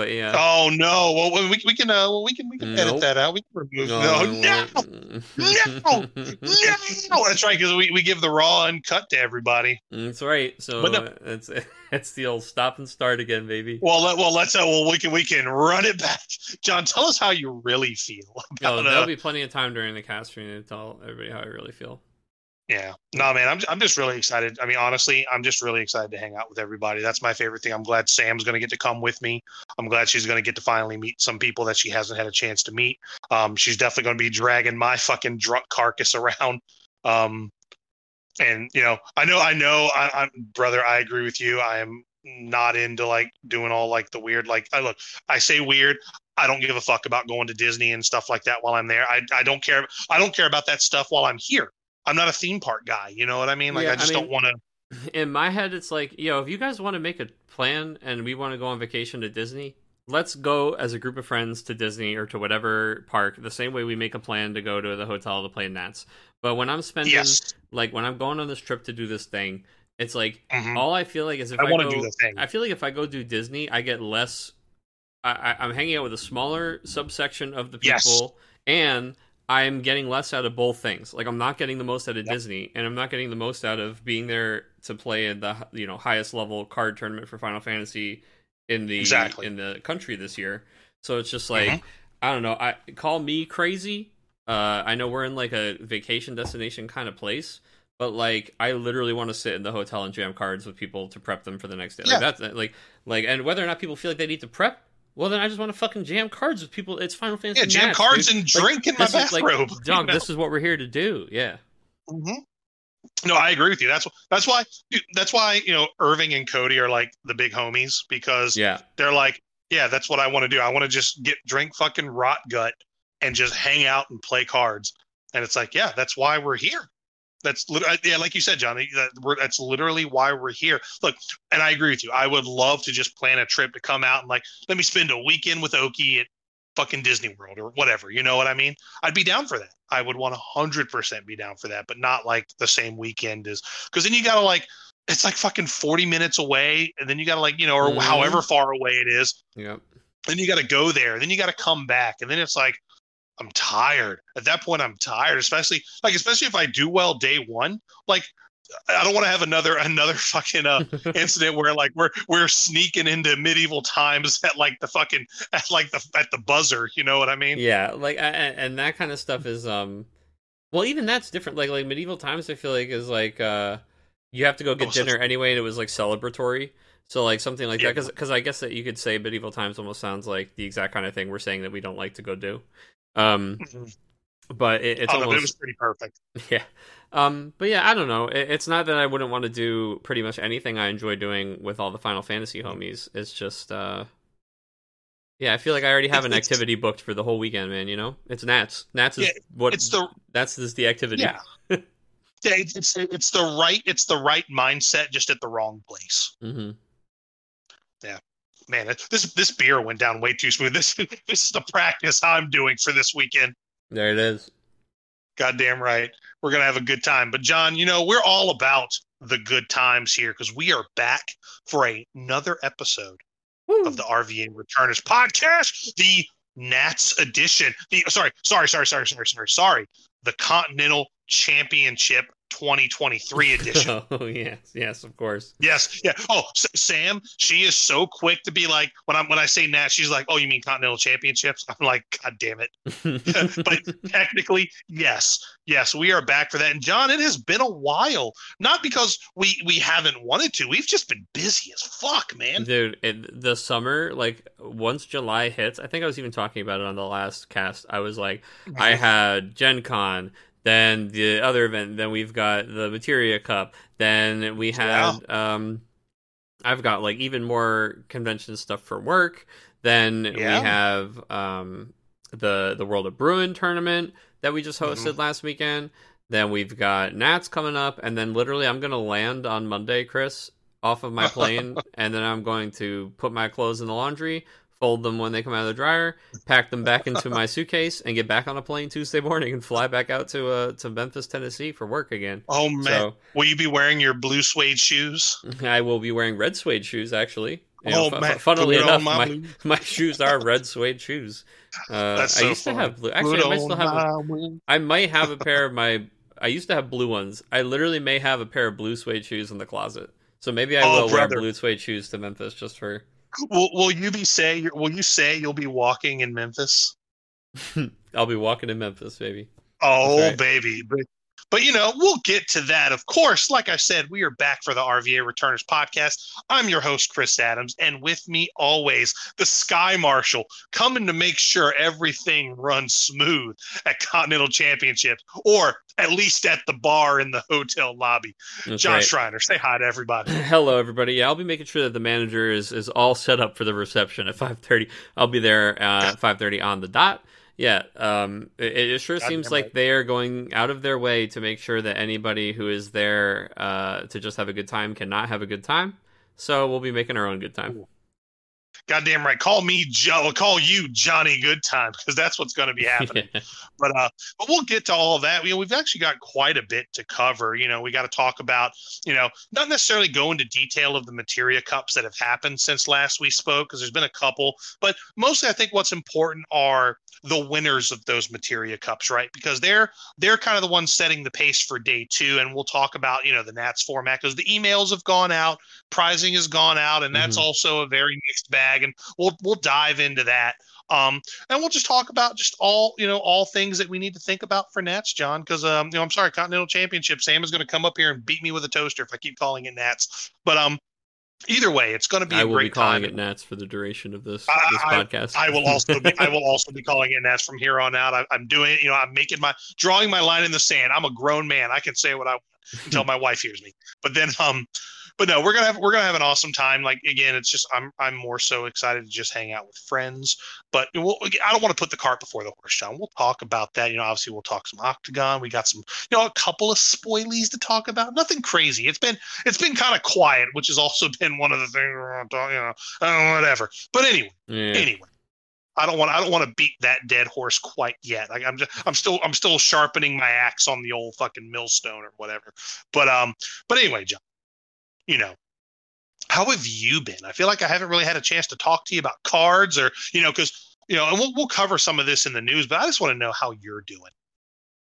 But yeah. Oh no! Well, we, we can uh, well, we can we can Nope. edit that out. We can remove. No, no, no, no. That's right, because we, we give the raw uncut to everybody. That's right. So But no- it's it's the old stop and start again, baby. Well, let, well, let's uh, well we can we can run it back. John, tell us how you really feel Oh, about. there'll uh, be plenty of time during the cast stream to tell everybody how I really feel. Yeah, no, man, I'm I'm just really excited. I mean, honestly, I'm just really excited to hang out with everybody. That's my favorite thing. I'm glad Sam's going to get to come with me. I'm glad she's going to get to finally meet some people that she hasn't had a chance to meet. Um, she's definitely going to be dragging my fucking drunk carcass around. Um, and you know, I know, I know, I, I'm brother. I agree with you. I am not into like doing all like the weird. Like, I look, I say weird. I don't give a fuck about going to Disney and stuff like that while I'm there. I I don't care. I don't care about that stuff while I'm here. I'm not a theme park guy. You know what I mean? Like Yeah, I I just mean- don't want to. In my head, it's like, yo, if you guys want to make a plan and we want to go on vacation to Disney, let's go as a group of friends to Disney or to whatever park the same way we make a plan to go to the hotel to play Nats. But when I'm spending, Yes, like, when I'm going on this trip to do this thing, it's like, Mhm. all I feel like is if I I, want to do the thing. I feel like if I go do Disney, I get less. I, I, I'm hanging out with a smaller subsection of the Yes. people, and I'm getting less out of both things. Like I'm not getting the most out of Yep. Disney, and I'm not getting the most out of being there to play in the you know highest level card tournament for Final Fantasy in the Exactly. in the country this year. So it's just like Mhm. I don't know. I call me crazy. Uh, I know we're in like a vacation destination kind of place, but like I literally want to sit in the hotel and jam cards with people to prep them for the next day. Yeah. Like that's like like and whether or not people feel like they need to prep, well then I just want to fucking jam cards with people. It's Final Fantasy. Yeah, jam cards dude. and drink in my like, bathrobe. Dog, you know? this is what we're here to do. Yeah. Mhm. No, I agree with you. That's that's why dude, that's why you know Irving and Cody are like the big homies because Yeah. they're like, yeah, that's what I want to do. I want to just get drink fucking rot gut and just hang out and play cards. And it's like, yeah, that's why we're here. That's uh, yeah, like you said, Johnny. That we're, that's literally why we're here. Look, and I agree with you. I would love to just plan a trip to come out and like let me spend a weekend with Oki at fucking Disney World or whatever. You know what I mean? I'd be down for that. I would want hundred percent be down for that, but not like the same weekend as because then you gotta like it's like fucking forty minutes away, and then you gotta like you know or Mhm. however far away it is Yep. then you got to go there then you got to come back and then it's like i'm tired at that point i'm tired especially like especially if i do well day one like i don't want to have another another fucking uh incident where like we're we're sneaking into medieval times at like the fucking at like the at the buzzer you know what i mean Yeah, like a- and that kind of stuff is um well even that's different like like medieval times I feel like is like uh you have to go get Oh, so dinner anyway and it was like celebratory. So like something like Yeah. that cuz I guess that you could say medieval times almost sounds like the exact kind of thing we're saying that we don't like to go do. Um Mhm. but it, it's oh, no, but it almost was pretty perfect yeah. Um but yeah, I don't know. It, it's not that I wouldn't want to do pretty much anything I enjoy doing with all the Final Fantasy homies. It's just uh yeah, I feel like I already have an It's- activity booked for the whole weekend, man. You know, it's Nats. Nats is Yeah, what it's the that's is the activity. yeah yeah it's, it's it's the right it's the right mindset just at the wrong place hmm man this this beer went down way too smooth this this is the practice i'm doing for this weekend There it is. Goddamn right. We're going to have a good time. But, John, you know, we're all about the good times here because we are back for a- another episode of the RVA Returners podcast, the Nats edition. The sorry, sorry, sorry, sorry, sorry, sorry, sorry. The Continental Championship 2023 edition. oh yes, yes, of course. Yes, yeah. Oh, S- Sam, she is so quick to be like when I'm when I say Nats, she's like, "Oh, you mean Continental Championships?" I'm like, "God damn it." but technically, yes, yes, we are back for that. And John, it has been a while. Not because we we haven't wanted to. We've just been busy as fuck, man. Dude, it, the summer, like once July hits, I think I was even talking about it on the last cast. I was like, I had Gen Con, then the other event, then we've got the Materia Cup, then we had um I've got like even more convention stuff for work. Then Yeah. we have um the the World of Bruin tournament that we just hosted Mhm. last weekend. Then we've got Nats coming up, and then literally I'm gonna land on Monday, Chris, off of my plane, and then I'm going to put my clothes in the laundry, fold them when they come out of the dryer, pack them back into my suitcase, and get back on a plane Tuesday morning and fly back out to uh to Memphis, Tennessee for work again. Oh man, So will you be wearing your blue suede shoes? I will be wearing red suede shoes actually. You know, Oh, man, funnily Pluto enough, my my, my shoes are red suede shoes. Uh, That's I used funny. to have blue. Actually, I might still have. A, I might have a pair of my. I used to have blue ones. I literally may have a pair of blue suede shoes in the closet. So maybe I Oh, will brother. wear blue suede shoes to Memphis just for. Will, will you be say? Will you say you'll be walking in Memphis? I'll be walking in Memphis, baby. Oh, right. baby. But, you know, we'll get to that. Of course, like I said, we are back for the RVA Returners podcast. I'm your host, Chris Adams, and with me always, the Sky Marshal, coming to make sure everything runs smooth at Continental Championships, or at least at the bar in the hotel lobby. That's John right. Schreiner, say hi to everybody. Hello, everybody. Yeah, I'll be making sure that the manager is, is all set up for the reception at five thirty. I'll be there uh, at five thirty on the dot. Yeah, um, it, it sure Goddamn seems like right. they are going out of their way to make sure that anybody who is there uh, to just have a good time cannot have a good time. So we'll be making our own good time. Goddamn right. Call me Joe. Call you Johnny Goodtime because that's what's going to be happening. but uh but we'll get to all of that you know we've actually got quite a bit to cover you know we got to talk about you know not necessarily go into detail of the materia cups that have happened since last we spoke because there's been a couple but mostly i think what's important are the winners of those materia cups right because they're they're kind of the ones setting the pace for day two and we'll talk about you know the nats format because the emails have gone out pricing has gone out and that's Mhm. also a very mixed bag and we'll we'll dive into that um, and we'll just talk about just all you know all things that we need to think about for Nats, John. Because um, you know, I'm sorry, Continental Championship. Sam is going to come up here and beat me with a toaster if I keep calling it Nats. But um, either way, it's going to be I a will great be calling time. it Nats for the duration of this I- this podcast. I will also be, I will also be calling it Nats from here on out. I, I'm doing it. You know, I'm making my drawing my line in the sand. I'm a grown man. I can say what I want until my wife hears me. But then um. But no, we're gonna have we're gonna have an awesome time. Like again, it's just I'm I'm more so excited to just hang out with friends. But we'll, I don't want to put the cart before the horse, John. We'll talk about that. You know, obviously we'll talk some Octagon. We got some, you know, a couple of spoilies to talk about. Nothing crazy. It's been it's been kind of quiet, which has also been one of the things. we're You know, uh, whatever. But anyway, yeah. anyway. I don't want I don't want to beat that dead horse quite yet. Like I'm just I'm still I'm still sharpening my axe on the old fucking millstone or whatever. But um but anyway, John, you know, how have you been? I feel like I haven't really had a chance to talk to you about cards or you know because you know and we'll we'll cover some of this in the news, but I just want to know how you're doing.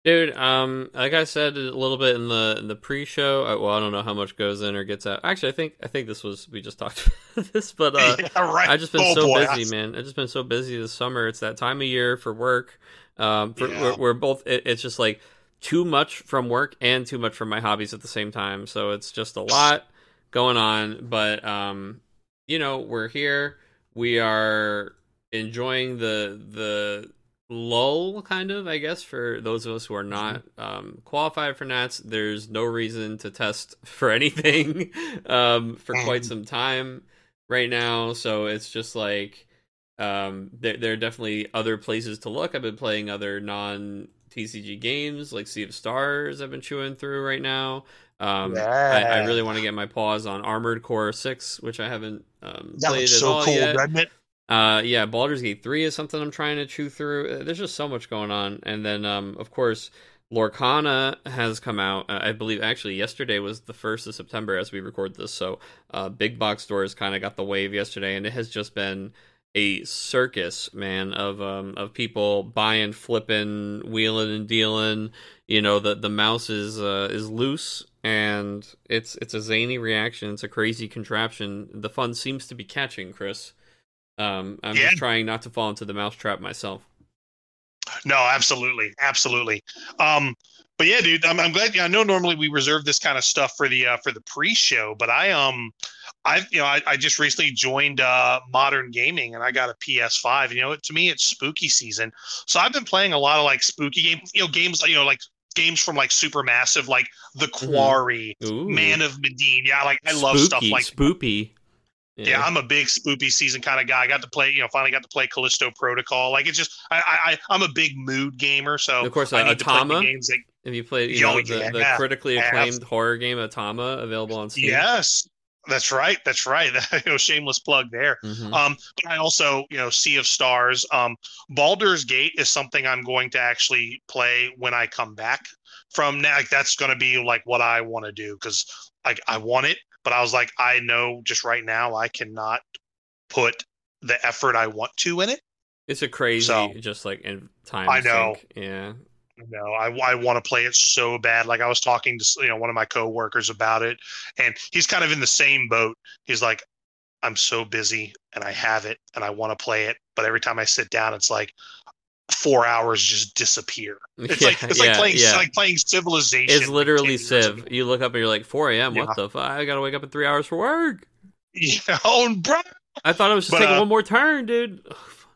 Dude, um, like I said a little bit in the in the pre-show. uh, Well, I don't know how much goes in or gets out. Actually, I think I think this was we just talked about this, but uh, yeah, right. I've just been Oh, so boy. busy, man. I've just been so busy this summer. It's that time of year for work. Um, for, Yeah. we're, we're both. It, it's just like too much from work and too much from my hobbies at the same time. So it's just a lot going on. But um, you know, we're here. We are enjoying the the lull, kind of. I guess for those of us who are not um, qualified for Nats, there's no reason to test for anything um, for quite some time right now. So it's just like um, there, there are definitely other places to look. I've been playing other non TCG games like Sea of Stars. I've been chewing through right now. Um, I, I really want to get my paws on Armored Core Six, which I haven't um, played at so all cool, yet. Uh, yeah, Baldur's Gate 3 is something I'm trying to chew through. Uh, There's just so much going on. And then, um, of course, Lorcana has come out. Uh, I believe actually yesterday was the 1st of September as we record this. So, uh, big box stores kind of got the wave yesterday, and it has just been a circus, man, of um of people buying, flipping, wheeling and dealing. You know, the the mouse is uh, is loose and it's it's a zany reaction. It's a crazy contraption. The fun seems to be catching, Chris. Um, I'm Yeah. just trying not to fall into the mousetrap myself. No, absolutely, absolutely. Um, but yeah, dude, I'm, I'm glad. I know normally we reserve this kind of stuff for the uh, for the pre-show, but I um, I you know I, I just recently joined uh, Modern Gaming and I got a PS5. You know, to me it's spooky season, so I've been playing a lot of like spooky games. You know, games you know like games from like Supermassive, like The Quarry, Ooh, Man of Medan. Yeah, like I love stuff like spoopy. yeah. I'm a big spoopy season kind of guy. I got to play, you know, finally got to play Callisto Protocol. Like it's just, I, I, I- I'm a big mood gamer, so Of course, I uh, need to play Atama. games that Have you played you Yo, know, the, yeah, the critically I acclaimed horror game Atama available on Steam? Yes, that's right. That's right. you know, shameless plug there. Mhm. Um, but I also, you know, Sea of Stars. Um, Baldur's Gate is something I'm going to actually play when I come back from now. Like that's going to be like what I want to do because like I want it, but I was like, I know just right now I cannot put the effort I want to in it. It's a crazy, So- just like in time. I know. sink. Yeah. No, I, I want to play it so bad. Like I was talking to you know one of my coworkers about it, and he's kind of in the same boat. He's like, I'm so busy and I have it and I want to play it, but every time I sit down, it's like four hours just disappear. It's like it's like playing it's like playing Civilization. It's literally 10 Civ. You look up and you're like, 4 a.m. Yeah. What the fuck? I gotta wake up in three hours for work. You know, bro. I thought I was just But, taking uh, one more turn, dude.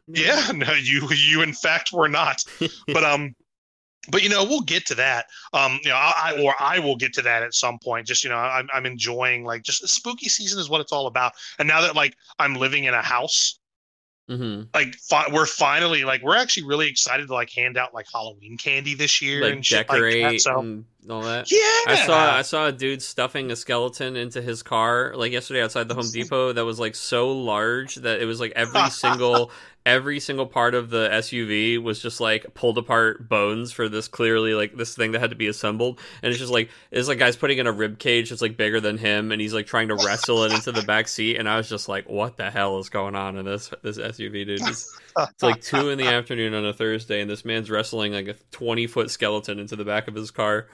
Yeah, no, you you in fact were not. but um but you know we'll get to that. Um you know I, I or i will get to that at some point. Just you know I'm, I'm enjoying like just spooky season is what it's all about. And now that like i'm living in a house hmm like fi- we're finally like we're actually really excited to like hand out like halloween candy this year Like and shit decorate like that so and all that. yeah! I saw I saw a dude stuffing a skeleton into his car like yesterday outside the Home Depot that was like so large that it was like every single every single part of the SUV was just like pulled apart bones for this clearly like this thing that had to be assembled and it's just like it's like guys putting in a rib cage that's like bigger than him and he's like trying to wrestle it into the back seat and I was just like what the hell is going on in this this SUV dude it's, it's like two in the afternoon on a Thursday and this man's wrestling like a 20 foot skeleton into the back of his car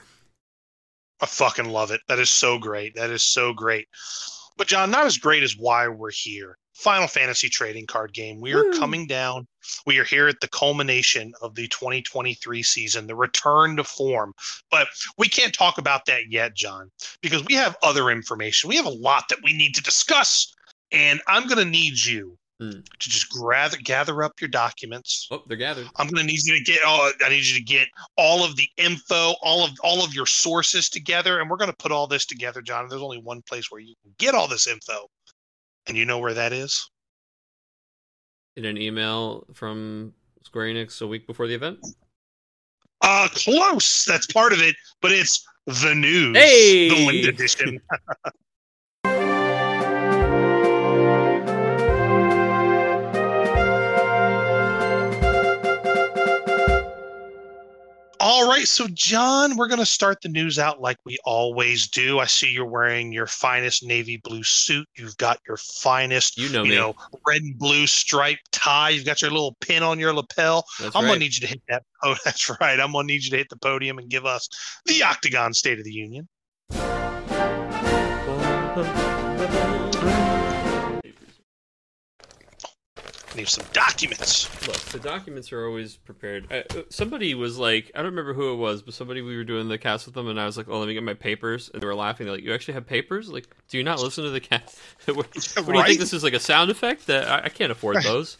I fucking love it. That is so great. That is so great. But John, not as great as why we're here. Final Fantasy trading card game. We are Woo. coming down. We are here at the culmination of the 2023 season, the return to form. But we can't talk about that yet, John, because we have other information. We have a lot that we need to discuss. And I'm going to need you Hmm. to just gather gather up your documents. oh they're gathered I'm gonna need you to get all. I need you to get all of the info, all of all of your sources together, and we're gonna put all this together, John. There's only one place where you can get all this info, and you know where that is. in an email from Square Enix a week before the event. Uh, close. That's part of it, but it's the news. Hey! the late edition. so John, we're going to start the news out like we always do. I see you're wearing your finest navy blue suit. You've got your finest, You know you know, red and blue striped tie. You've got your little pin on your lapel. That's I'm right. gonna need you to hit that. Oh, that's right. I'm gonna need you to hit the podium and give us the Octagon State of the Union. Need some documents. Look, the documents are always prepared. I, uh, somebody was like, I don't remember who it was, but somebody we were doing the cast with them, and I was like, "Oh, let me get my papers," and they were laughing. They're like, "You actually have papers? Like, do you not listen to the cast? what, what do you think this is like a sound effect? That I, I can't afford Right. those.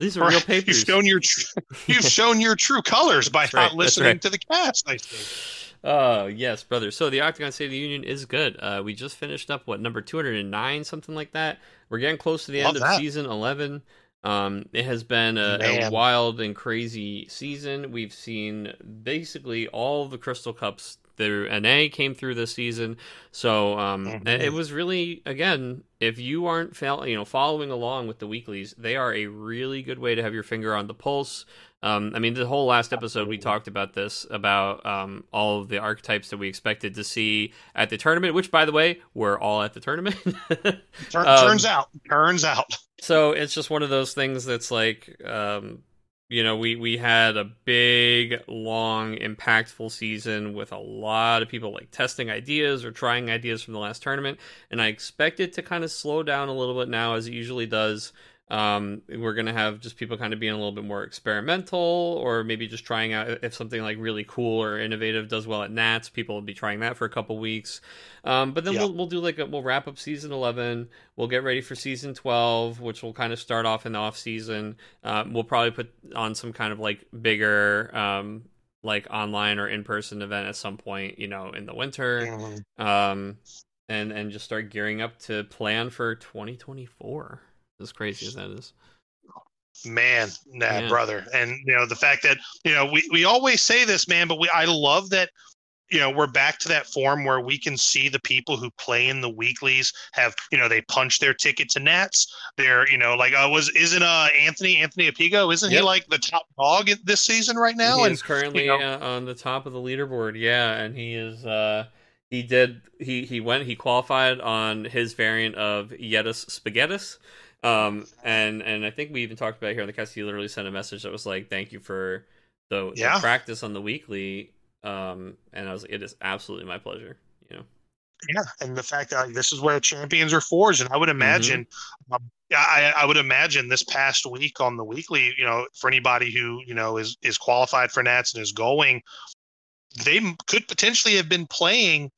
These are real papers." You've shown your tr- you've shown your true colors by not right, listening right. to the cast. I think. Oh yes, brother. So the Octagon State of the Union is good. Uh, we just finished up what number two hundred and nine, something like that. We're getting close to the end of that. season eleven. Um, it has been a, a wild and crazy season. We've seen basically all the Crystal Cups through NA came through this season. So um, Mhm. it was really again, if you aren't fail, you know, following along with the weeklies, they are a really good way to have your finger on the pulse. Um, I mean, the whole last episode we talked about this about um, all of the archetypes that we expected to see at the tournament. Which, by the way, we're all at the tournament. Um, turns out, turns out. so it's just one of those things that's like, um, you know, we we had a big, long, impactful season with a lot of people like testing ideas or trying ideas from the last tournament, and I expect it to kind of slow down a little bit now, as it usually does. Um, we're gonna have just people kind of being a little bit more experimental, or maybe just trying out if something like really cool or innovative does well at Nats. People will be trying that for a couple weeks, um, but then Yeah. we'll we'll do like a, we'll wrap up season eleven. We'll get ready for season twelve, which will kind of start off in the off season. Um, we'll probably put on some kind of like bigger. Um, like online or in person event at some point, you know, in the winter Mhm. um, and and just start gearing up to plan for 2024. As crazy as that is, Man, nah, Yeah. brother. And you know, the fact that, you know, we, we always say this, man, but we I love that, you know, we're back to that form where we can see the people who play in the weeklies have, you know, they punch their ticket to Nats. They're, you know, like uh was isn't uh Anthony Anthony Apigo, isn't Yep. he like the top dog this season right now? he and is currently you know- uh, on the top of the leaderboard. Yeah, and he is. Uh, he did. He he went. He qualified on his variant of Yetis Spaghettis. Um, and and I think we even talked about it here on the cast. He literally sent a message that was like, "Thank you for the, Yeah. the practice on the weekly." Um, and I was like, "It is absolutely my pleasure." You know. Yeah, and the fact that like, this is where champions are forged, and I would imagine, um, I, I would imagine this past week on the weekly, you know, for anybody who you know is is qualified for Nats and is going, they could potentially have been playing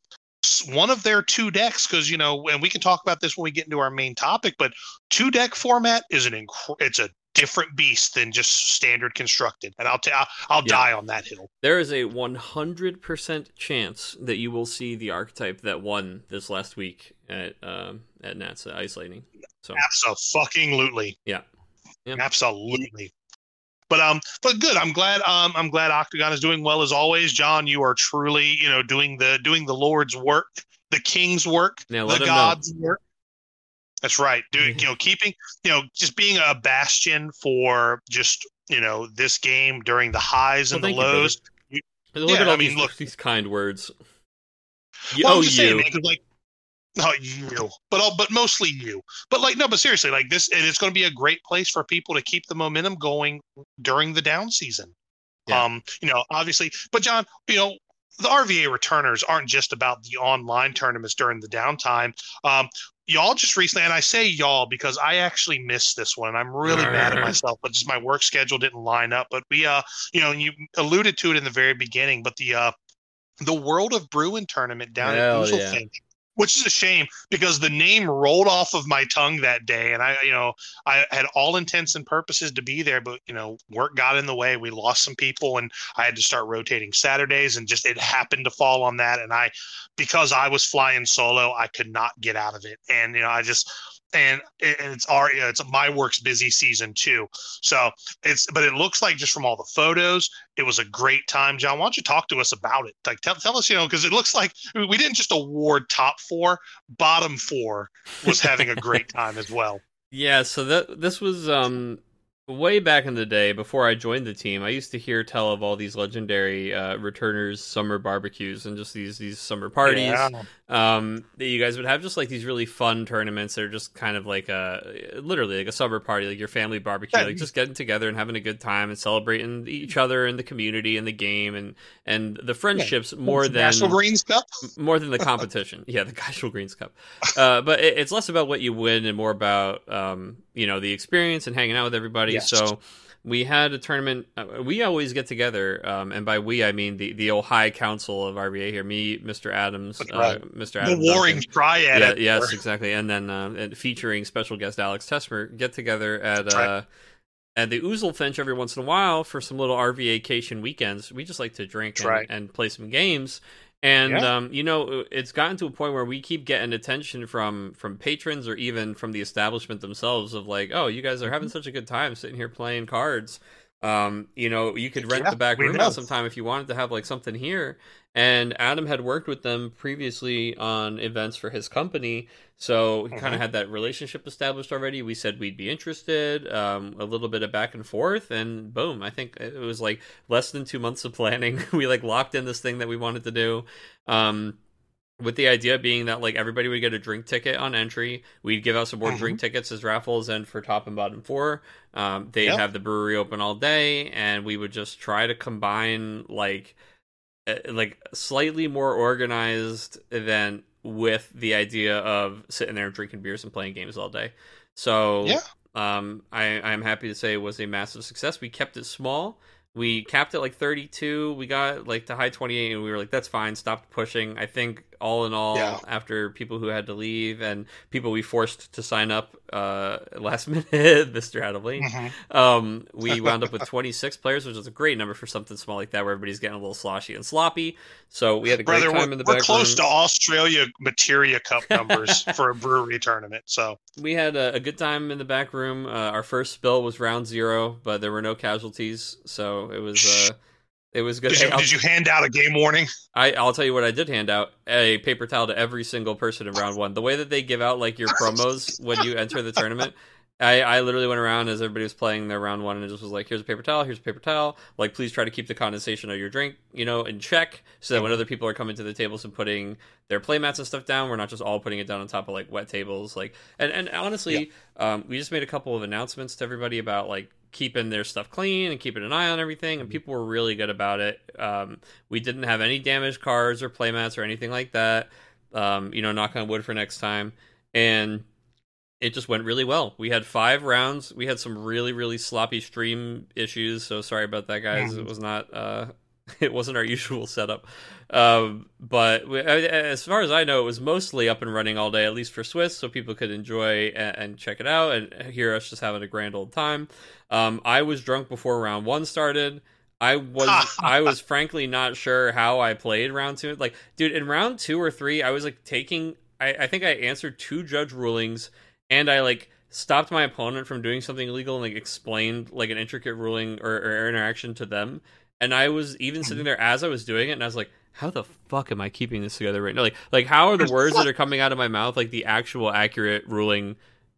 one of their two decks because you know, and we can talk about this when we get into our main topic, but two deck format is an inc- it's a different beast than just standard constructed, and I'll t- I'll, I'll Yeah. die on that hill. There is a 100% chance that you will see the archetype that won this last week at um, at Nats at Ice Lightning. So Absolutely. Yeah. Yeah. Absolutely. But um, but good. I'm glad. Um, I'm glad Octagon is doing well as always. John, you are truly, you know, doing the doing the Lord's work, the King's work, Now the him know. God's work. That's right. Doing, you know, keeping, you know, just being a bastion for just, you know, this game during the highs Well, and the thank you, lows. look Yeah, at all I mean, these, look- these kind words. You, Well, oh, you. saying, man, like, no, you, but all, but mostly you. But like, no, but seriously, like this, and it's going to be a great place for people to keep the momentum going during the down season. Yeah. Um, you know, obviously, but John, you know, the RVA returners aren't just about the online tournaments during the downtime. Um, y'all just recently, and I say y'all because I actually missed this one, and I'm really mad at myself. But just my work schedule didn't line up. But we, uh, you know, you alluded to it in the very beginning, but the uh, the World of Bruin tournament down Hell at yeah. Which is a shame because the name rolled off of my tongue that day, and I, you know, I had all intents and purposes to be there, but you know, work got in the way. We lost some people, and I had to start rotating Saturdays, and just it happened to fall on that, and I, because I was flying solo, I could not get out of it, and you know, I just. And it's our, it's my work's busy season too. So it's, but it looks like just from all the photos, it was a great time. John, why don't you talk to us about it? Like, tell, tell us, you know, because it looks like we didn't just award top four, bottom four was having a great time as well. Yeah, so that this was um way back in the day before I joined the team. I used to hear tell of all these legendary uh, returners summer barbecues and just these these summer parties. Yeah. Um, that you guys would have just like these really fun tournaments that are just kind of like a literally like a summer party, like your family barbecue, Yeah. like just getting together and having a good time and celebrating each other and the community and the game and and the friendships more than National Greens Cup. more than the competition. yeah, the Casual Greens Cup. Uh, but it, it's less about what you win and more about um, you know the experience and hanging out with everybody. Yes. So we had a tournament. Uh, we always get together, um, and by we I mean the the old High Council of RVA here. Me, Mr. Adams, uh, Right. Mr. The Adams, Warring Duncan. Triad. Yeah, yes, exactly. And then uh, and featuring special guest Alex Tesmer get together at uh, at the Oozle Finch every once in a while for some little RVAcation weekends. We just like to drink and, right. and play some games. And Yeah. um, you know, it's gotten to a point where we keep getting attention from from patrons or even from the establishment themselves of like, oh, you guys are having Mm-hmm. such a good time sitting here playing cards. Um, you know, you could rent Yeah, the back room out sometime if you wanted to have like something here. And Adam had worked with them previously on events for his company, so he kind Mhm. of had that relationship established already. We said we'd be interested, um, a little bit of back and forth, and boom! I think it was like less than two months of planning. we like locked in this thing that we wanted to do. Um, with the idea being that like everybody would get a drink ticket on entry. We'd give out some more Mhm. drink tickets as raffles and for top and bottom four. Um, they'd Yeah. have the brewery open all day, and we would just try to combine like uh, like slightly more organized event with the idea of sitting there drinking beers and playing games all day. So Yeah. um, I I'm happy to say it was a massive success. We kept it small. We capped it like 32. We got like to high 28, and we were like, "That's fine." Stopped pushing. I think all in all, Yeah. after people who had to leave and people we forced to sign up uh, last minute, Mr. Adley, Mhm. um, we wound up with 26 players, which is a great number for something small like that, where everybody's getting a little sloshy and sloppy. So we had a great Brother, time we're, in the we're back close room. to Australia Materia Cup numbers for a brewery tournament. So we had a, a good time in the back room. Uh, our first spill was round zero, but there were no casualties, so it was uh, it was good. did you, did you hand out a game warning? I, I'll tell you what I did hand out a paper towel to every single person in round one. The way that they give out like your promos when you enter the tournament. I, I literally went around as everybody was playing their round one and just was like, here's a paper towel, here's a paper towel. Like, please try to keep the condensation of your drink, you know, in check so that when other people are coming to the tables and putting their playmats and stuff down, we're not just all putting it down on top of like wet tables. Like, and, and honestly, yeah. um, we just made a couple of announcements to everybody about like keeping their stuff clean and keeping an eye on everything, and mm-hmm. people were really good about it. Um, we didn't have any damaged cards or playmats or anything like that. Um, you know, knock on wood for next time. And it just went really well. We had five rounds. We had some really really sloppy stream issues, so sorry about that, guys. Mm-hmm. It was not uh, it wasn't our usual setup. Um, but we, as far as I know, it was mostly up and running all day, at least for Swiss, so people could enjoy and, and check it out and hear us just having a grand old time. Um, I was drunk before round one started. I was I was frankly not sure how I played round two. Like, dude, in round two or three, I was like taking. I, I think I answered two judge rulings and I like stopped my opponent from doing something illegal and like explained like an intricate ruling or, or interaction to them. And I was even sitting mm-hmm. there as I was doing it, and I was like, "How the fuck am I keeping this together right now? Like, like how are the words that are coming out of my mouth like the actual accurate ruling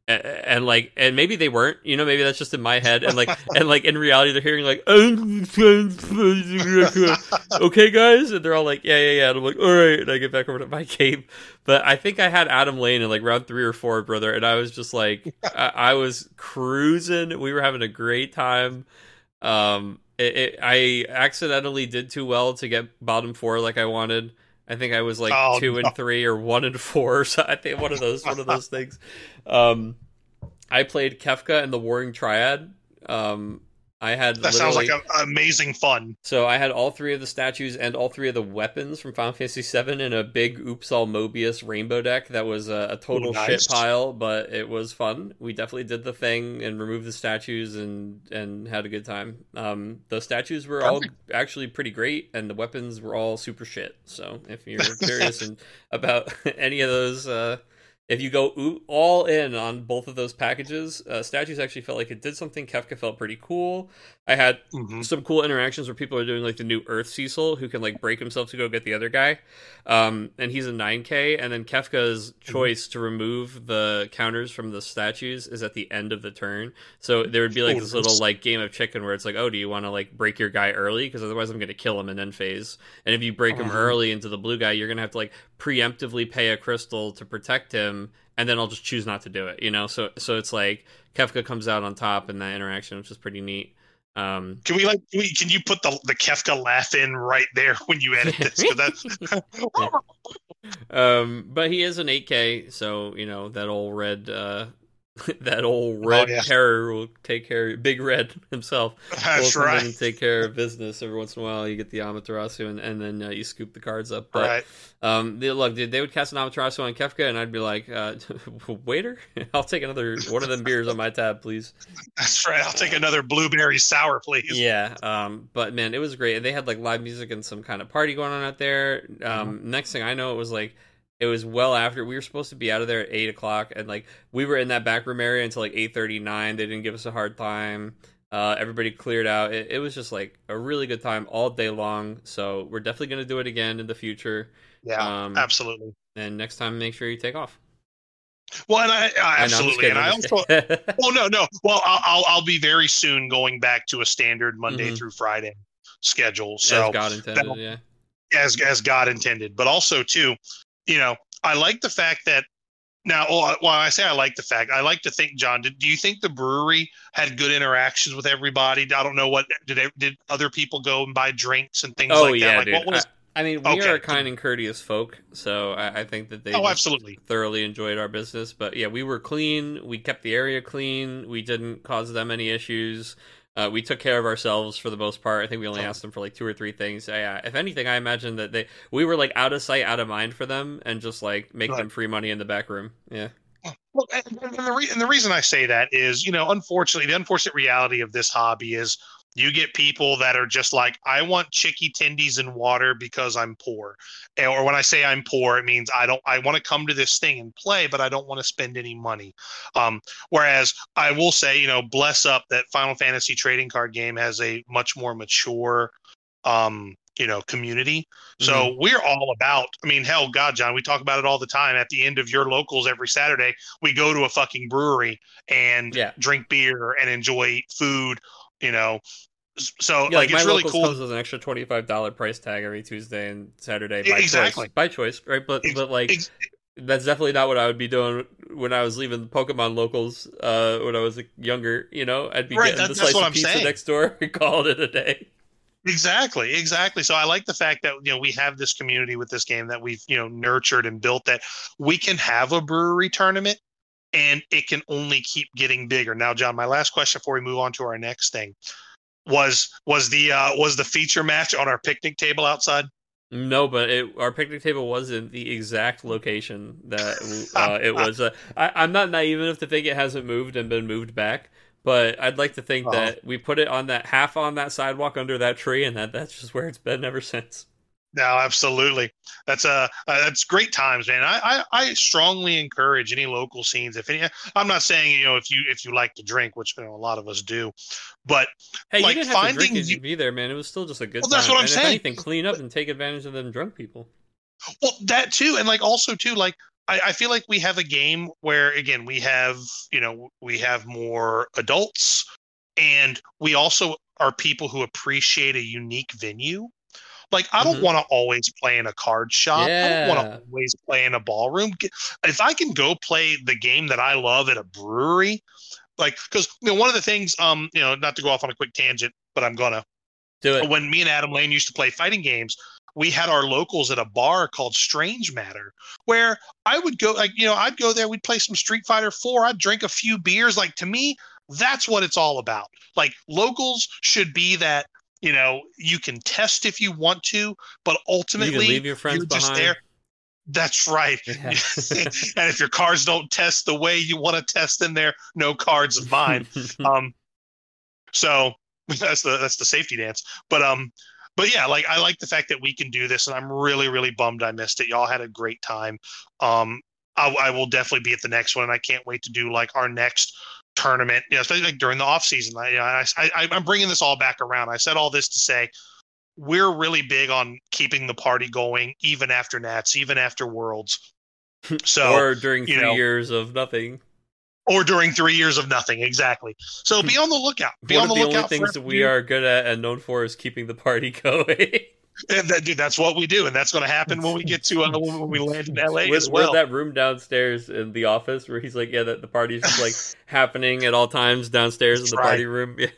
and, and, like and maybe they weren't you know maybe that's just in my head and like and like in reality they're hearing like okay guys and they're all like yeah yeah yeah and i'm like all right and i get back over to my cape but i think i had adam lane in like round three or four brother and i was just like I, I, was cruising we were having a great time um it, it, i accidentally did too well to get bottom four like i wanted I think I was like oh, two no. and three or one and four. So I think one of those one of those things. Um, I played Kefka and the Warring Triad. Um, I had that sounds like a, amazing fun. So I had all three of the statues and all three of the weapons from Final Fantasy VII in a big Oops All Mobius rainbow deck. That was a, a total Ooh, nice. shit pile, but it was fun. We definitely did the thing and removed the statues and and had a good time. Um, the statues were all actually pretty great, and the weapons were all super shit. So if you're curious and about any of those. Uh, if you go all in on both of those packages, uh, statues actually felt like it did something. Kefka felt pretty cool. I had mm-hmm. some cool interactions where people are doing like the new Earth Cecil, who can like break himself to go get the other guy, um, and he's a 9K. And then Kefka's mm-hmm. choice to remove the counters from the statues is at the end of the turn. So there would be like oh, this little like game of chicken where it's like, oh, do you want to like break your guy early because otherwise I'm going to kill him in end phase. And if you break him early into the blue guy, you're going to have to like preemptively pay a crystal to protect him and then I'll just choose not to do it, you know. So so it's like Kefka comes out on top in that interaction, which is pretty neat. Um, can we like can, we, can you put the the Kefka laugh in right there when you edit this? That's... um, but he is an 8K, so you know that old red uh, that old oh, red oh, yeah. terror will take care of Big Red himself. That's will come right. in and take care of business every once in a while. You get the Amaterasu, and, and then uh, you scoop the cards up. But right. um, they, look, they would cast an Amaterasu on Kefka, and I'd be like, uh, "Waiter, I'll take another one of them beers on my tab, please." That's right. I'll take another blueberry sour, please. Yeah. Um, but man, it was great. and They had like live music and some kind of party going on out there. Um, mm-hmm. Next thing I know, it was like it was well after we were supposed to be out of there at eight o'clock, and like we were in that back room area until like eight thirty nine. They didn't give us a hard time. Uh, everybody cleared out. It, it, was just like a really good time all day long. So we're definitely going to do it again in the future. Yeah, um, absolutely. And next time, make sure you take off. Well, and I, I absolutely, and I also. well, no, no. Well, I'll I'll be very soon going back to a standard Monday mm-hmm. through Friday schedule. So as God intended, yeah. As as God intended, but also too, you know, I like the fact that now, well, I say I like the fact, I like to think, John. Did, do you think the brewery had good interactions with everybody? I don't know what did. They, did other people go and buy drinks and things oh, like yeah, that? Like, dude. what was? I, I mean, we okay. are kind and courteous folk, so I, I think that they oh, absolutely thoroughly enjoyed our business. But yeah, we were clean. We kept the area clean. We didn't cause them any issues. Uh, we took care of ourselves for the most part. I think we only asked them for like two or three things. Yeah, if anything, I imagine that they we were like out of sight, out of mind for them, and just like make right. them free money in the back room. Yeah. Well, and, and, the re- and the reason I say that is, you know, unfortunately, the unfortunate reality of this hobby is you get people that are just like, I want chicky tendies and water because I'm poor. Or when I say I'm poor, it means I don't, I want to come to this thing and play, but I don't want to spend any money. Um, whereas I will say, you know, bless up that Final Fantasy trading card game has a much more mature um, you know community so mm-hmm. we're all about i mean hell god john we talk about it all the time at the end of your locals every saturday we go to a fucking brewery and yeah. drink beer and enjoy food you know so yeah, like, like it's really cool comes with an extra $25 price tag every tuesday and saturday by exactly choice, by choice right but but like Ex- that's definitely not what I would be doing when I was leaving the Pokemon locals uh, when I was younger. You know, I'd be right, getting that, the slice of I'm pizza saying. next door and call it a day. Exactly, exactly. So I like the fact that you know we have this community with this game that we've you know nurtured and built that we can have a brewery tournament and it can only keep getting bigger. Now, John, my last question before we move on to our next thing was was the uh, was the feature match on our picnic table outside. No, but it, our picnic table was in the exact location that uh, it was. Uh, I, am not naive enough to think it hasn't moved and been moved back. But I'd like to think oh. that we put it on that half on that sidewalk under that tree, and that that's just where it's been ever since. No, absolutely. That's uh, uh that's great times, man. I, I, I strongly encourage any local scenes. If any, I'm not saying you know if you if you like to drink, which you know a lot of us do, but hey, like you didn't have to drink you, be there, man. It was still just a good. Well, time. that's what I'm and saying. If anything, clean up and take advantage of them drunk people. Well, that too, and like also too, like I, I feel like we have a game where again we have you know we have more adults and we also are people who appreciate a unique venue like i don't mm-hmm. want to always play in a card shop yeah. i don't want to always play in a ballroom if i can go play the game that i love at a brewery like because you know one of the things um you know not to go off on a quick tangent but i'm gonna do it when me and adam lane used to play fighting games we had our locals at a bar called Strange Matter, where I would go, like, you know, I'd go there, we'd play some Street Fighter 4, I'd drink a few beers. Like, to me, that's what it's all about. Like, locals should be that, you know, you can test if you want to, but ultimately, you leave your friends you're behind. there. That's right. Yeah. and if your cards don't test the way you want to test in there, no cards of mine. um, so that's the that's the safety dance. But um, but yeah, like I like the fact that we can do this, and I'm really, really bummed I missed it. Y'all had a great time. Um, I, I will definitely be at the next one, and I can't wait to do like our next tournament. You know, especially like during the off season. I, you know, I, I, I'm bringing this all back around. I said all this to say we're really big on keeping the party going, even after Nats, even after Worlds. So, or during three know, years of nothing or during three years of nothing. Exactly. So be on the lookout. Be One on the, the lookout. only things that we are good at and known for is keeping the party going. And that, dude, that's what we do, and that's going to happen when we get to uh, when we land in LA as well. that room downstairs in the office where he's like, yeah, that the party's just like happening at all times downstairs that's in the right. party room. Yeah.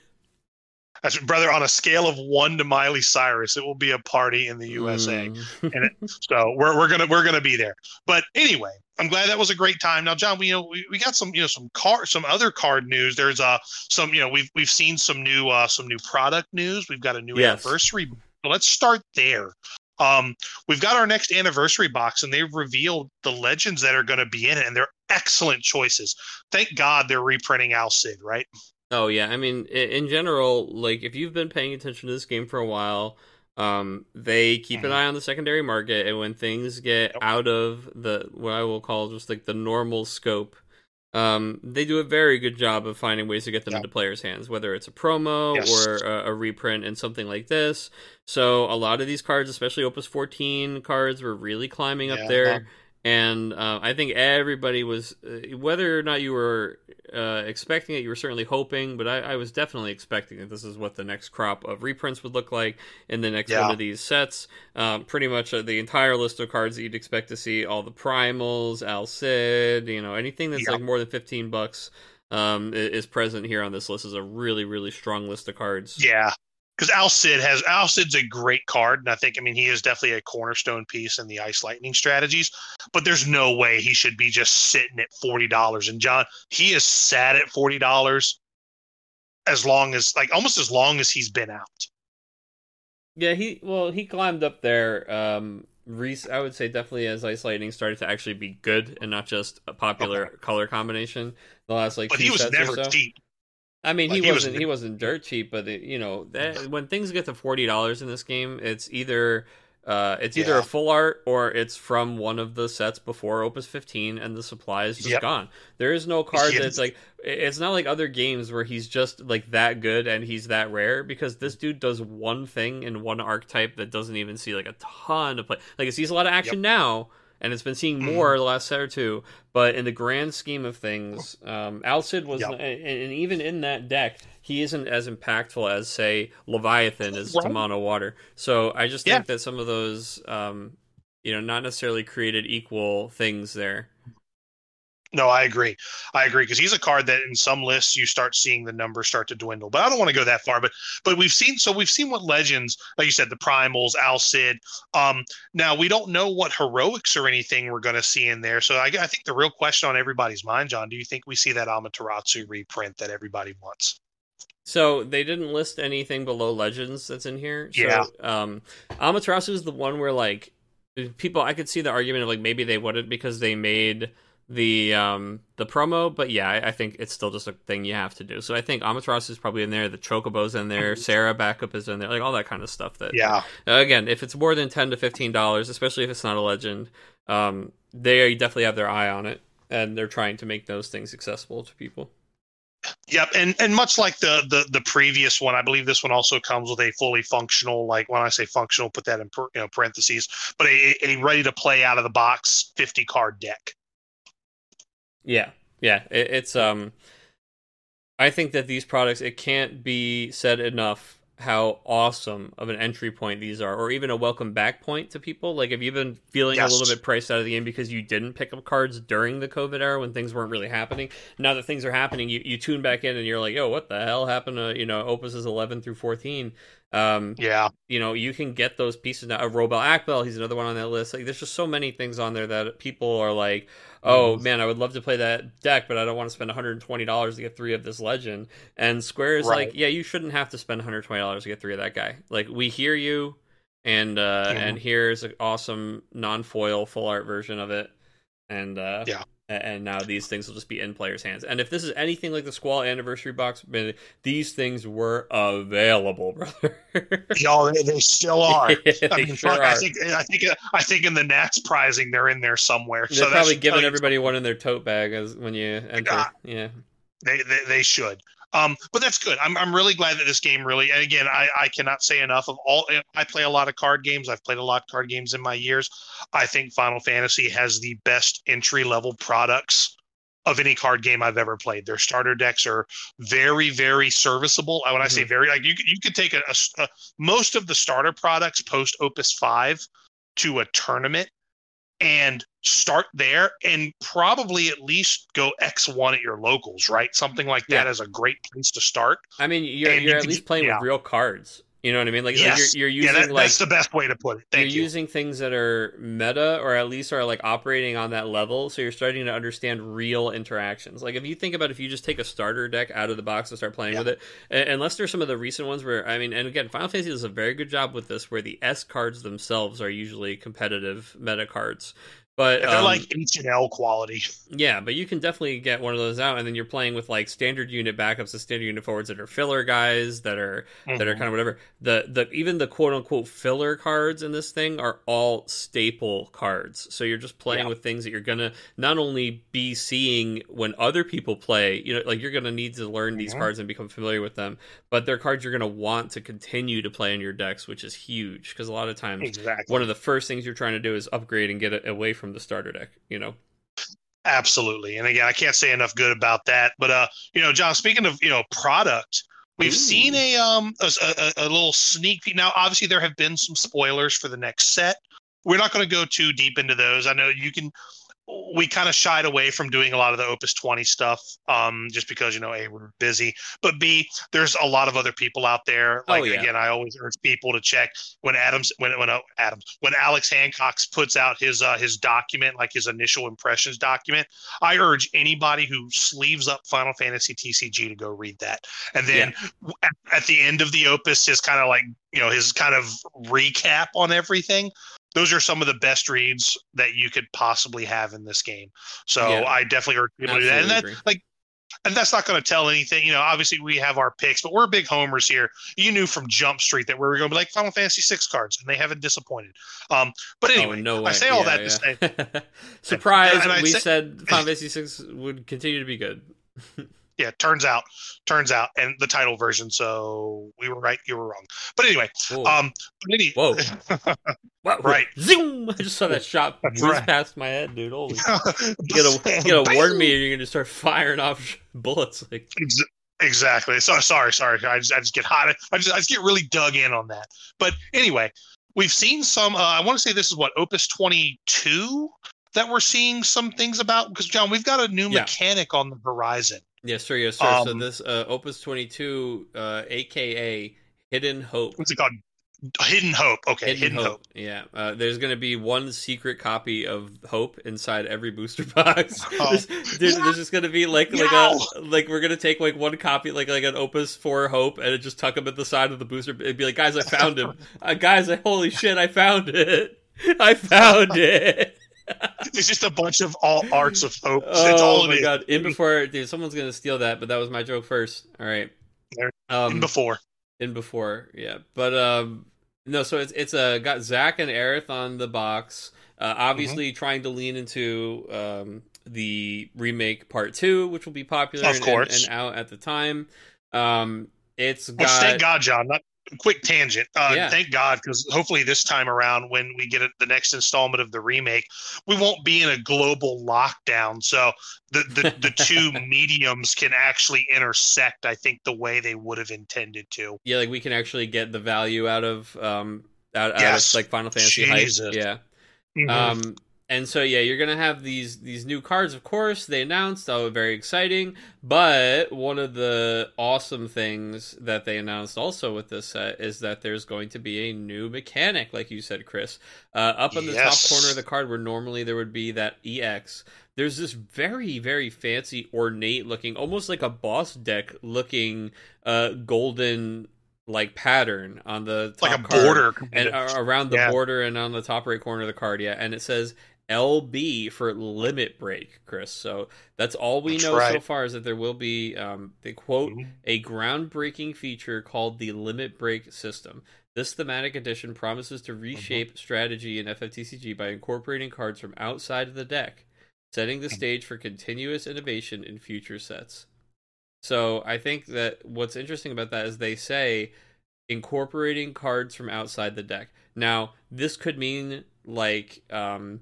That's brother. On a scale of one to Miley Cyrus, it will be a party in the USA, mm. and it, so we're we're gonna we're gonna be there. But anyway, I'm glad that was a great time. Now, John, we you know we, we got some you know some card some other card news. There's uh some you know we've we've seen some new uh some new product news. We've got a new yes. anniversary. Let's start there. Um, we've got our next anniversary box, and they've revealed the legends that are going to be in it, and they're excellent choices. Thank God they're reprinting Al Cid, right? Oh yeah, I mean, in general, like if you've been paying attention to this game for a while, um, they keep an mm-hmm. eye on the secondary market, and when things get out of the what I will call just like the normal scope, um, they do a very good job of finding ways to get them into players' hands, whether it's a promo yes. or a, a, reprint and something like this. So a lot of these cards, especially Opus 14 cards, were really climbing yeah. up there and uh, I think everybody was, uh, whether or not you were uh, expecting it, you were certainly hoping, but I, I, was definitely expecting that this is what the next crop of reprints would look like in the next yeah. one of these sets. Um, pretty much uh, the entire list of cards that you'd expect to see, all the primals, Al Cid, you know, anything that's yeah. like more than fifteen bucks um, is present here on this list. is a really, really strong list of cards. Yeah, because Al Cid has Al Cid's a great card, and I think I mean he is definitely a cornerstone piece in the Ice Lightning strategies. But there's no way he should be just sitting at forty dollars. And John, he is sat at forty dollars as long as like almost as long as he's been out. Yeah, he well he climbed up there. Um, Reese, I would say definitely as Ice Lightning started to actually be good and not just a popular okay. color combination. The last like, but he was never so. cheap. I mean, like he, wasn't he wasn't dirt cheap, but it, you know, that, when things get to forty dollars in this game, it's either Uh, it's either Yeah. a full art or it's from one of the sets before Opus 15, and the supply is just Yep. gone. There is no card Yes. that's like it's not like other games where he's just like that good and he's that rare because this dude does one thing in one archetype that doesn't even see like a ton of play. Like it sees a lot of action now, and it's been seeing Mm-hmm. more the last set or two. But in the grand scheme of things, um, Alcid was, Yep. and, and even in that deck, he isn't as impactful as say Leviathan is to Right. mono water. So I just Yeah. think that some of those, um, you know, not necessarily created equal things there. No, I agree. I agree because he's a card that in some lists you start seeing the numbers start to dwindle. But I don't want to go that far. But but we've seen so we've seen what legends, like you said, the primals, Alcid. Um, now we don't know what heroics or anything we're going to see in there. So I, I think the real question on everybody's mind, John, do you think we see that Amaterasu reprint that everybody wants? So they didn't list anything below Legends that's in here. So, Yeah. Um, Amaterasu is the one where like people, I could see the argument of like maybe they wouldn't because they made the um the promo, but yeah, I, I think it's still just a thing you have to do. So I think Amaterasu is probably in there. The Chocobo's in there. Sarah backup is in there. Like all that kind of stuff. That Yeah, again, if it's more than ten to fifteen dollars, especially if it's not a legend, um, they definitely have their eye on it, and they're trying to make those things accessible to people. Yep, and and much like the the the previous one, I believe this one also comes with a fully functional, like when I say functional, put that in per, you know, parentheses, but a, a ready to play out of the box fifty card deck. Yeah, yeah. It, it's um, I think that these products it can't be said enough how awesome of an entry point these are, or even a welcome back point to people. Like if you've been feeling Yes. a little bit priced out of the game because you didn't pick up cards during the COVID era when things weren't really happening. Now that things are happening, you, you tune back in and you're like, yo, what the hell happened to you know Opus is eleven through fourteen. Um, Yeah, you know, you can get those pieces now. Uh, Robel Akbel, he's another one on that list. Like, there's just so many things on there that people are like, oh man, I would love to play that deck, but I don't want to spend 120 dollars to get three of this legend. And Square is Right. like, yeah, you shouldn't have to spend 120 dollars to get three of that guy. Like, we hear you, and uh, Mhm. and here's an awesome non-foil full art version of it, and uh, Yeah. And now these things will just be in players' hands. And if this is anything like the Squall Anniversary Box, these things were available, brother. y'all, they, they still are. Yeah, I mean, sure fuck, I think I think I think in the Nats prizing they're in there somewhere. They're so probably giving everybody one in their tote bag as when you enter. Ah. Yeah, They, they they should. Um, but that's good. I'm I'm really glad that this game really. And again, I I cannot say enough of all. I play a lot of card games. I've played a lot of card games in my years. I think Final Fantasy has the best entry level products of any card game I've ever played. Their starter decks are very very serviceable. When I say very, like you could- you could take a most of the starter products post Opus Five to a tournament and start there and probably at least go X1 at your locals, right? Something like that Yeah. is a great place to start. I mean, you're And you you're at could least playing yeah. with real cards. You know what I mean? Like, like you're, you're Yeah, using that, like that's the best way to put it. Thank you're you. using things that are meta or at least are like operating on that level so you're starting to understand real interactions like if you think about if you just take a starter deck out of the box and start playing Yeah. with it unless there's some of the recent ones where i mean and again final fantasy does a very good job with this where the s cards themselves are usually competitive meta cards but They're um, like H and L quality. yeah, but you can definitely get one of those out, and then you're playing with like standard unit backups and standard unit forwards that are filler guys that are that are Mhm. kind of whatever. The the even the quote unquote filler cards in this thing are all staple cards. So you're just playing Yeah. with things that you're gonna not only be seeing when other people play, you know, like you're gonna need to learn these Mhm. cards and become familiar with them, but they're cards you're gonna want to continue to play in your decks, which is huge because a lot of times exactly. one of the first things you're trying to do is upgrade and get it away from the starter deck. You know. Absolutely. And again, I can't say enough good about that. But uh, you know, John, speaking of you know product, we've Ooh. seen a um a, a, a little sneak peek. Now, obviously, there have been some spoilers for the next set. We're not going to go too deep into those. I know you can. We kind of shied away from doing a lot of the Opus 20 stuff, um, just because you know, a we're busy, but b there's a lot of other people out there. Oh, Like yeah. again, I always urge people to check when Adams when when uh, Adams when Alex Hancock puts out his uh, his document, like his initial impressions document. I urge anybody who sleeves up Final Fantasy TCG to go read that. And then w at, at the end of the opus, his kind of like, you know, his kind of recap on everything. Those are some of the best reads that you could possibly have in this game. So Yeah. I definitely urge people to do that. And that, agree. like, and that's not going to tell anything. You know, obviously we have our picks, but we're big homers here. You knew from Jump Street that we were going to be like Final Fantasy six cards, and they haven't disappointed. Um, but anyway, oh, no I say all yeah, that yeah. to say, surprise. And I we say- said Final Fantasy six would continue to be good. Yeah, turns out, turns out, and the title version. So we were right, you were wrong. But anyway, Whoa. um, but any, Whoa. Wow. right. Zoom! I just saw that shot whiz right. past my head, dude. Holy. You gotta, you gotta warn me, or you're gonna start firing off bullets. Like, Exactly. So sorry, sorry. I just, I just get hot. I just, I just get really dug in on that. But anyway, we've seen some. Uh, I want to say this is what Opus twenty two that we're seeing some things about because John, we've got a new Yeah. mechanic on the horizon. Yes, sir, yes, sir. so Um, this uh, Opus 22, uh, aka Hidden Hope. What's it called? Hidden Hope. Okay, Hidden, Hope. Yeah, uh, there's gonna be one secret copy of Hope inside every booster box. Oh. there's, there's, there's just gonna be like like No. a like we're gonna take like one copy like like an Opus for Hope and it just tuck him at the side of the booster. It'd be like, guys, I found him. uh, guys, I, holy shit, I found it. I found it. It's just a bunch of all arts of hope. That's oh my god! In before, dude, someone's gonna steal that, but that was my joke first. All right. Um, And before. in before, yeah. But um no, so it's it's uh, got Zack and Aerith on the box. Uh, obviously Mm-hmm. trying to lean into um the remake part two, which will be popular Of and, course. and, and out at the time. Um it's Which, got thank God, John. Not quick tangent. Uh, Yeah. Thank God, because hopefully this time around, when we get it, the next installment of the remake, we won't be in a global lockdown. So the the, the two mediums can actually intersect. I think the way they would have intended to. yeah, like we can actually get the value out of um out, out of like Final Fantasy Jesus. hype. Yeah. Mhm. Um, and so yeah, you're gonna have these these new cards. Of course, they announced. Oh, very exciting! But one of the awesome things that they announced also with this set is that there's going to be a new mechanic, like you said, Chris. Uh, up on the Yes. top corner of the card, where normally there would be that EX. There's this very very fancy, ornate looking, almost like a boss deck looking, uh, golden like pattern on the top like a card border. and uh, around the Yeah. border and on the top right corner of the card, yeah, and it says LB for limit break, Chris. So that's all we That's know so far is that there will be, um, they quote, Mhm. a groundbreaking feature called the limit break system. This thematic edition promises to reshape strategy in FFTCG by incorporating cards from outside of the deck, setting the stage for continuous innovation in future sets. So I think that what's interesting about that is they say incorporating cards from outside the deck. Now, this could mean like um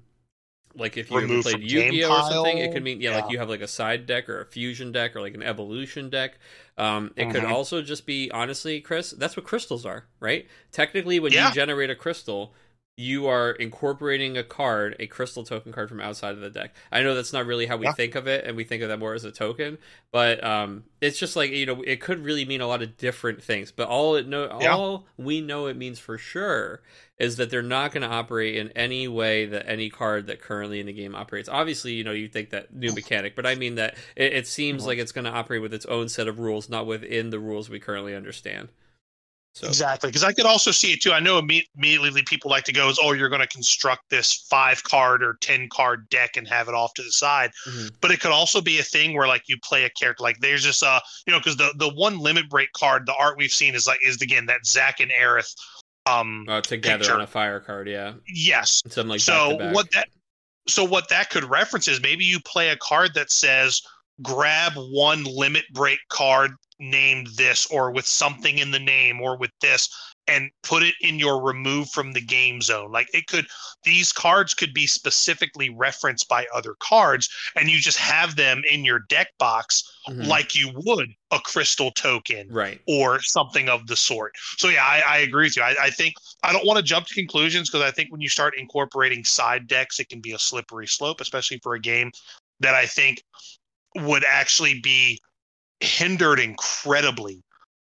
like if you Remove played Yu-Gi-Oh or something, it could mean yeah, Yeah. like you have like a side deck or a fusion deck or like an evolution deck. Um it could Mhm. also just be honestly, Chris, that's what crystals are, right? Technically when Yeah. you generate a crystal, you are incorporating a card, a crystal token card from outside of the deck. I know that's not really how we Yeah. think of it, and we think of that more as a token, but um, it's just like you know, it could really mean a lot of different things. But all it know, Yeah. all we know it means for sure is that they're not going to operate in any way that any card that currently in the game operates. Obviously, you know, you think that new mechanic, but I mean that it, it seems Mhm. like it's going to operate with its own set of rules, not within the rules we currently understand. So Exactly, because I could also see it too. I know immediately people like to go is, oh, you're going to construct this five card or ten card deck and have it off to the side. Mhm. But it could also be a thing where like you play a character like there's just uh you know because the the one limit break card the art we've seen is like is again that Zack and Aerith um uh, together picture. on a fire card, yeah, yes something like so what that so what that could reference is maybe you play a card that says grab one limit break card named this or with something in the name or with this and put it in your remove from the game zone like it could these cards could be specifically referenced by other cards and you just have them in your deck box Mhm. like you would a crystal token right. or something of the sort. So yeah, I, I agree with you. I, I think I don't want to jump to conclusions because I think when you start incorporating side decks, it can be a slippery slope, especially for a game that I think would actually be hindered incredibly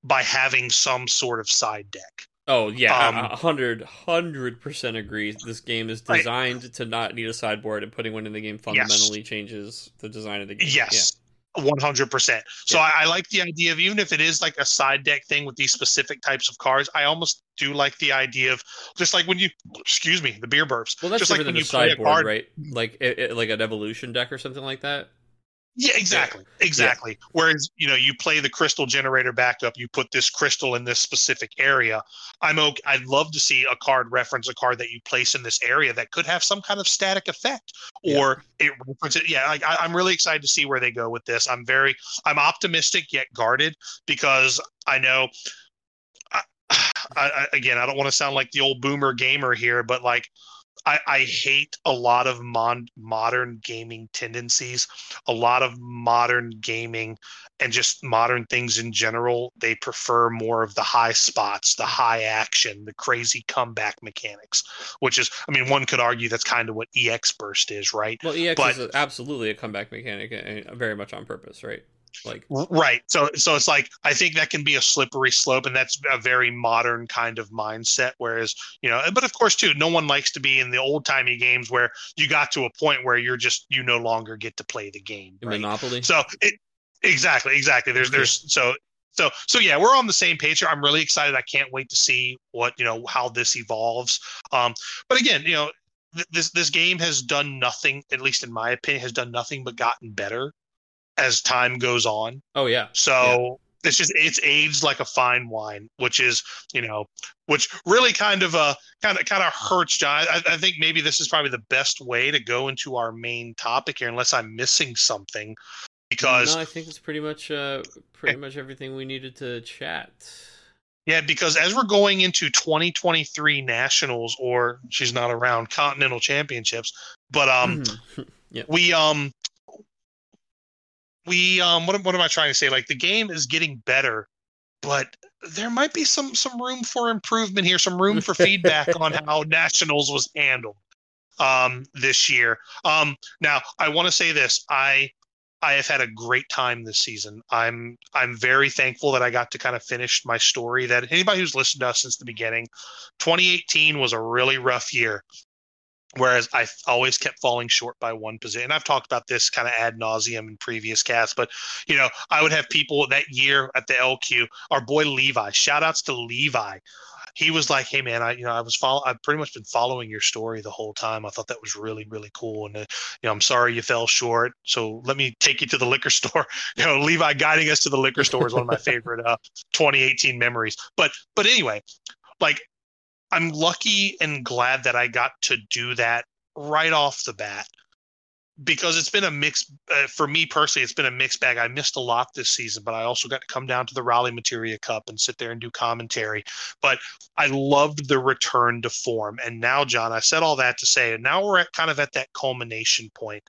by having some sort of side deck. Oh yeah, Um, a- a hundred hundred percent agree. This game is designed to not need a sideboard, and putting one in the game fundamentally changes the design of the game. Yes. One hundred percent. So Yeah. I, I like the idea of even if it is like a side deck thing with these specific types of cards, I almost do like the idea of just like when you excuse me, the beer burps. Well, that's just like when you a play a card, right? Like it, it- like an evolution deck or something like that. Yeah, exactly. Exactly. Yeah. Whereas, you know, you play the crystal generator backup, you put this crystal in this specific area. I'm okay. I'd love to see a card reference a card that you place in this area that could have some kind of static effect or yeah. it references. Yeah, like, I, I'm really excited to see where they go with this. I'm very, I'm optimistic yet guarded because I know I, I, again, I don't want to sound like the old boomer gamer here, but like I, I hate a lot of mon- modern gaming tendencies, a lot of modern gaming and just modern things in general. They prefer more of the high spots, the high action, the crazy comeback mechanics, which is, I mean, one could argue that's kind of what EX Burst is, right? Well, EX but, is absolutely a comeback mechanic, and very much on purpose, right? Like right. So so it's like i think that can be a slippery slope and that's a very modern kind of mindset whereas you know but of course too no one likes to be in the old timey games where you got to a point where you're just you no longer get to play the game right? monopoly? So it exactly exactly. There's there's so so so yeah we're on the same page here. I'm really excited. I can't wait to see what you know how this evolves. Um but again you know this this game has done nothing at least in my opinion has done nothing but gotten better as time goes on. Oh yeah. So yeah. it's just it's aged like a fine wine, which is you know, which really kind of uh kind of kind of hurts John. I, I think maybe this is probably the best way to go into our main topic here, unless I'm missing something. Because no, I think it's pretty much uh pretty much everything we needed to chat. Yeah, because as we're going into 2023 nationals, or she's not around continental championships, but um, yep. we um we um what, what am I trying to say? Like the game is getting better, but there might be some some room for improvement here, some room for feedback on how nationals was handled um this year. Um now I want to say this. I I have had a great time this season. I'm I'm very thankful that I got to kind of finish my story. That anybody who's listened to us since the beginning, 2018 was a really rough year. Whereas I always kept falling short by one position. And I've talked about this kind of ad nauseum in previous casts, but you know, I would have people that year at the LQ, our boy Levi, shout outs to Levi. He was like, Hey man, I, you know, I was follow, I've pretty much been following your story the whole time. I thought that was really, really cool. And, uh, you know, I'm sorry you fell short. So let me take you to the liquor store. You know, Levi guiding us to the liquor store is one of my favorite, uh, 2018 memories. But, but anyway, like I'm lucky and glad that I got to do that right off the bat because it's been a mix uh, for me personally. It's been a mixed bag. I missed a lot this season, but I also got to come down to the Raleigh Materia Cup and sit there and do commentary. But I loved the return to form. And now, John, I said all that to say, and now we're at kind of at that culmination point.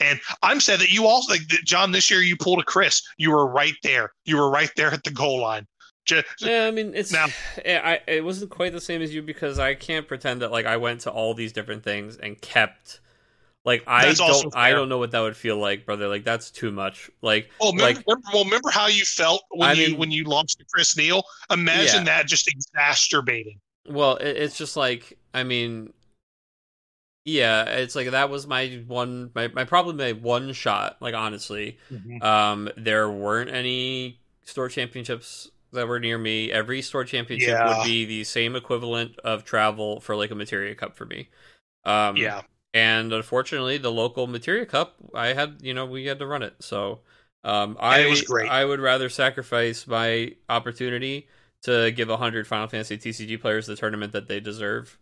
And I'm sad that you also, like John, this year you pulled a Chris. You were right there. You were right there at the goal line. Just, yeah, I mean, it's now, I it wasn't quite the same as you because I can't pretend that like I went to all these different things and kept like I don't I don't know what that would feel like, brother. Like that's too much. Like well, remember, like, remember, well, remember how you felt when I you mean, when you launched Chris Neal? Imagine yeah. that just exacerbating. Well, it, it's just like I mean, yeah, it's like that was my one my my problem my one shot. Like honestly, mm-hmm. um, there weren't any store championships that were near me, every store championship yeah. would be the same equivalent of travel for like a Materia Cup for me. Um, yeah. And unfortunately, the local Materia Cup, I had, you know, we had to run it. So um, I, it was great. I would rather sacrifice my opportunity to give 100 Final Fantasy TCG players the tournament that they deserve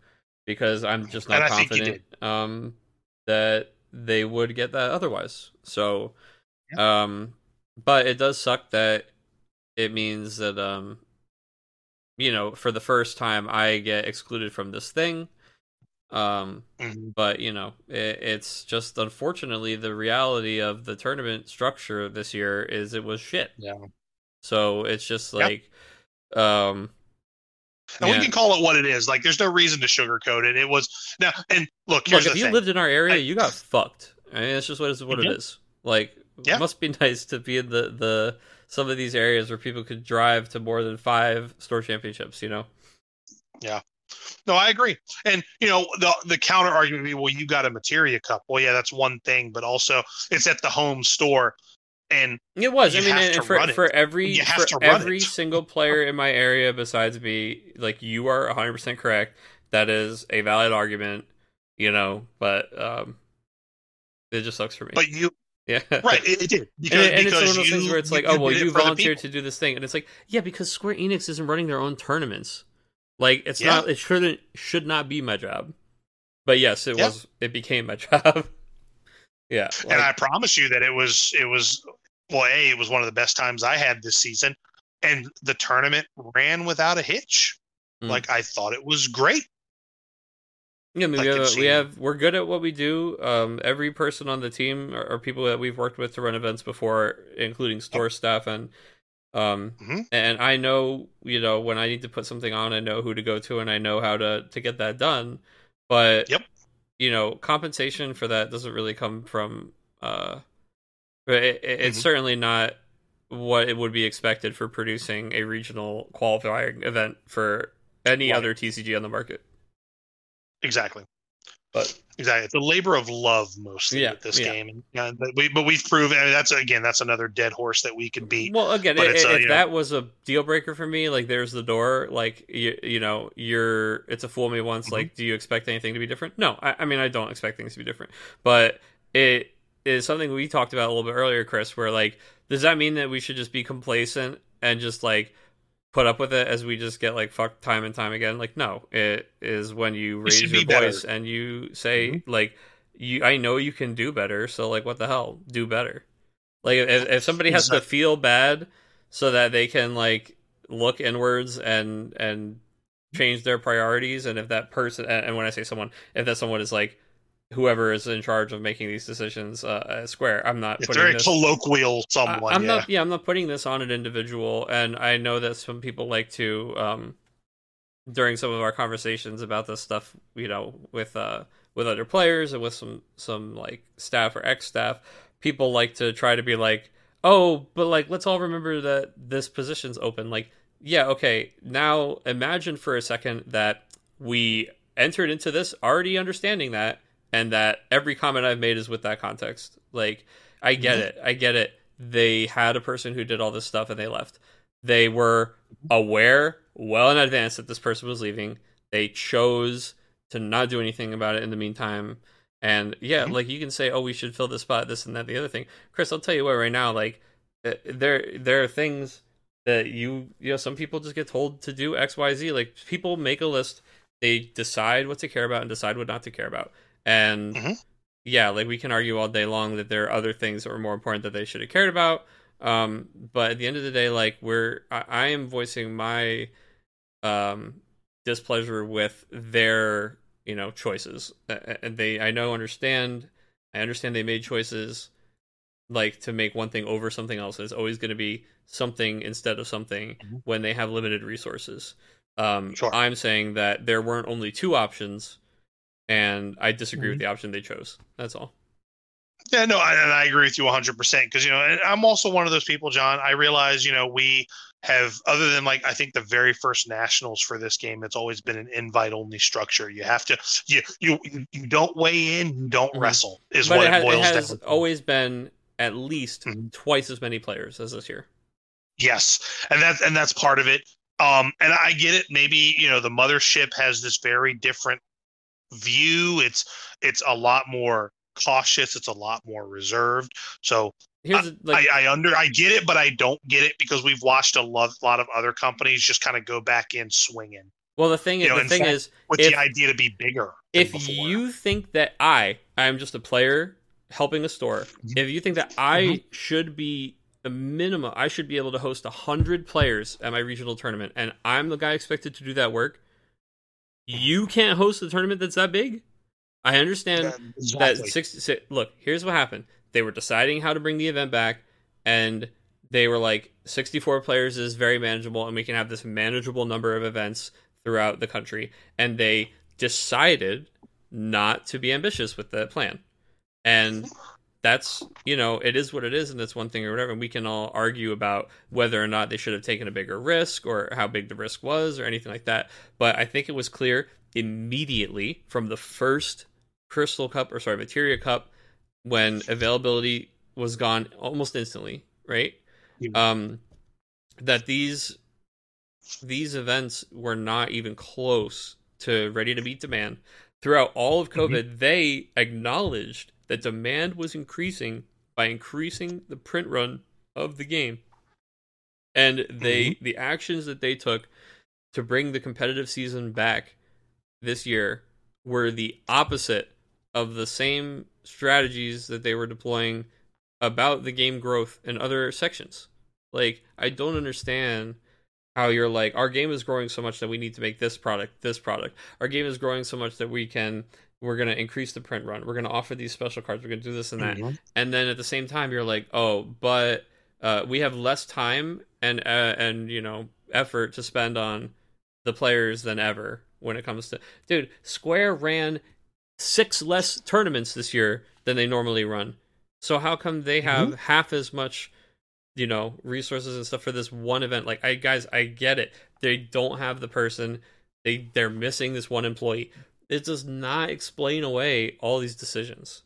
because I'm just not confident um, that they would get that otherwise. So, yeah. um, but it does suck that it means that um you know for the first time i get excluded from this thing um mm-hmm. but you know it, it's just unfortunately the reality of the tournament structure this year is it was shit yeah so it's just like yep. um and yeah. we can call it what it is. Like, there's no reason to sugarcoat it. It was now, and look, look if you thing. lived in our area, I, you got fucked. I mean, it's just what, is, what it is. Like, it must be nice to be in the the some of these areas where people could drive to more than five store championships. You know. Yeah. No, I agree. And you know, the the counter argument would be, well, you got a materia cup. Well, yeah, that's one thing, but also it's at the home store. And it was. I mean, and for, for every for every single player in my area besides me, like you are 100 percent correct. That is a valid argument, you know. But um, it just sucks for me. But you Yeah, right. It, it did because, and, and it's one of those things where it's like, oh well, you volunteered to do this thing, and it's like, yeah, because Square Enix isn't running their own tournaments. Like it's yeah. not, it shouldn't, should not be my job. But yes, it yeah. was. It became my job. yeah, like, and I promise you that it was. It was. Well, a it was one of the best times I had this season, and the tournament ran without a hitch. Mm. Like I thought it was great. Yeah, I mean, we, have, we have we're good at what we do. Um, every person on the team are, are, people that we've worked with to run events before, including store staff and um, mm-hmm. and I know you know when I need to put something on, I know who to go to, and I know how to to get that done. But yep, you know, compensation for that doesn't really come from. Uh, it, it's mm-hmm. certainly not what it would be expected for producing a regional qualifying event for any right. other TCG on the market. Exactly. But exactly, it's a labor of love mostly yeah, with this yeah. game, and but we but we've proven I mean, that's again that's another dead horse that we can beat. Well, again, it, if uh, that know, was a deal breaker for me, like there's the door, like you you know you're it's a fool me once. Mm-hmm. Like, do you expect anything to be different? No, I, I mean I don't expect things to be different, but it is something we talked about a little bit earlier, Chris. Where like, does that mean that we should just be complacent and just like put up with it as we just get like fucked time and time again. Like, no, it is when you raise your voice better. and you say mm-hmm. like, you, I know you can do better. So like, what the hell, do better. Like if, if somebody has to feel bad so that they can like look inwards and and change their priorities, and if that person and when I say someone, if that someone is like whoever is in charge of making these decisions uh, at Square. I'm not. It's very this, colloquial. Someone. I, am yeah. not. Yeah, I'm not putting this on an individual, and I know that some people like to. Um, during some of our conversations about this stuff, you know, with uh, with other players and with some some like staff or ex staff, people like to try to be like, oh, but like let's all remember that this position's open. Like, yeah, okay. Now imagine for a second that we entered into this already understanding that and that every comment I've made is with that context. Like, I get mm-hmm. it. I get it. They had a person who did all this stuff and they left. They were aware well in advance that this person was leaving. They chose to not do anything about it in the meantime. And yeah, mm-hmm. like you can say, oh, we should fill this spot, this and that, the other thing. Chris, I'll tell you what, right now, like uh, there, there are things that you, you know, some people just get told to do X, Y, Z. Like people make a list, they decide what to care about and decide what not to care about. And mm-hmm. yeah, like we can argue all day long that there are other things that were more important that they should have cared about. Um, but at the end of the day, like we're I, I am voicing my um displeasure with their you know choices and they i know understand i understand they made choices like to make one thing over something else it's always going to be something instead of something mm-hmm. when they have limited resources um, sure. i'm saying that there weren't only two options and I disagree mm-hmm. with the option they chose. That's all. Yeah, no, I, and I agree with you 100% because, you know, I'm also one of those people, John. I realize, you know, we have, other than like, I think the very first nationals for this game, it's always been an invite only structure. You have to, you, you, you don't weigh in, you don't mm-hmm. wrestle, is but what it, has, it boils it has down. always been at least mm-hmm. twice as many players as this year. Yes. And that's, and that's part of it. Um, and I get it. Maybe, you know, the mothership has this very different view. It's it's a lot more cautious. It's a lot more reserved. So Here's, like, I, I, under I get it, but I don't get it because we've watched a lot, lot of other companies just kind of go back in swinging. Well, the thing is, you know, the thing is, with if, the idea to be bigger. If you think that I, I'm just a player helping a store, mm-hmm. if you think that I mm-hmm. should be a minimum, I should be able to host a hundred players at my regional tournament, and I'm the guy expected to do that work you can't host a tournament that's that big. I understand yeah, exactly. that six, six. Look, here's what happened. They were deciding how to bring the event back, and they were like, 64 players is very manageable, and we can have this manageable number of events throughout the country. And they decided not to be ambitious with the plan. And that's you know it is what it is and that's one thing or whatever and we can all argue about whether or not they should have taken a bigger risk or how big the risk was or anything like that but i think it was clear immediately from the first crystal cup or sorry materia cup when availability was gone almost instantly right yeah. um that these these events were not even close to ready to meet demand throughout all of mm-hmm. covid mm-hmm. they acknowledged that demand was increasing by increasing the print run of the game. And they mm-hmm. the actions that they took to bring the competitive season back this year were the opposite of the same strategies that they were deploying about the game growth in other sections. Like I don't understand how you're like our game is growing so much that we need to make this product this product. Our game is growing so much that we can we're going to increase the print run. We're going to offer these special cards. We're going to do this and that. Mm-hmm. And then at the same time you're like, "Oh, but uh, we have less time and uh, and you know, effort to spend on the players than ever when it comes to Dude, Square ran six less tournaments this year than they normally run. So how come they have mm-hmm. half as much, you know, resources and stuff for this one event? Like, I guys, I get it. They don't have the person. They they're missing this one employee. It does not explain away all these decisions.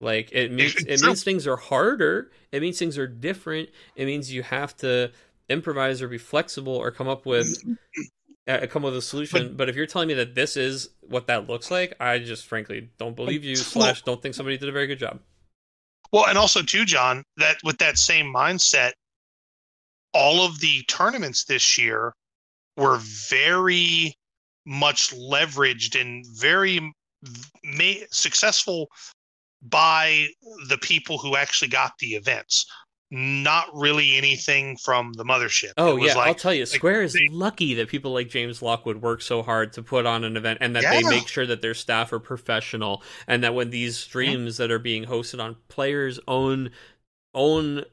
Like it means it means things are harder. It means things are different. It means you have to improvise or be flexible or come up with uh, come with a solution. But, but, if you're telling me that this is what that looks like, I just frankly don't believe you. Slash, don't think somebody did a very good job. Well, and also too, John, that with that same mindset, all of the tournaments this year were very much leveraged and very successful by the people who actually got the events not really anything from the mothership. Oh yeah, like, I'll tell you, Square like, is they, lucky that people like James Lockwood work so hard to put on an event, and that yeah. they make sure that their staff are professional, and that when these streams yeah. that are being hosted on players' own own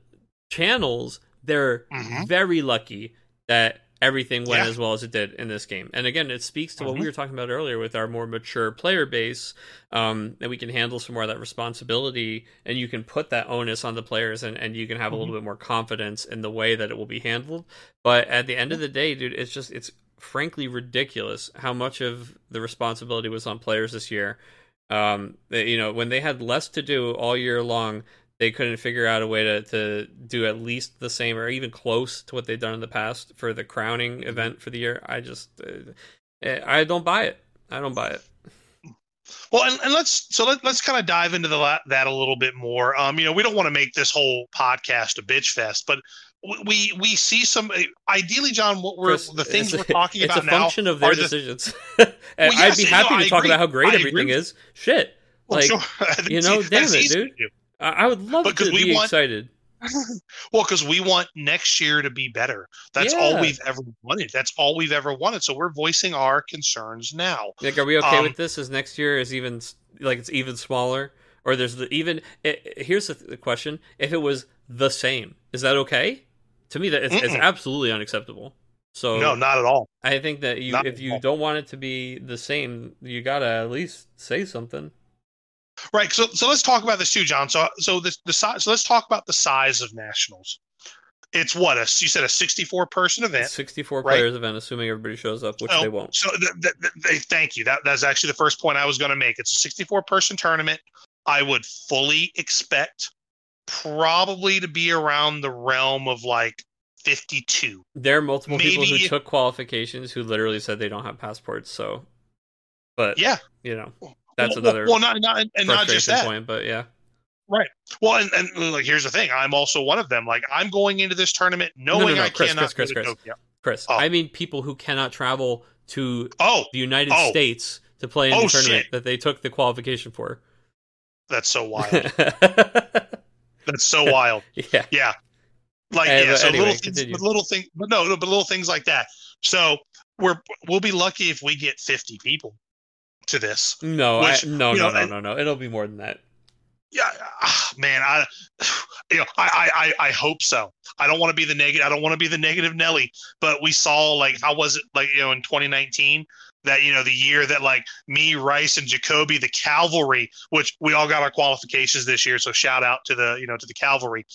channels, they're mm-hmm. very lucky that everything went yeah. as well as it did in this game. And again, it speaks to mm-hmm. what we mm-hmm. were talking about earlier with our more mature player base, um, that we can handle some more of that responsibility and you can put that onus on the players and, and you can have mm-hmm. a little mm-hmm. bit more confidence in the way that it will be handled. But at the end of the day, dude, it's just, it's frankly ridiculous how much of the responsibility was on players this year. Um, you know, when they had less to do all year long, they couldn't figure out a way to, to do at least the same or even close to what they've done in the past for the crowning mm-hmm. event for the year. I just, uh, I don't buy it. I don't buy it. Well, and, and let's so let, let's kind of dive into the that a little bit more. Um, you know, we don't want to make this whole podcast a bitch fest, but we we see some ideally, John. What we're the things we're talking about now. It's a function of their decisions. well, yes, I'd be happy no, to talk about how great I everything agree. is. Shit, well, like sure. you know, damn it, dude. I would love to be want, excited. well, because we want next year to be better. That's yeah. all we've ever wanted. That's all we've ever wanted. So we're voicing our concerns now. Like, are we okay um, with this? As next year is even like it's even smaller, or there's the even. It, here's the, the, question: If it was the same, is that okay? To me, that it's, it's absolutely unacceptable. So no, not at all. I think that you, not if you all. don't want it to be the same, you gotta at least say something. Right. So so let's talk about this too, John. So so the the size. So let's talk about the size of nationals. It's what a you said a sixty four person event. Sixty four right? players event, assuming everybody shows up, which they won't. So they thank you. That that's actually the first point I was going to make. It's a sixty four person tournament. I would fully expect probably to be around the realm of like 52. There are multiple Maybe people who took qualifications who literally said they don't have passports. So, but yeah, you know, that's well, another well, not, not and not just that point, but yeah. Right. Well, and, and like here's the thing. I'm also one of them. Like I'm going into this tournament knowing no, no, no. I Chris, cannot Chris, Chris, Chris. Chris. Oh. I mean people who cannot travel to oh. the United oh. States to play in oh, the tournament shit. that they took the qualification for. That's so wild. That's so wild. yeah. Yeah. Like and, yeah, so anyway, little things, little things, but no, no, but little things like that. So we're we'll be lucky if we get 50 people to this. No, which, I, no, no, know, no, no, no. It'll be more than that. Yeah, ah, man, I, you know, I, I, I hope so. I don't want to be the negative. I don't want to be the negative Nelly. But we saw like how was it like you know in 2019 that you know the year that like me, Rice, and Jacoby, the cavalry, which we all got our qualifications this year. So shout out to the you know to the cavalry,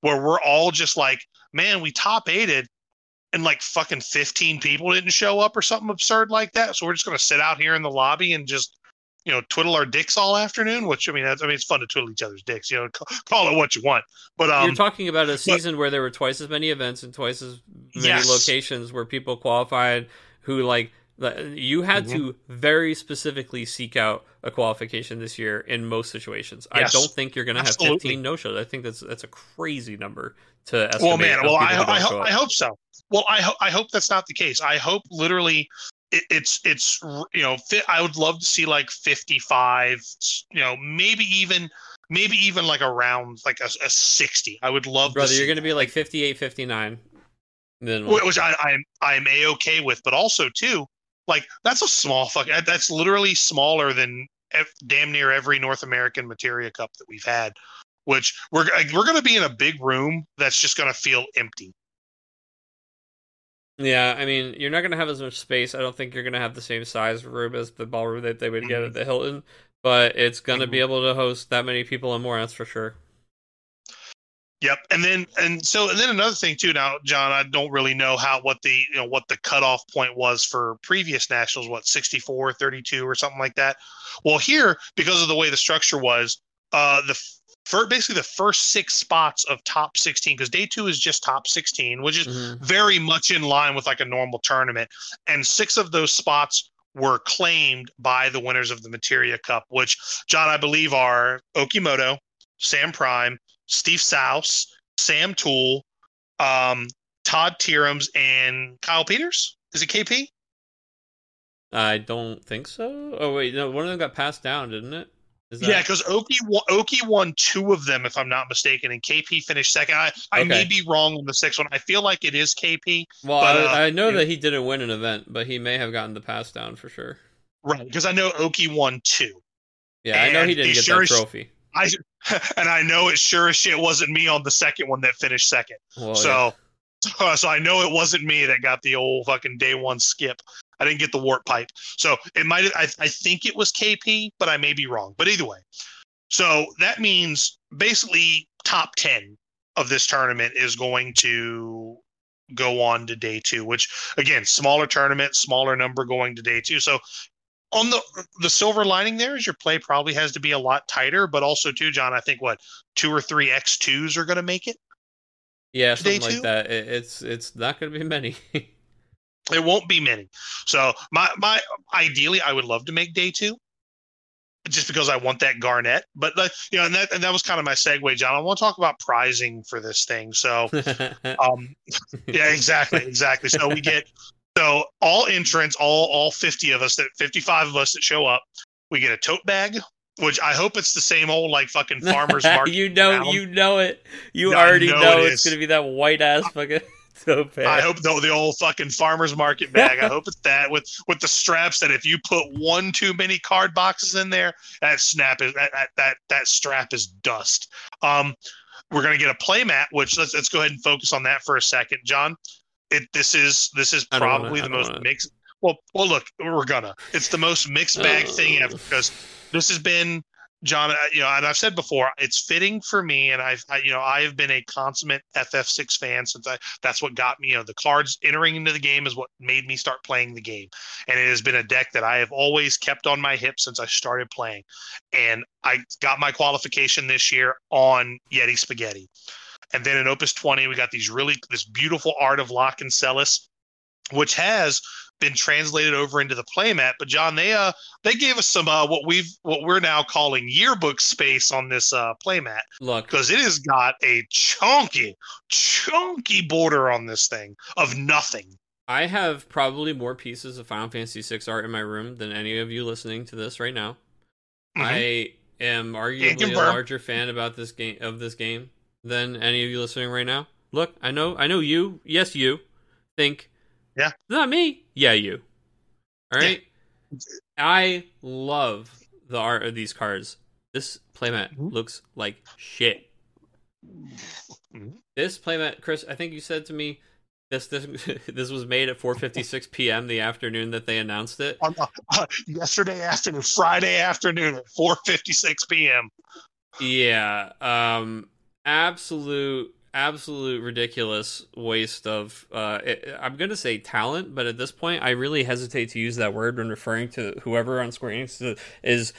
where we're all just like, man, we top aided and like fucking 15 people didn't show up or something absurd like that. So we're just going to sit out here in the lobby and just, you know, twiddle our dicks all afternoon. Which I mean, I mean, it's fun to twiddle each other's dicks. You know, call, it what you want. But um, you're talking about a season but, where there were twice as many events and twice as many yes. locations where people qualified who like You had mm-hmm. to very specifically seek out a qualification this year in most situations. Yes. I don't think you're going to have 15 no shows. I think that's that's a crazy number to estimate. Well, man, well, I, I, hope, I hope so. Well, I, ho- I hope that's not the case. I hope literally it, it's it's you know I would love to see like 55, you know, maybe even maybe even like around like a, a 60. I would love Brother, you're going to be like 58, 59. Then which I, I'm I'm a okay with, but also too, like that's a small fuck. That's literally smaller than damn near every North American Materia Cup that we've had. Which we're we're going to be in a big room that's just going to feel empty. Yeah, I mean, you're not going to have as much space. I don't think you're going to have the same size room as the ballroom that they would mm-hmm. get at the Hilton, but it's going to mm-hmm. be able to host that many people and more. That's for sure. Yep, and then and so and then another thing too. Now, John, I don't really know how what the you know what the cutoff point was for previous nationals. What 64, 32 or something like that. Well, here because of the way the structure was, uh, the for basically the first six spots of top 16 because day two is just top 16 which is mm-hmm. very much in line with like a normal tournament and six of those spots were claimed by the winners of the materia cup which john i believe are okimoto sam prime Steve Souse, Sam Toole, um, Todd Tierums, and Kyle Peters. Is it KP? I don't think so. Oh wait, no, one of them got passed down, didn't it? That... Yeah, because Oki Oki won two of them, if I'm not mistaken, and KP finished second. I, I okay. may be wrong on the sixth one. I feel like it is KP. Well, but, I, uh, I, know that he didn't win an event, but he may have gotten the pass down for sure. Right, because I know Oki won two. Yeah, and I know he didn't get sure that trophy. I and I know it sure as shit wasn't me on the second one that finished second. Well, so, yeah. so I know it wasn't me that got the old fucking day one skip. I didn't get the warp pipe. So it might. I, I think it was KP, but I may be wrong. But either way, so that means basically top ten of this tournament is going to go on to day two. Which again, smaller tournament, smaller number going to day two. So on the the silver lining there is your play probably has to be a lot tighter, but also too, John, I think what two or three X twos are going to make it. Yeah, something like that. It, it's it's not going to be many. it won't be many. So my my ideally, I would love to make day two, just because I want that Garnet. But you know, and that and that was kind of my segue, John. I want to talk about pricing for this thing. So, um, yeah, exactly, exactly. So we get so all entrants, all all fifty of us, that fifty five of us that show up, we get a tote bag. Which I hope it's the same old like fucking farmers market. you know, you know it. You no, already know, know it it's gonna be that white ass fucking. Tote bag. I hope the, the old fucking farmers market bag. I hope it's that with with the straps that if you put one too many card boxes in there, that snap is that that that, that strap is dust. Um, we're gonna get a playmat, which let's let's go ahead and focus on that for a second, John it this is this is probably wanna, the most mixed. Well, well, look, we're gonna. It's the most mixed bag thing ever because this has been John. Uh, you know, and I've said before, it's fitting for me, and I've I, you know I have been a consummate FF6 fan since I. That's what got me. You know, the cards entering into the game is what made me start playing the game, and it has been a deck that I have always kept on my hip since I started playing, and I got my qualification this year on Yeti Spaghetti. And then in Opus 20, we got these really this beautiful art of Locke and Celes, which has been translated over into the playmat. But John, they uh they gave us some uh what we've what we're now calling yearbook space on this uh playmat. Look, because it has got a chunky, chunky border on this thing of nothing. I have probably more pieces of Final Fantasy VI art in my room than any of you listening to this right now. Mm-hmm. I am arguably a larger fan about this game of this game than any of you listening right now. Look, I know, I know you. Yes, you think. Yeah. Not me. Yeah, you. All right. Yeah. I love the art of these cards. This playmat mm-hmm. looks like shit. Mm-hmm. This playmat, Chris, I think you said to me this this this was made at 4:56 p.m. the afternoon that they announced it. On, uh, yesterday afternoon, Friday afternoon at 4:56 p.m. Yeah. Um absolute absolute ridiculous waste of uh, it, i'm going to say talent but at this point i really hesitate to use that word when referring to whoever on square enix is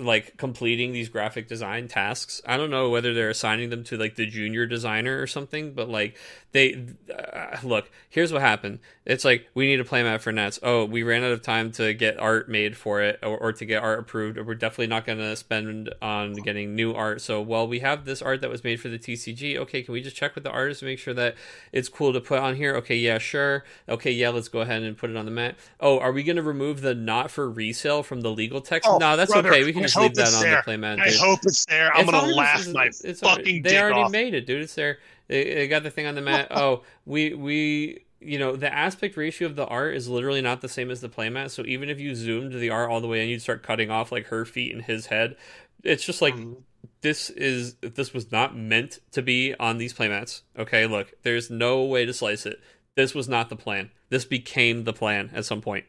like completing these graphic design tasks. I don't know whether they're assigning them to like the junior designer or something, but like they uh, look. Here's what happened. It's like we need a playmat for Nats. Oh, we ran out of time to get art made for it or, or to get art approved. Or we're definitely not going to spend on getting new art. So well, we have this art that was made for the TCG. Okay, can we just check with the artist to make sure that it's cool to put on here? Okay, yeah, sure. Okay, yeah, let's go ahead and put it on the mat. Oh, are we going to remove the not for resale from the legal text? Oh, no, that's brother, okay. We can I just leave that on there. the playmat. I hope it's there. I'm gonna 100% laugh my it's already- fucking They dick already off. made it, dude. It's there. They, they got the thing on the mat. Oh, we we you know the aspect ratio of the art is literally not the same as the playmat. So even if you zoomed the art all the way and you'd start cutting off like her feet and his head, it's just like Mhm. this is this was not meant to be on these playmats. Okay, look, there's no way to slice it. This was not the plan. This became the plan at some point.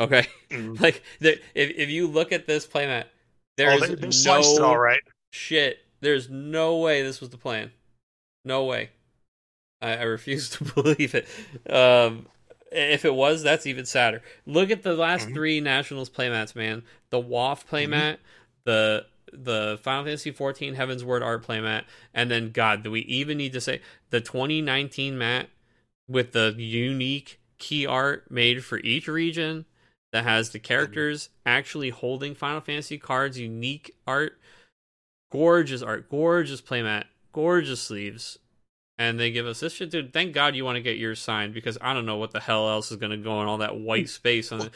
Okay, Mhm. like the, if if you look at this playmat, there Oh, they, they no all right. shit. There's no way this was the plan. No way. I, I refuse to believe it. Um, if it was, that's even sadder. Look at the last Mhm. three Nationals playmats, man. The WAF Mm-hmm. playmat, the the Final Fantasy 14 Heavensward art playmat, and then God, do we even need to say the 2019 mat with the unique key art made for each region that has the characters actually holding Final Fantasy cards, unique art, gorgeous art, gorgeous playmat, gorgeous sleeves. And they give us this shit, dude. Thank God you want to get yours signed because I don't know what the hell else is going to go in all that white space on.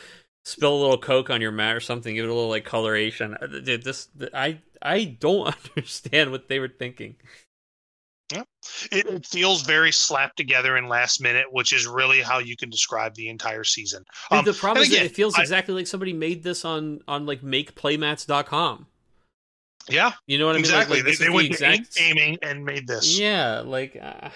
Spill a little coke on your mat or something. Give it a little like coloration. Uh, Dude, this I I don't understand what they were thinking. It, it feels very slapped together and last minute, which is really how you can describe the entire season. Um, the problem is again, it feels I- exactly like somebody made this on on like makeplaymats.com. Yeah, You know what I mean? Exactly. Like, this they they went to exact gaming and made this. Yeah, like uh,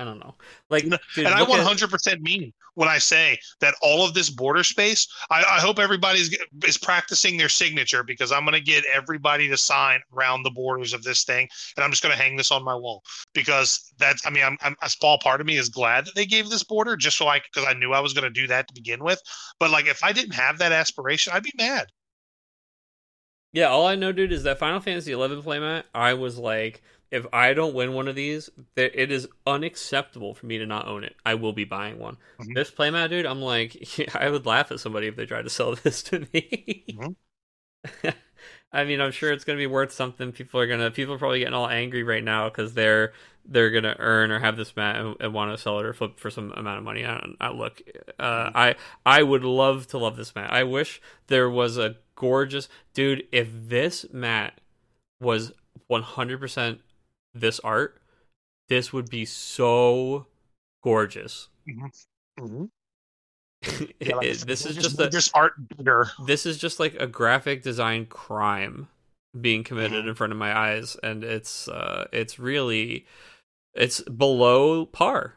I don't know. Like, dude, and I look 100% mean when I say that all of this border space. I, I hope everybody's is practicing their signature because I'm going to get everybody to sign around the borders of this thing, and I'm just going to hang this on my wall because that's. I mean, I'm, I'm a small part of me is glad that they gave this border just so I because I knew I was going to do that to begin with. But like, if I didn't have that aspiration, I'd be mad. Yeah, all I know, dude, is that Final Fantasy XI playmat. I was like, if I don't win one of these, it is unacceptable for me to not own it. I will be buying one. Mhm. This playmat, dude, I'm like, I would laugh at somebody if they tried to sell this to me. Mhm. I mean, I'm sure it's gonna be worth something. People are gonna, people are probably getting all angry right now because they're they're gonna earn or have this mat and, and want to sell it or flip for some amount of money. I don't. I look, uh, I I would love to love this mat. I wish there was a gorgeous dude. If this mat was 100% this art, this would be so gorgeous. Mm-hmm. It- Yeah, like, it- this is just just a, this art this is just like a graphic design crime being committed Mhm. in front of my eyes and it's uh it's really it's below par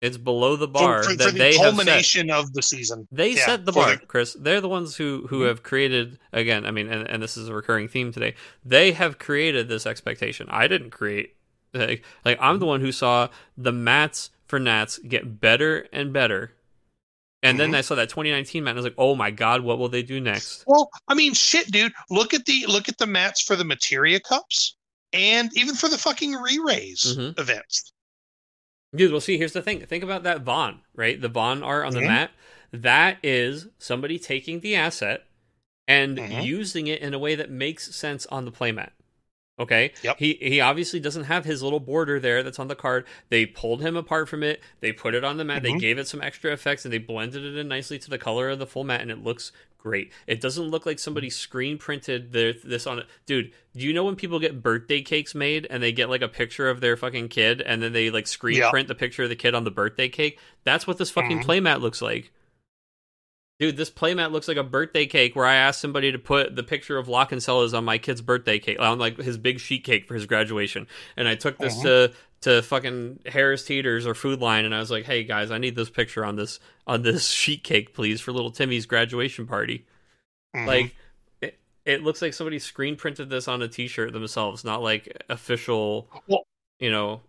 it's below the bar for, that for the they have set culmination of the season. they Yeah, set the bar the- chris they're the ones who who Mhm. have created again i mean and, and this is a recurring theme today they have created this expectation i didn't create like, like i'm the Mm-hmm. one who saw the mats for nats get better and better and then Mhm. i saw that 2019 mat and i was like oh my god what will they do next Well, I mean, shit, dude. Look at the look at the mats for the materia cups, and even for the fucking re-raise Mhm. events. Dude, well, see, here's the thing. Think about that Vaan, right? The Vaan art on the Mhm. mat. That is somebody taking the asset and Mhm. using it in a way that makes sense on the playmat. Okay. Yep. He he obviously doesn't have his little border there that's on the card. They pulled him apart from it. They put it on the mat. They Mhm. gave it some extra effects and they blended it in nicely to the color of the full mat, and it looks great. It doesn't look like somebody screen printed their, this on it. Dude, do you know when people get birthday cakes made and they get like a picture of their fucking kid and then they like screen Yeah. print the picture of the kid on the birthday cake? That's what this fucking Mhm. playmat looks like. Dude, this playmat looks like a birthday cake where I asked somebody to put the picture of Locke and Celes on my kid's birthday cake, on like his big sheet cake for his graduation. And I took this Mhm. to to fucking Harris Teeters or Food Lion, and I was like, "Hey guys, I need this picture on this on this sheet cake, please, for little Timmy's graduation party." Mhm. Like, it, it looks like somebody screen printed this on a T-shirt themselves, not like official. Well- you know,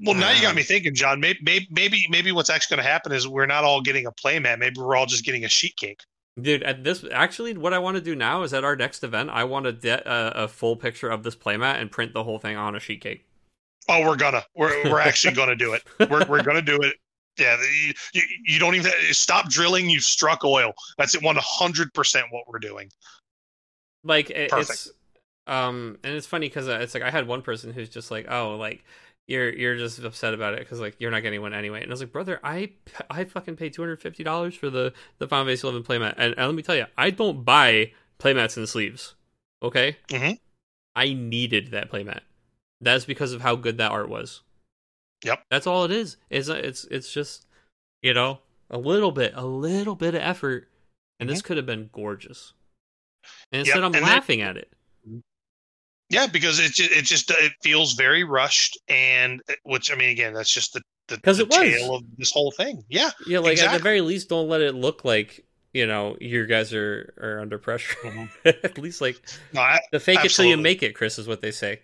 well, now you got um, me thinking, John. Maybe maybe maybe, maybe what's actually going to happen is we're not all getting a playmat. Maybe we're all just getting a sheet cake. Dude, at this actually, what I want to do now is at our next event, I want to get a, a full picture of this playmat and print the whole thing on a sheet cake. Oh, we're gonna. We're we're actually gonna do it. We're we're gonna do it. Yeah, you, you, you don't even stop drilling. You've struck oil. That's it. One hundred percent what we're doing. Like it, it's um, and it's funny because uh, it's like I had one person who's just like, oh, like you're you're just upset about it because like you're not getting one anyway. And I was like, brother, I I fucking paid two hundred fifty dollars for the the Final Fantasy Eleven playmat, and, and let me tell you, I don't buy playmats and sleeves. Okay, mm-hmm. I needed that playmat. That's because of how good that art was. Yep, that's all it is. It's it's it's just you know a little bit, a little bit of effort, and mm-hmm. this could have been gorgeous. And instead, yep. I'm and laughing then, at it. Yeah, because it just, it just it feels very rushed, and which I mean, again, that's just the the, because it was tail of this whole thing. Yeah, yeah, like exactly. at the very least, don't let it look like you know you guys are are under pressure. Mm-hmm. at least like no, I, the fake absolutely. it till you make it, Chris, is what they say.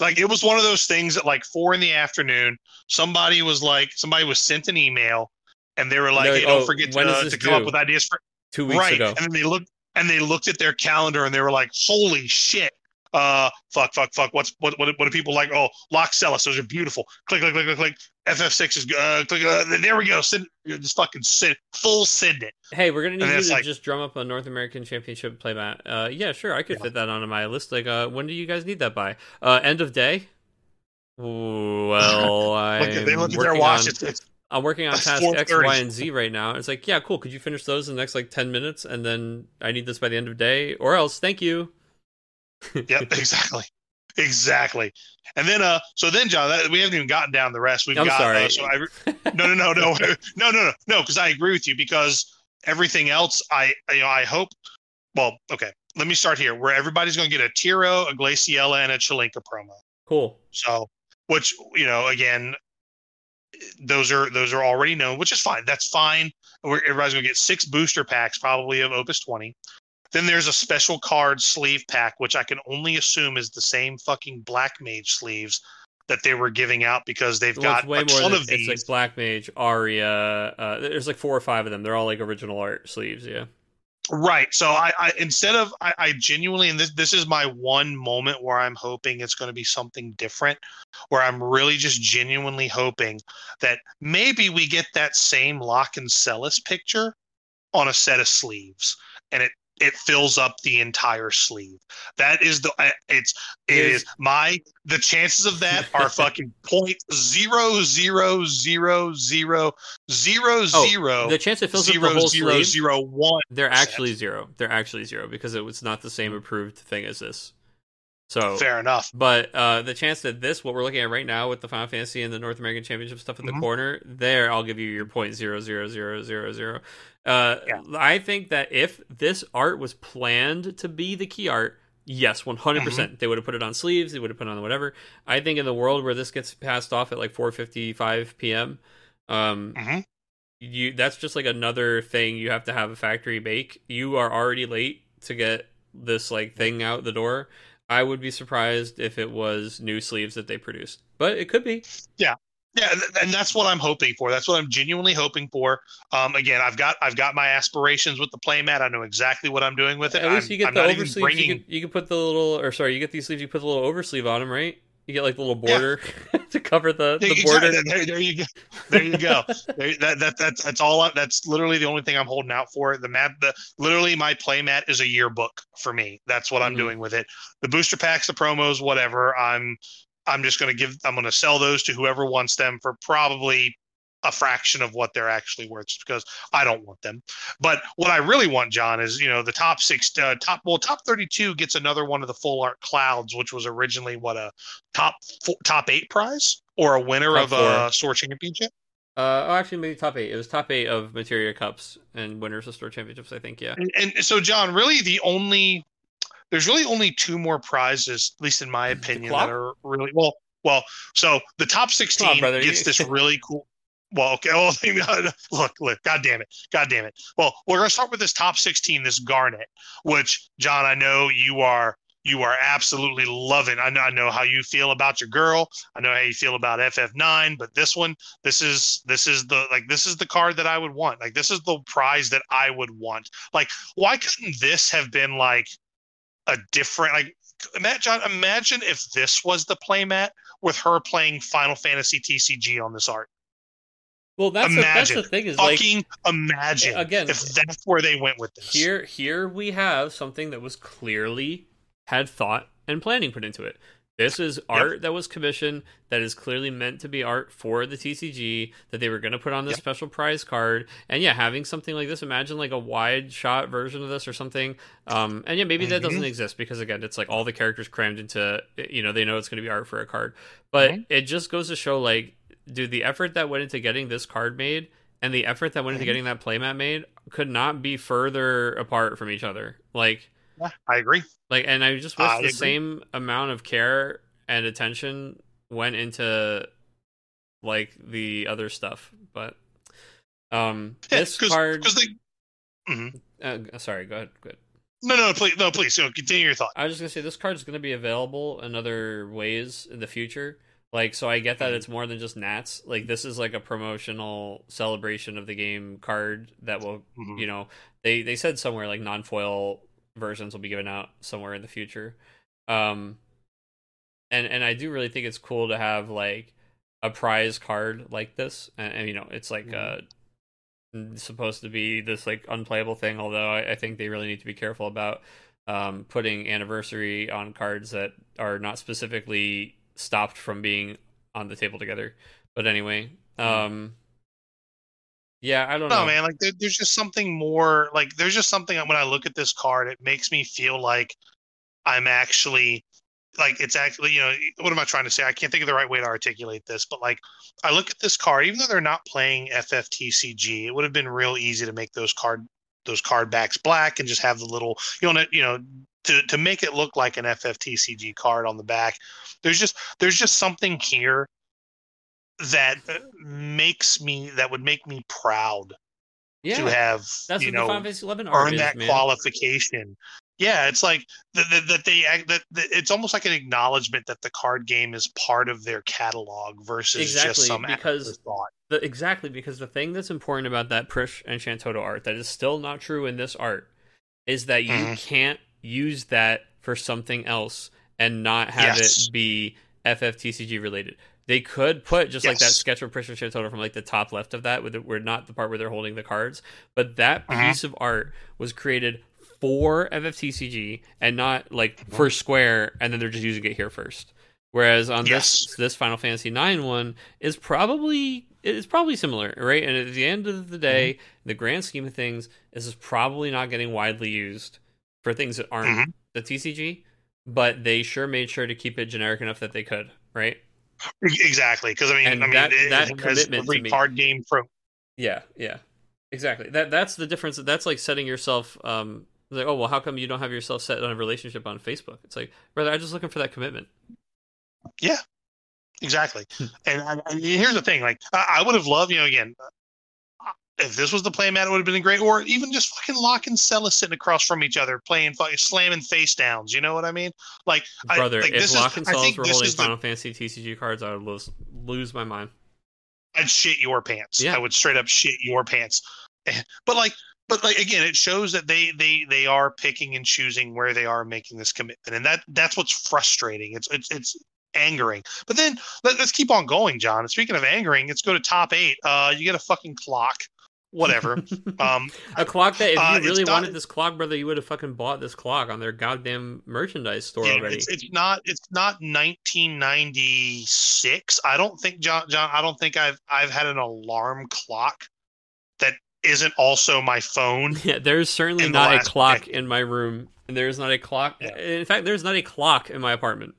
Like it was one of those things at like four in the afternoon. Somebody was like, somebody was sent an email, and they were like, "Hey, don't oh, forget to, uh, to come up with ideas for two weeks right. ago." And then they looked and they looked at their calendar and they were like, "Holy shit!" Uh, fuck, fuck, fuck. What's what? What, what do people like? Oh, Locke Celes. Those are beautiful. Click, click, click, click, click. FF6 is uh, click. Uh, there we go. Send just fucking send full send it. Hey, we're gonna need you to like, just drum up a North American Championship playmat. Uh, yeah, sure, I could yeah. fit that onto my list. Like, uh, when do you guys need that by? Uh, end of day. Well, I'm they look at their watch. On, it's, I'm working on task X, Y, and Z right now. It's like, yeah, cool. Could you finish those in the next like ten minutes, and then I need this by the end of the day, or else, thank you yep, exactly. Exactly. And then, uh, so then, John, that, we haven't even gotten down the rest. We've I'm got, sorry. Uh, so I, no, no, no, no, no, no, no, no, because I agree with you because everything else, I, you know, I hope, well, okay, let me start here where everybody's going to get a Tiro, a Glaciela, and a Chelinka promo. Cool. So, which, you know, again, those are, those are already known, which is fine. That's fine. We're, everybody's going to get six booster packs, probably of Opus 20. Then there's a special card sleeve pack, which I can only assume is the same fucking Black Mage sleeves that they were giving out because they've well, got way a ton than, of these. It's like Black Mage, Aria. Uh, there's like four or five of them. They're all like original art sleeves. Yeah. Right. So I, I instead of I, I, genuinely and this this is my one moment where I'm hoping it's going to be something different, where I'm really just genuinely hoping that maybe we get that same Locke and Celes picture on a set of sleeves, and it it fills up the entire sleeve. That is the it's it is my the chances of that are fucking point zero zero zero zero zero oh, zero. The chance it fills zero, up the whole zero, sleeve, zero one. They're actually zero. They're actually zero because it was not the same approved thing as this. So fair enough. But uh, the chance that this, what we're looking at right now with the Final Fantasy and the North American Championship stuff in the mm-hmm. corner, there I'll give you your point zero zero zero zero zero. Uh, yeah. I think that if this art was planned to be the key art, yes, one hundred percent, mm-hmm. they would have put it on sleeves, they would have put it on whatever. I think in the world where this gets passed off at like four fifty five p.m., um, mm-hmm. you that's just like another thing you have to have a factory bake. You are already late to get this like thing out the door. I would be surprised if it was new sleeves that they produced, but it could be. Yeah, yeah, and that's what I'm hoping for. That's what I'm genuinely hoping for. Um, again, I've got I've got my aspirations with the playmat. I know exactly what I'm doing with it. At least you get I'm, the oversleeves. Bringing... You, you can put the little, or sorry, you get these sleeves. You put the little oversleeve on them, right? You get like the little border yeah. to cover the, the exactly. border. There, there, you go. There you go. there, that, that, that's that's all. That's literally the only thing I'm holding out for. The map, the literally my playmat is a yearbook for me. That's what I'm mm-hmm. doing with it. The booster packs, the promos, whatever. I'm I'm just going to give, I'm going to sell those to whoever wants them for probably a fraction of what they're actually worth because I don't want them. But what I really want, John, is you know the top six, uh, top well, top thirty-two gets another one of the full art clouds, which was originally what a top four, top eight prize or a winner top of four. a store championship. Uh, oh, actually, maybe top eight. It was top eight of Materia Cups and winners of store championships. I think, yeah. And, and so, John, really, the only there's really only two more prizes, at least in my opinion, that are really well. Well, so the top 16 on, gets this really cool. Well, okay. Well, uh, look, look, God damn it. God damn it. Well, we're to start with this top 16, this Garnet, which, John, I know you are You are absolutely loving. I know, I know how you feel about your girl. I know how you feel about FF9, but this one, this is this is the like this is the card that I would want. Like this is the prize that I would want. Like why couldn't this have been like a different like imagine imagine if this was the playmat with her playing Final Fantasy TCG on this art. Well, that's the, that's the thing is fucking like imagine again if that's where they went with this. here here we have something that was clearly had thought and planning put into it. This is art that was commissioned that is clearly meant to be art for the TCG that they were going to put on this Yep. special prize card. And yeah, having something like this, imagine like a wide shot version of this or something. Um, and yeah, maybe that Mhm. doesn't exist because again, it's like all the characters crammed into you know they know it's going to be art for a card. But Mhm. it just goes to show like, dude, the effort that went into getting this card made and the effort that went into getting that playmat made could not be further apart from each other. Like. Yeah, I agree. Like, and I just wish I the agree. same amount of care and attention went into like the other stuff. But um, Yeah, this cause, card. 'cause they, Mhm. Uh, sorry, go ahead. Go ahead. No, no, please, no, please. Know, continue your thought. I was just gonna say this card is gonna be available in other ways in the future. Like, so I get that Mhm. it's more than just Nats. Like, this is like a promotional celebration of the game card that will Mhm. you know they they said somewhere like non-foil versions will be given out somewhere in the future um and and i do really think it's cool to have like a prize card like this and, and you know it's like uh supposed to be this like unplayable thing although I, I think they really need to be careful about um putting anniversary on cards that are not specifically stopped from being on the table together but anyway um yeah i don't No, know man, like there, there's just something more. Like there's just something when I look at this card, it makes me feel like I'm actually like it's actually you know what am I trying to say? I can't think of the right way to articulate this, but like I look at this card, even though they're not playing FFTCG, it would have been real easy to make those card those card backs black and just have the little you know you know to to make it look like an FFTCG card on the back. There's just there's just something here that uh, makes me that would make me proud yeah to have That's you know the Final Fantasy Eleven art earn is, that man. qualification. Yeah, it's like that, that, that they act that, that it's almost like an acknowledgement that the card game is part of their catalog versus Exactly, just some because-. The, exactly because the thing that's important about that Prishe and Shantoto art that is still not true in this art is that you Mhm. can't use that for something else and not have Yes. it be FFTCG related. They could put just like that sketch of and Shantoto from like the top left of that, with it, where not the part where they're holding the cards, but that Mhm. piece of art was created for FFTCG and not like for Square, and then they're just using it here first. Whereas on Yes. this this Final Fantasy IX one is probably it's probably similar, right? And at the end of the day, the grand scheme of things, this is probably not getting widely used for things that aren't Mhm. the TCG, but they sure made sure to keep it generic enough that they could, right? Exactly, because I mean, And I mean, that- it, that commitment every to me- card game from Yeah, yeah, exactly. That that's the difference. That's like setting yourself. Um, like, oh well, how come you don't have yourself set on a relationship on Facebook? It's like, brother, I'm just looking for that commitment. Yeah, exactly. Hmm. and, and here's the thing: like, I, I would have loved, you know, again, if this was the playmat, it would have been great. Or even just fucking Locke and Celes sitting across from each other, playing fucking slamming face downs. You know what I mean? Like, I- Brother, like, if this Locke and I were holding is the- Final Fantasy TCG cards, I would lose lose my mind. I'd shit your pants. Yeah. I would straight up shit your pants. But like, but like again, it shows that they they they are picking and choosing where they are making this commitment, and that that's what's frustrating. It's it's it's angering. But then let, us keep on going, John. And speaking of angering, let's go to top eight. Uh, you get a fucking clock, whatever. um, a clock that if Uh, you it's really not- wanted this clock, brother, you would have fucking bought this clock on their goddamn merchandise store yeah, already. it's it's not it's not 1996. I don't think John John. I don't think I've I've had an alarm clock that isn't also my phone. Yeah, there's certainly not a clock decade. in my room, and there's not a clock. Yeah. In fact, there's not a clock in my apartment.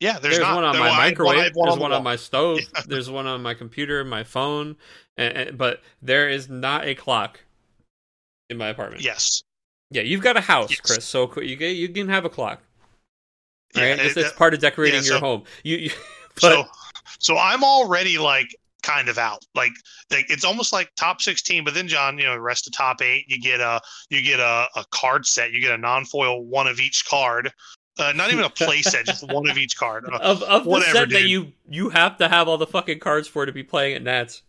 Yeah, there's, There's, not. one on my I had one- microwave. one there's on the one on my stove. There's one on my computer, my phone, and, and- but there is not a clock in my apartment. Yes. Yeah, you've got a house, Yes. Chris, so you can, you can have a clock. Yeah, Right? it's, it- it's part of decorating yeah, your so- home. You, you but so so I'm already like kind of out. Like like it's almost like top 16, but then John, you know, the rest of top eight, you get a you get a, a card set, you get a non-foil one of each card. Uh, not even a play set, just one of each card. Uh, of of the whatever, set that you you have to have all the fucking cards for to be playing at Nats.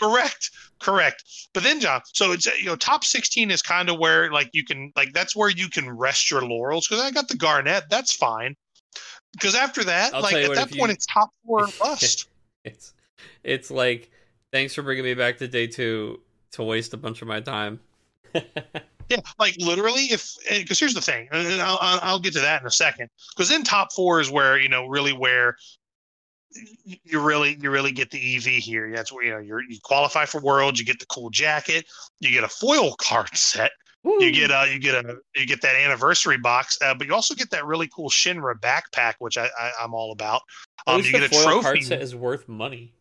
Correct, correct. But then, John, so it's you know top sixteen is kind of where like you can like that's where you can rest your laurels because I got the Garnet, that's fine. Because after that, I'll like at what, that point, you- it's top four bust. It's it's like thanks for bringing me back to day two to waste a bunch of my time. Yeah, like literally, if eh, because here's the thing, and and I'll, I'll I'll get to that in a second. Because then top four is where you know really where you really you really get the EV here. That's where you know you're, you qualify for Worlds, you get the cool jacket, you get a foil card set, you get a you get a you get that anniversary box, uh, but you also get that really cool Shinra backpack, which I, I I'm all about. Um, you the get a foil card trophy. set is worth money.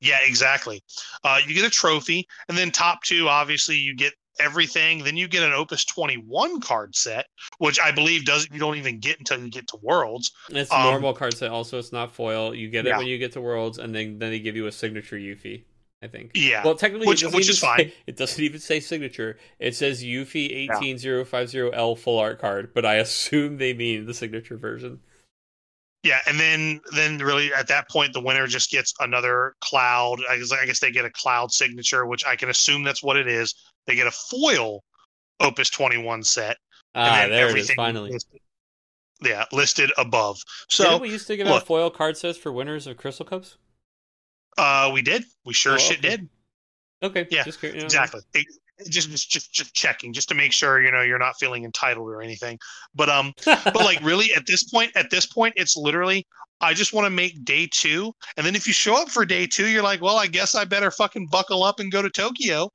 Yeah, exactly. Uh, you get a trophy, and then top two, obviously, you get everything. Then you get an Opus 21 card set, which I believe doesn't you don't even get until you get to Worlds. It's a Um, normal card set. Also, it's not foil. You get it Yeah. when you get to Worlds, and then then they give you a signature Yuffie. I think. Yeah, Well, technically, Which- it doesn't which even is fine. say- it doesn't even say signature. It says Yuffie eighteen zero five zero L full art card, but I assume they mean the signature version. yeah, and then then really at that point, the winner just gets another cloud. I guess, I guess they get a cloud signature, which I can assume that's what it is. They get a foil Opus 21 set, and Ah, there it is. Finally. listed- yeah, listed above. So So we used to give out foil card sets for winners of Crystal Cups. uh, we did, we sure Oh, shit okay. did. Okay, Yeah, just you know, exactly it just, just just just checking just to make sure you know you're not feeling entitled or anything but um but like really at this point at this point it's literally i just want to make day two and then if you show up for day two you're like well i guess i better fucking buckle up and go to tokyo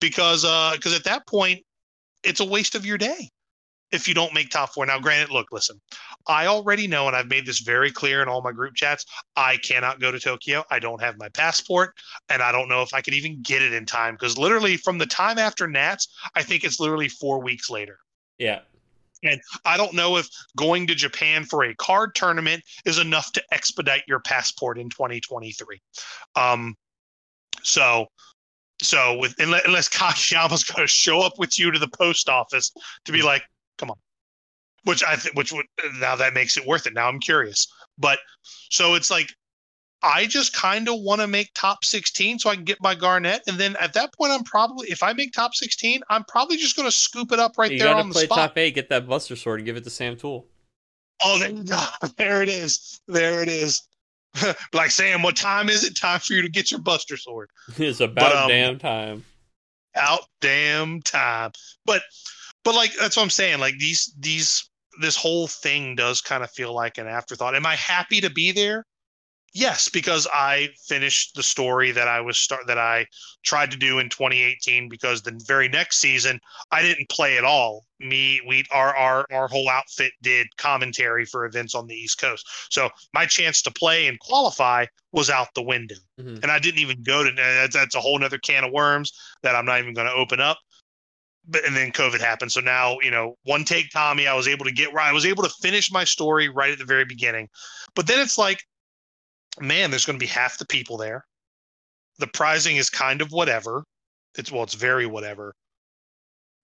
because uh because at that point it's a waste of your day if you don't make top four now granted look listen i already know and i've made this very clear in all my group chats i cannot go to tokyo i don't have my passport and I don't know if I could even get it in time because literally from the time after Nats, I think it's literally four weeks later. yeah. And I don't know if going to Japan for a card tournament is enough to expedite your passport in 2023. Um, so, so with unless, unless Kageyama's going to show up with you to the post office to be like, come on, which I think, which would now that makes it worth it. Now I'm curious, but so it's like I just kind of want to make top 16 so I can get my Garnet. And then at that point, I'm probably, if I make top 16, I'm probably just going to scoop it up right you there on the play spot. top eight, get that Buster Sword, and give it to Sam Tool. Oh, there. There it is. There it is. like Sam, what time is it? Time for you to get your Buster Sword. it's about um, damn time. Out damn time. But, but like that's what I'm saying. Like these, these, this whole thing does kind of feel like an afterthought. Am I happy to be there? Yes, because I finished the story that I was start that I tried to do in 2018. Because the very next season I didn't play at all. Me, we, our, our, our whole outfit did commentary for events on the East Coast. So my chance to play and qualify was out the window, Mhm. and I didn't even go to. That's, that's a whole other can of worms that I'm not even going to open up. But and then COVID happened, so now you know one take Tommy. I was able to get right. I was able to finish my story right at the very beginning, but then it's like, man, there's going to be half the people there. The prizing is kind of whatever. It's well, it's very whatever.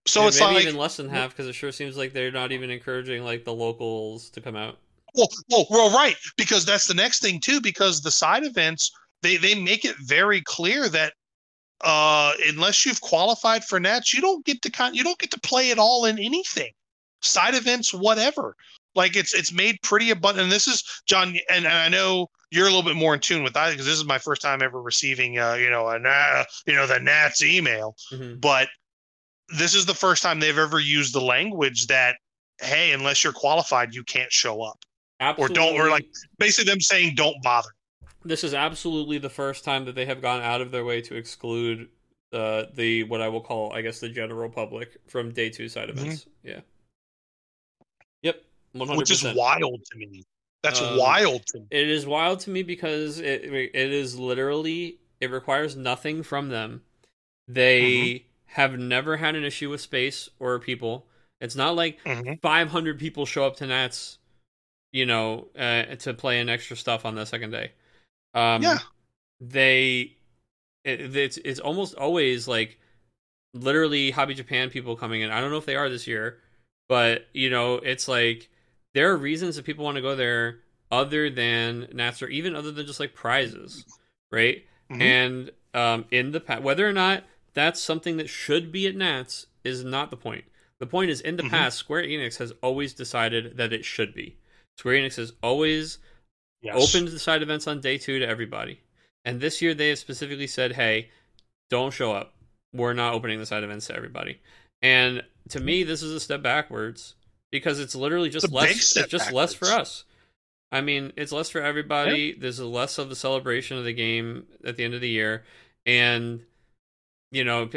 So And it's maybe like, even less than half because it sure seems like they're not even encouraging like the locals to come out. Well, well, well, right, because that's the next thing too. Because the side events, they they make it very clear that uh, unless you've qualified for Nats, you don't get to con- you don't get to play at all in anything. Side events, whatever. Like it's it's made pretty abundant. And this is John, and, and I know you're a little bit more in tune with that because this is my first time ever receiving, uh, you know, a Na- you know the Nats email Mhm. but this is the first time they've ever used the language that hey unless you're qualified you can't show up or don't or like basically them saying don't bother this is absolutely the first time that they have gone out of their way to exclude uh, the what I will call, I guess, the general public from day two side Mm-hmm. events. Yeah. Yep. One hundred which is wild to me that's Um, wild to me It is wild to me because it it is literally it requires nothing from them. They Mm-hmm. have never had an issue with space or people. It's not like Mhm. 500 people show up to Nats, you know, uh, to play an extra stuff on the second day. Um, Yeah. they it, it's it's almost always like literally hobby japan people coming in i don't know if they are this year but you know it's like there are reasons that people want to go there other than nats or even other than just like prizes right Mhm. and um in the past whether or not that's something that should be at nats is not the point the point is in the Mhm. past square enix has always decided that it should be square enix has always Yes. opened the side events on day two to everybody. And this year they have specifically said, hey, don't show up. We're not opening the side events to everybody. And to me, this is a step backwards because it's literally just a less. It's just less for us. I mean, it's less for everybody. There's less of the celebration of the game at the end of the year, and you know,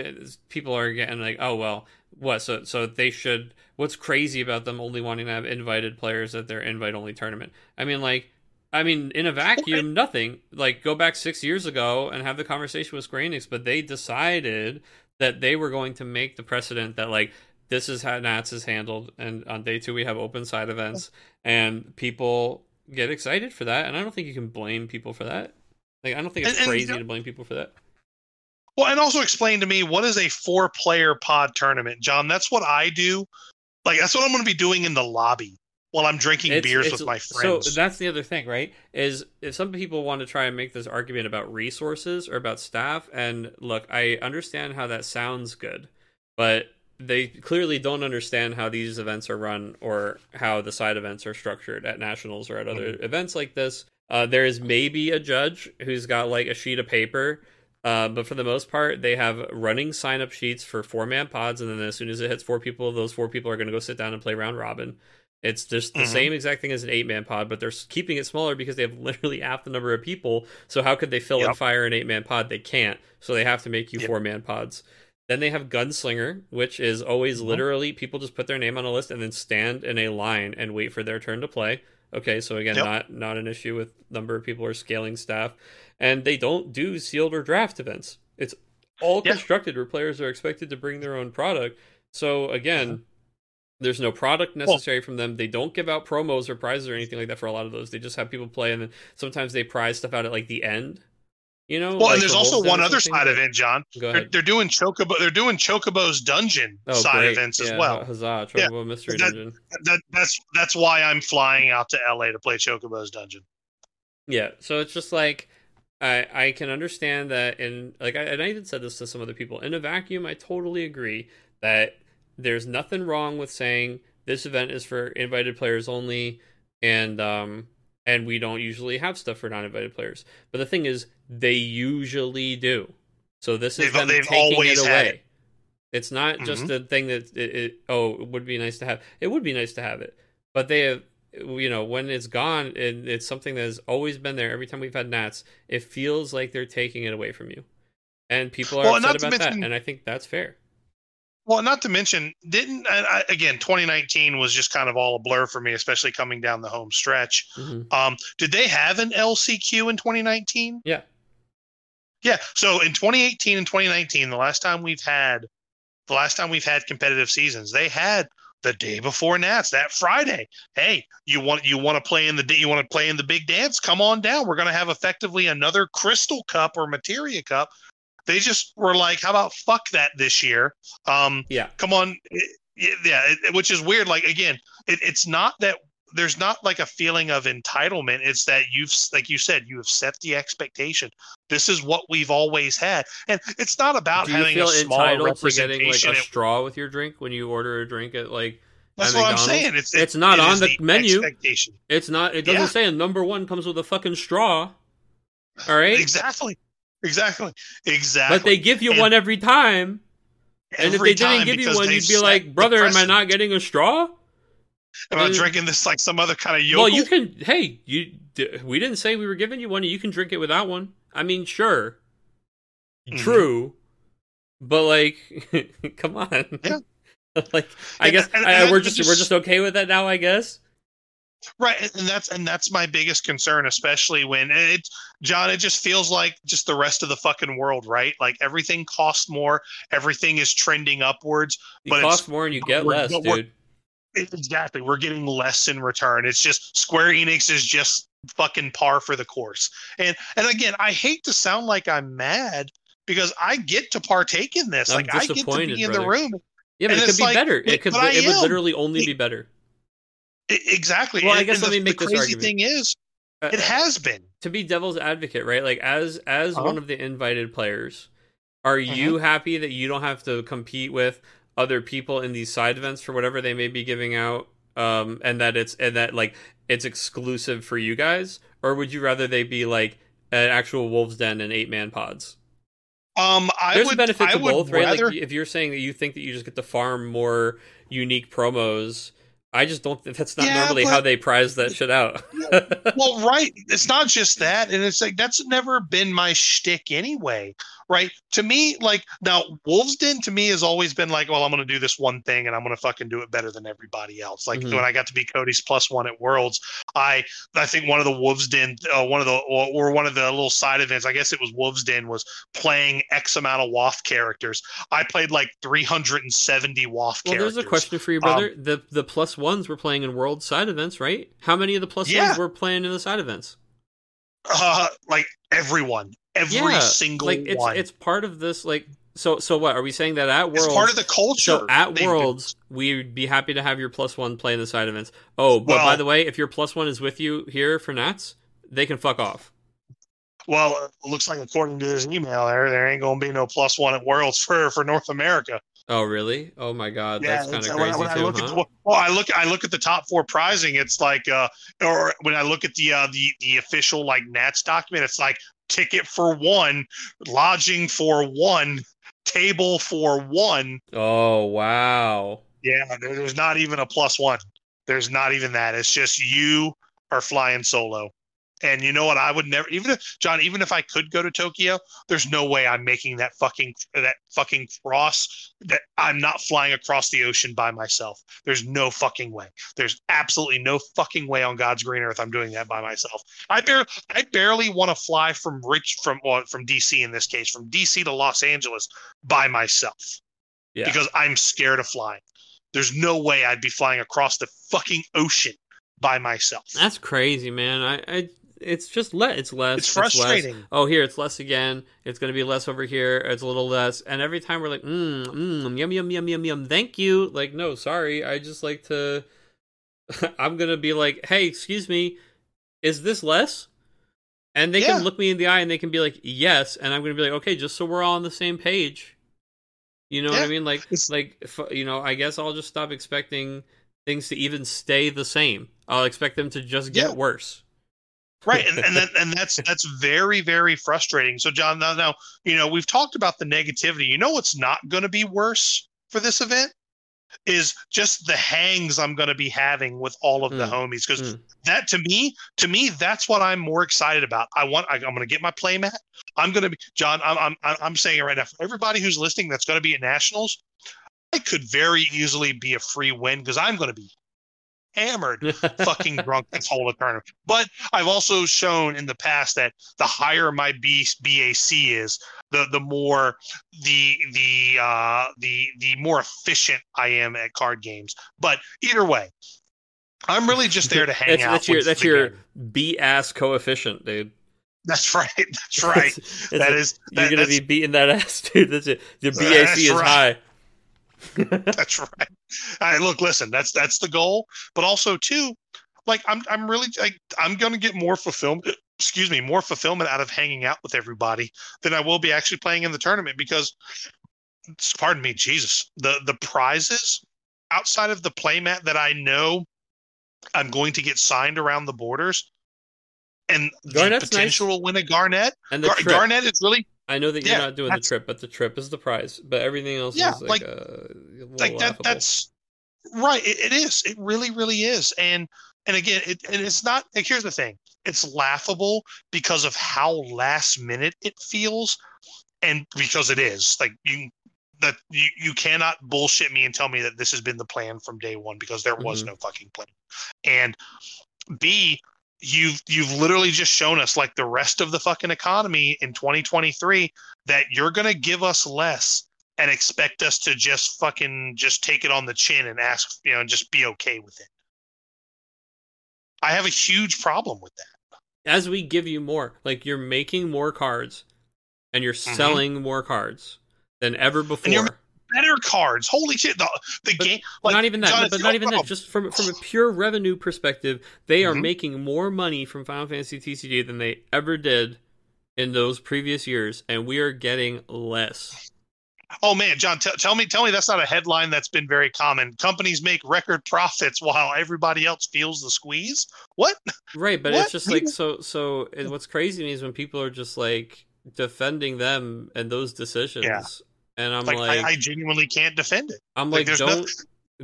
people are getting like, oh well, what? So so they should. What's crazy about them only wanting to have invited players at their invite only tournament? I mean, like, I mean, in a vacuum, nothing. Like, go back six years ago and have the conversation with Square Enix, but they decided that they were going to make the precedent that like this is how Nats is handled, and on day two we have open side events, and people get excited for that, and I don't think you can blame people for that. Like, I don't think it's And- and, crazy you know- to blame people for that. Well, and also explain to me what is a four player pod tournament, John? That's what I do. Like that's what I'm going to be doing in the lobby while I'm drinking It's- beers it's- with my friends. So that's the other thing, right? Is if some people want to try and make this argument about resources or about staff, and look, I understand how that sounds good, but they clearly don't understand how these events are run or how the side events are structured at nationals or at other Mm-hmm. events like this. Uh, there is maybe a judge who's got like a sheet of paper. Uh, but for the most part, they have running sign up sheets for four man pods, and then as soon as it hits four people, those four people are going to go sit down and play round robin. It's just the Mhm. same exact thing as an eight man pod, but they're keeping it smaller because they have literally half the number of people. So how could they fill and Yep. fire an eight man pod? They can't. So they have to make you Yep. four man pods. Then they have Gunslinger, which is always Mhm. literally people just put their name on a list and then stand in a line and wait for their turn to play. Okay, so again, Yep. not not an issue with number of people or scaling staff, and they don't do sealed or draft events. It's all Yeah. constructed where players are expected to bring their own product. So again, Uh-huh. there's no product necessary from them. They don't give out promos or prizes or anything like that for a lot of those. They just have people play, and then sometimes they prize stuff out at like the end. You know. well, like and there's for also one other side of it, John. They're, they're doing chocobo. They're doing Chocobo's dungeon Oh, side great. events as Yeah, well. Huzzah! Yeah. Chocobo Mystery That- Dungeon. That that's that's why I'm flying out to LA to play Chocobo's dungeon. Yeah, so it's just like I I can understand that in like I, and I even said this to some other people in a vacuum. I totally agree that there's nothing wrong with saying this event is for invited players only, and um and we don't usually have stuff for non-invited players. But the thing is, they usually do. So this is They've- them they've taking always it away. it. It's not mm-hmm. just a thing that it, it oh it would be nice to have. It would be nice to have it, but they have you know when it's gone and it's something that has always been there every time we've had nats it feels like they're taking it away from you and people are Well, upset about that and i think that's fair Well, not to mention, didn't I, I- again 2019 was just kind of all a blur for me, especially coming down the home stretch. Mhm. Um, did they have an LCQ in 2019? Yeah. Yeah. So in 2018 and 2019, the last time we've had, the last time we've had competitive seasons, they had the day before Nats, that Friday. Hey, you want you want to play in the you want to play in the big dance? Come on down. We're going to have effectively another Crystal Cup or Materia Cup. They just were like, how about fuck that this year? Um, yeah. come on. Yeah which is weird. Like again it, it's not that there's not like a feeling of entitlement. It's that you've like you said you have set the expectation. This is what we've always had. And it's not about do you having feel a small entitled to getting like a straw with your drink when you order a drink at like that's at what i'm saying. It's It's it- not it on is the menu. it's not it doesn't Yeah. say a number one comes with a fucking straw. All right? Exactly exactly exactly but they give you And one every time and if they didn't give you one you'd be like brother am i not getting a straw am i drinking this like some other kind of yogurt? Well, you can. Hey, you. We didn't say we were giving you one. You can drink it without one. I mean, sure, Mhm. true, but like, come on. Yeah. like, I And- guess and- I, we're just, just- we're just okay with that now. I guess. Right, and and that's and that's my biggest concern, especially when it, John. It just feels like just the rest of the fucking world, right? Like everything costs more, everything is trending upwards. You But it's- cost more and you get less, dude. Exactly, we're getting less in return. It's just Square Enix is just fucking par for the course. And and again, I hate to sound like I'm mad because I get to partake in this. I'm like I get to be in brother. the room. Yeah, but And it could be like, better. It could. It would literally only be better. Exactly. Well, I guess and let the, me make the this crazy argument. thing is, it has been. to be devil's advocate, right? Like as as Uh-huh. one of the invited players, are Mm-hmm. you happy that you don't have to compete with other people in these side events for whatever they may be giving out, um, and that it's and that like it's exclusive for you guys, or would you rather they be like an actual Wolves Den and eight man pods? Um, I There's would, a benefit to would both, right? rather, Like if you're saying that you think that you just get to farm more unique promos. I just don't. think That's not Yeah, normally but- how they prize that shit out. well, right. It's not just that, and it's like that's never been my shtick anyway, right? To me, like now, Wolves Den to me has always been like, well, I'm going to do this one thing, and I'm going to fucking do it better than everybody else. Like Mhm. when I got to be Cody's plus one at Worlds, I I think one of the Wolves Den, uh, one of the or, or one of the little side events, I guess it was Wolves Den, was playing X amount of WAF characters. I played like 370 WAF Well, characters. there's a question for you, Um, brother. the the plus ones were playing in world side events, right? How many of the plus Yeah. ones were playing in the side events? Uh, like everyone, every yeah, single like it's one. it's part of this. Like, so so what are we saying that at It's world? part of the culture. so at worlds, we'd be happy to have your plus one play in the side events. Oh, but by the way, if your plus one is with you here for Nats, they can fuck off. Well, it looks like according to this email, there there ain't gonna be no plus one at Worlds for for North America. Oh, really? Oh my god, that's kind it's- of when I- crazy when I too, look huh? at the, well, I look I look at the top four prizing. It's like, uh, or when I look at the uh, the the official like Nats document, it's like ticket for one, lodging for one, table for one. oh wow. Yeah, there's not even a plus one. There's not even that. It's just you are flying solo. And you know what? I would never, even if John, even if I could go to Tokyo, there's no way I'm making that fucking that fucking cross. That I'm not flying across the ocean by myself. There's no fucking way. There's absolutely no fucking way on God's green earth I'm doing that by myself. I barely, I barely want to fly from rich from well, from DC in this case, from DC to Los Angeles by myself Yeah. because I'm scared of flying. There's no way I'd be flying across the fucking ocean by myself. That's crazy, man. I, I it's just let it's less. It's less. frustrating. Oh, here it's less again. It's gonna be less over here. It's a little less, and every time we're like, mm, mm, yum yum yum yum yum. Thank you. Like, no, sorry. I just like to. I'm gonna be like, hey, excuse me, is this less? And they Yeah. can look me in the eye and they can be like, yes, and I'm gonna be like, okay, just so we're all on the same page. You know what I mean? Like, It's- like you know, I guess I'll just stop expecting things to even stay the same. I'll expect them to just get Yeah. worse. Right and and, that, and that's that's very very frustrating. So john now, now you know we've talked about the negativity. You know what's not going to be worse for this event? Is just the hangs i'm going to be having with all of the Mm. homies because Mm. that to me to me that's what i'm more excited about. I want I, i'm going to get my playmat i'm going to be john i'm i'm i'm saying it right now for everybody who's listening that's going to be at nationals i could very easily be a free win because i'm going to be hammered fucking drunk this whole tournament. But I've also shown in the past that the higher my B, BAC is, the the more the the uh, the the more efficient I am at card games. But either way, I'm really just there to hang that's, out. That's your that's your. B ass coefficient, dude. That's right. That's right. It's- that is you're gonna be beating that ass, dude. That's it. The BAC is right. high. that's right. I look, listen, that's that's the goal. But also too, like I'm I'm really like I'm gonna get more fulfillment excuse me, more fulfillment out of hanging out with everybody than I will be actually playing in the tournament because pardon me, Jesus, the the prizes outside of the playmat that I know I'm going to get signed around the borders and the potential to win a Garnet. And the Gar- trip. Garnet is really I know that you're yeah, not doing the trip, but the trip is the prize. But everything else Yeah, is like, like- uh, a like that that's right it, it is it really really is and and again it and it's not like here's the thing it's laughable because of how last minute it feels and because it is like you that you, you cannot bullshit me and tell me that this has been the plan from day one because there was Mhm. no fucking plan and b you've you've literally just shown us like the rest of the fucking economy in 2023 that you're going to give us less and expect us to just fucking just take it on the chin and ask you know and just be okay with it i have a huge problem with that as we give you more, like you're making more cards and you're Mhm. selling more cards than ever before. Better cards. Holy shit! The, the But game. Like, not even that, but, if but you- not even that. Just from from a pure revenue perspective, they are Mhm. making more money from Final Fantasy TCG than they ever did in those previous years, and we are getting less. Oh man, John, t- tell me, tell me that's not a headline that's been very common. Companies make record profits while everybody else feels the squeeze. What? Right, but What? it's just like so. So and what's crazy to me is when people are just like defending them and those decisions, Yeah. And I'm Like, like, I, I genuinely can't defend it. I'm like, like, don't. no-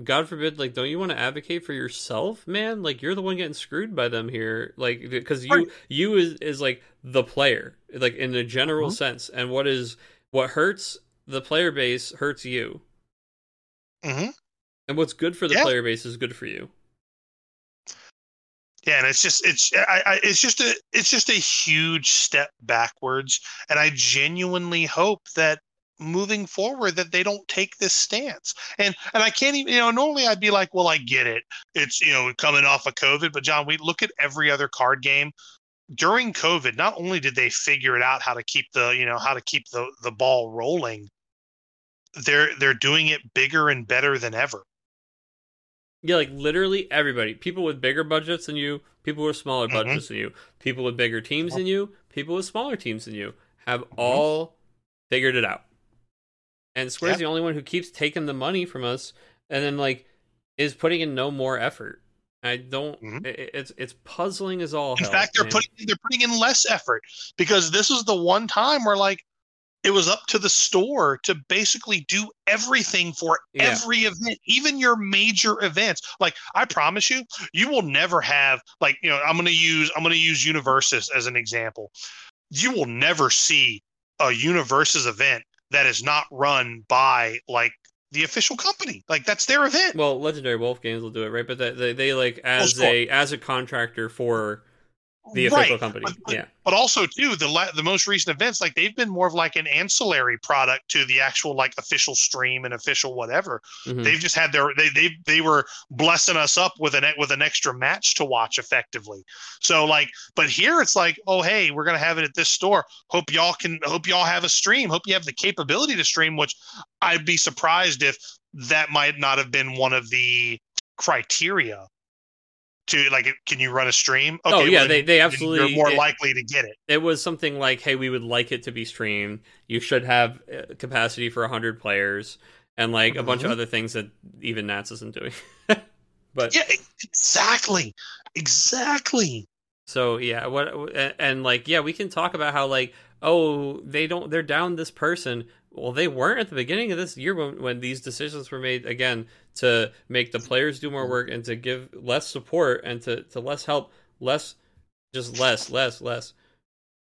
God forbid, like, don't you want to advocate for yourself, man? Like, you're the one getting screwed by them here, like, because you, you is is like the player, like in the general Mhm. sense, and what is what hurts the player base hurts you, hmm and what's good for the Yeah. player base is good for you. Yeah, and it's just it's I, I it's just a it's just a huge step backwards, and I genuinely hope that moving forward that they don't take this stance. And and I can't even you know normally I'd be like, well, I get it. It's you know coming off of COVID, but John, we look at every other card game during COVID. Not only did they figure it out how to keep the you know how to keep the the ball rolling, they're they're doing it bigger and better than ever. Yeah, like literally everybody. People with bigger budgets than you, people with smaller Mhm. budgets than you, people with bigger teams than you, people with smaller teams than you have Mm-hmm. all figured it out. And Square's Yeah. the only one who keeps taking the money from us and then like is putting in no more effort. I don't Mhm. i- i- it's it's puzzling as all In hell. fact, they're man. putting they're putting in less effort because this was the one time where like it was up to the store to basically do everything for Yeah. every event, even your major events. Like I promise you, you will never have like you know I'm going to use I'm going to use Universes as an example. You will never see a Universes event that is not run by like the official company. Like that's their event. Well, Legendary Wolf Games will do it, right? But they they, they like as sure. a as a contractor for the official Right. company. But- but- yeah. but also too the la- the most recent events like they've been more of like an ancillary product to the actual like official stream and official whatever Mhm. they've just had their they they they were blessing us up with an with an extra match to watch effectively so like but here it's like oh hey we're gonna have it at this store hope y'all can hope y'all have a stream hope you have the capability to stream which i'd be surprised if that might not have been one of the criteria to like can you run a stream Oh, yeah, well, they- they you're more it- likely to get it it was something like, "Hey, we would like it to be streamed. You should have uh, capacity for hundred players, and like a bunch of Mhm. other things that even Nats isn't doing." but Yeah, exactly. Exactly. so yeah, what and, and like yeah, we can talk about how like oh they don't they're down this person. Well, they weren't at the beginning of this year when, when these decisions were made again to make the players do more work and to give less support and to, to less help, less, just less, less, less.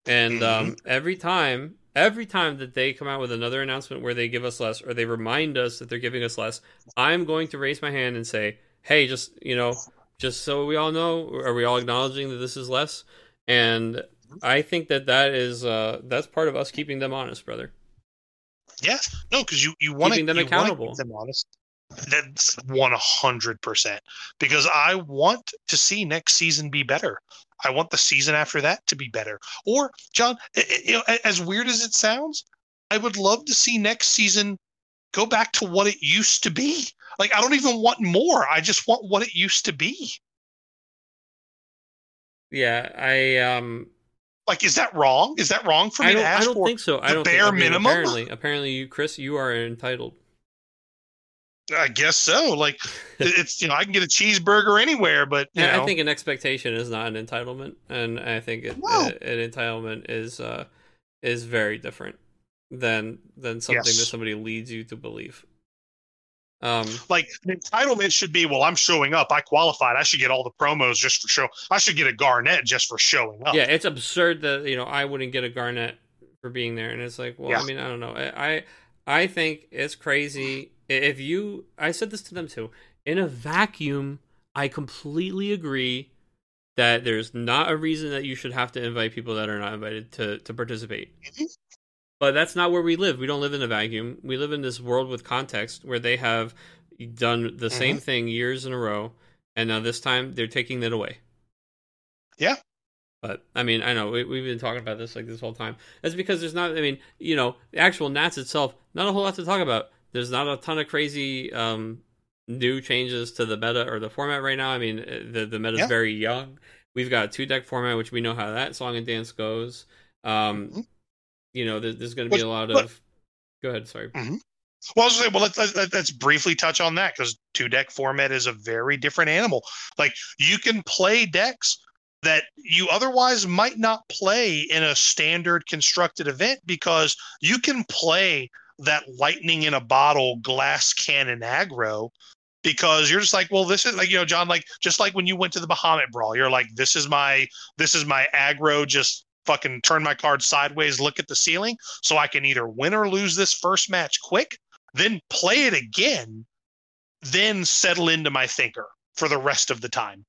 And um, every time, every time that they come out with another announcement where they give us less or they remind us that they're giving us less, I'm going to raise my hand and say, hey, just, you know, just so we all know, are we all acknowledging that this is less? And I think that that is, uh, that's part of us keeping them honest, brother. Yeah, No, because you, you want to Keeping them accountable. keep them honest. That's one hundred percent. Because I want to see next season be better. I want the season after that to be better. Or John, i- i- you know, as weird as it sounds, I would love to see next season go back to what it used to be. Like I don't even want more. I just want what it used to be. Yeah, I, um, Like, is that wrong? Is that wrong for me I don't, to I ask don't for? think so. I don't bare think, I mean, minimum? Apparently, apparently, you, Chris, you are entitled. I guess so. Like, it's you know, I can get a cheeseburger anywhere, but you know, I think an expectation is not an entitlement, and I think it, No. uh, an entitlement is uh, is very different than than something that somebody leads you to believe. Um, like an entitlement should be, well, I'm showing up. I qualified. I should get all the promos just for show. I should get a Garnet just for showing up. yeah, it's absurd that you know I wouldn't get a Garnet for being there, and it's like, well, I mean, I don't know. I I think it's crazy if you. I said this to them too. In a vacuum, I completely agree that there's not a reason that you should have to invite people that are not invited to to participate. But that's not where we live. We don't live in a vacuum. We live in this world with context where they have done the mm-hmm. same thing years in a row, and now this time they're taking it away. Yeah. But I mean, I know we, we've been talking about this like this whole time. That's because there's not. I mean, you know, the actual Nats itself, not a whole lot to talk about. There's not a ton of crazy um, new changes to the meta or the format right now. I mean, uh, the the meta is Yeah. very young. We've got a two deck format, which we know how that song and dance goes. Um, Mhm. You know, there, there's going to be a lot but- of. Go ahead. Sorry. Well, I was gonna say, well, let's, let's let's briefly touch on that because two deck format is a very different animal. Like you can play decks that you otherwise might not play in a standard constructed event because you can play that lightning in a bottle glass cannon aggro because you're just like well this is like you know john like just like when you went to the bahamut brawl you're like this is my this is my aggro just fucking turn my card sideways look at the ceiling so i can either win or lose this first match quick then play it again then settle into my thinker for the rest of the time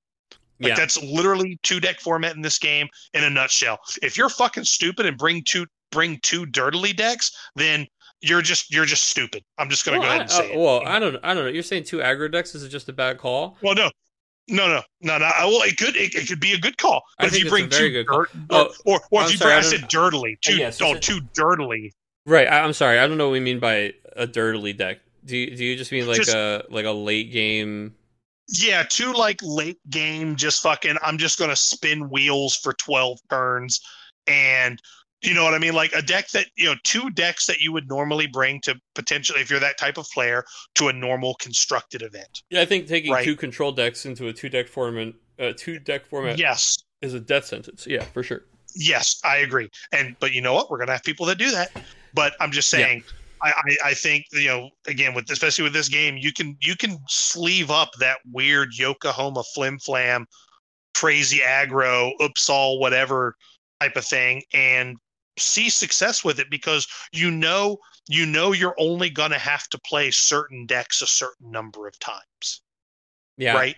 like yeah. that's literally two deck format in this game in a nutshell. If you're fucking stupid and bring two bring two dirtily decks, then you're just you're just stupid. I'm just gonna well, go ahead I, and say uh, it. well, I don't. I don't know. You're saying two aggro decks is just a bad call. Well, no, no, no, no, no. Well, it could it, it could be a good call, I if you bring two dirt, Oh, or or if you sorry, bring, I said dirtily, two yes, oh, two dirtily. Right. I, I'm sorry. I don't know what we mean by a dirtily deck. Do you, do you just mean like Just- a like a late game? Yeah, two like late game, just fucking. I'm just gonna spin wheels for twelve turns, and you know what I mean. Like a deck that you know, two decks that you would normally bring to potentially, if you're that type of player, to a normal constructed event. Yeah, I think taking Right. two control decks into a two deck format, uh, two deck format Yes, is a death sentence. Yeah, for sure. yes, I agree. And but you know what? We're gonna have people that do that. But I'm just saying. I, I, I think you know again with especially with this game you can you can sleeve up that weird Yokohama flim flam crazy aggro upsal whatever type of thing and see success with it because you know you know you're only going to have to play certain decks a certain number of times. Yeah. right?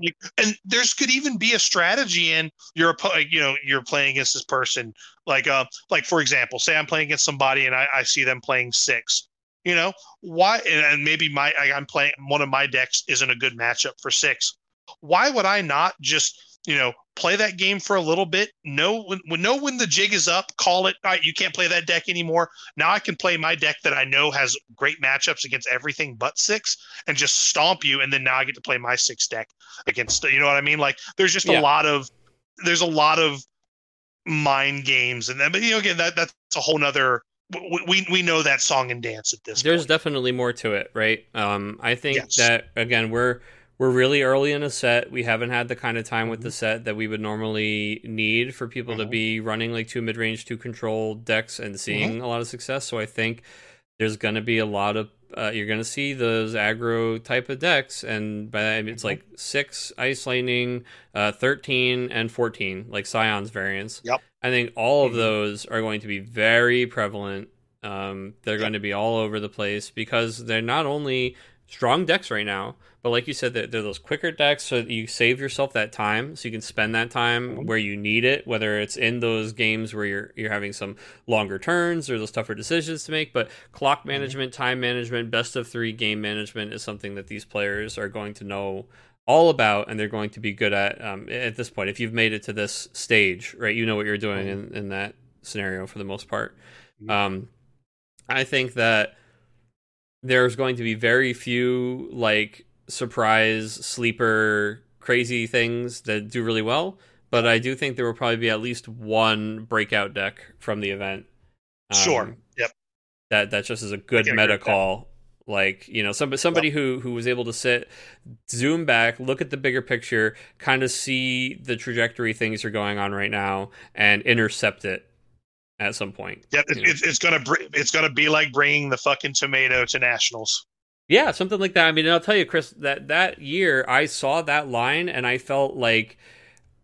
Like, and there's could even be a strategy in your you know you're playing against this person like uh like for example say i'm playing against somebody and i, I see them playing six you know? Why and, and maybe my I, i'm playing one of my decks isn't a good matchup for six. Why would i not just you know play that game for a little bit know when, when know when the jig is up call it all right you can't play that deck anymore now i can play my deck that i know has great matchups against everything but six and just stomp you and then now i get to play my six deck against you know what i mean like there's just Yeah. a lot of there's a lot of mind games and then but you know again that that's a whole nother we, we we know that song and dance at this There's point. definitely more to it, right? Um, I think Yes. that again, we're we're really early in a set. We haven't had the kind of time with the Mm-hmm. set that we would normally need for people to Mhm. be running like two mid range, two control decks and seeing Mm-hmm. a lot of success. So I think there's going to be a lot of uh, you're going to see those aggro type of decks, and by that I mean it's Mhm. like six ice lightning, uh, thirteen, and fourteen, like Scion's variants. Yep. I think all of Mhm. those are going to be very prevalent. Um, they're Yep. going to be all over the place because they're not only strong decks right now, but like you said, they're, they're those quicker decks, so you save yourself that time, so you can spend that time Mhm. where you need it, whether it's in those games where you're you're having some longer turns or those tougher decisions to make. But clock management, time management, best of three game management is something that these players are going to know all about, and they're going to be good at um, at this point. If you've made it to this stage, right, you know what you're doing in, in that scenario for the most part. Um, I think that there's going to be very few like surprise sleeper crazy things that do really well, but I do think there will probably be at least one breakout deck from the event. Um, Sure. Yep. That that just is a good meta call. Like you know, somebody somebody who who was able to sit, zoom back, look at the bigger picture, kind of see the trajectory things are going on right now, and intercept it at some point. Yep, it, it's, it's gonna br- it's gonna be like bringing the fucking tomato to nationals. Yeah, something like that. I mean, I'll tell you, Chris, that that year I saw that line and I felt like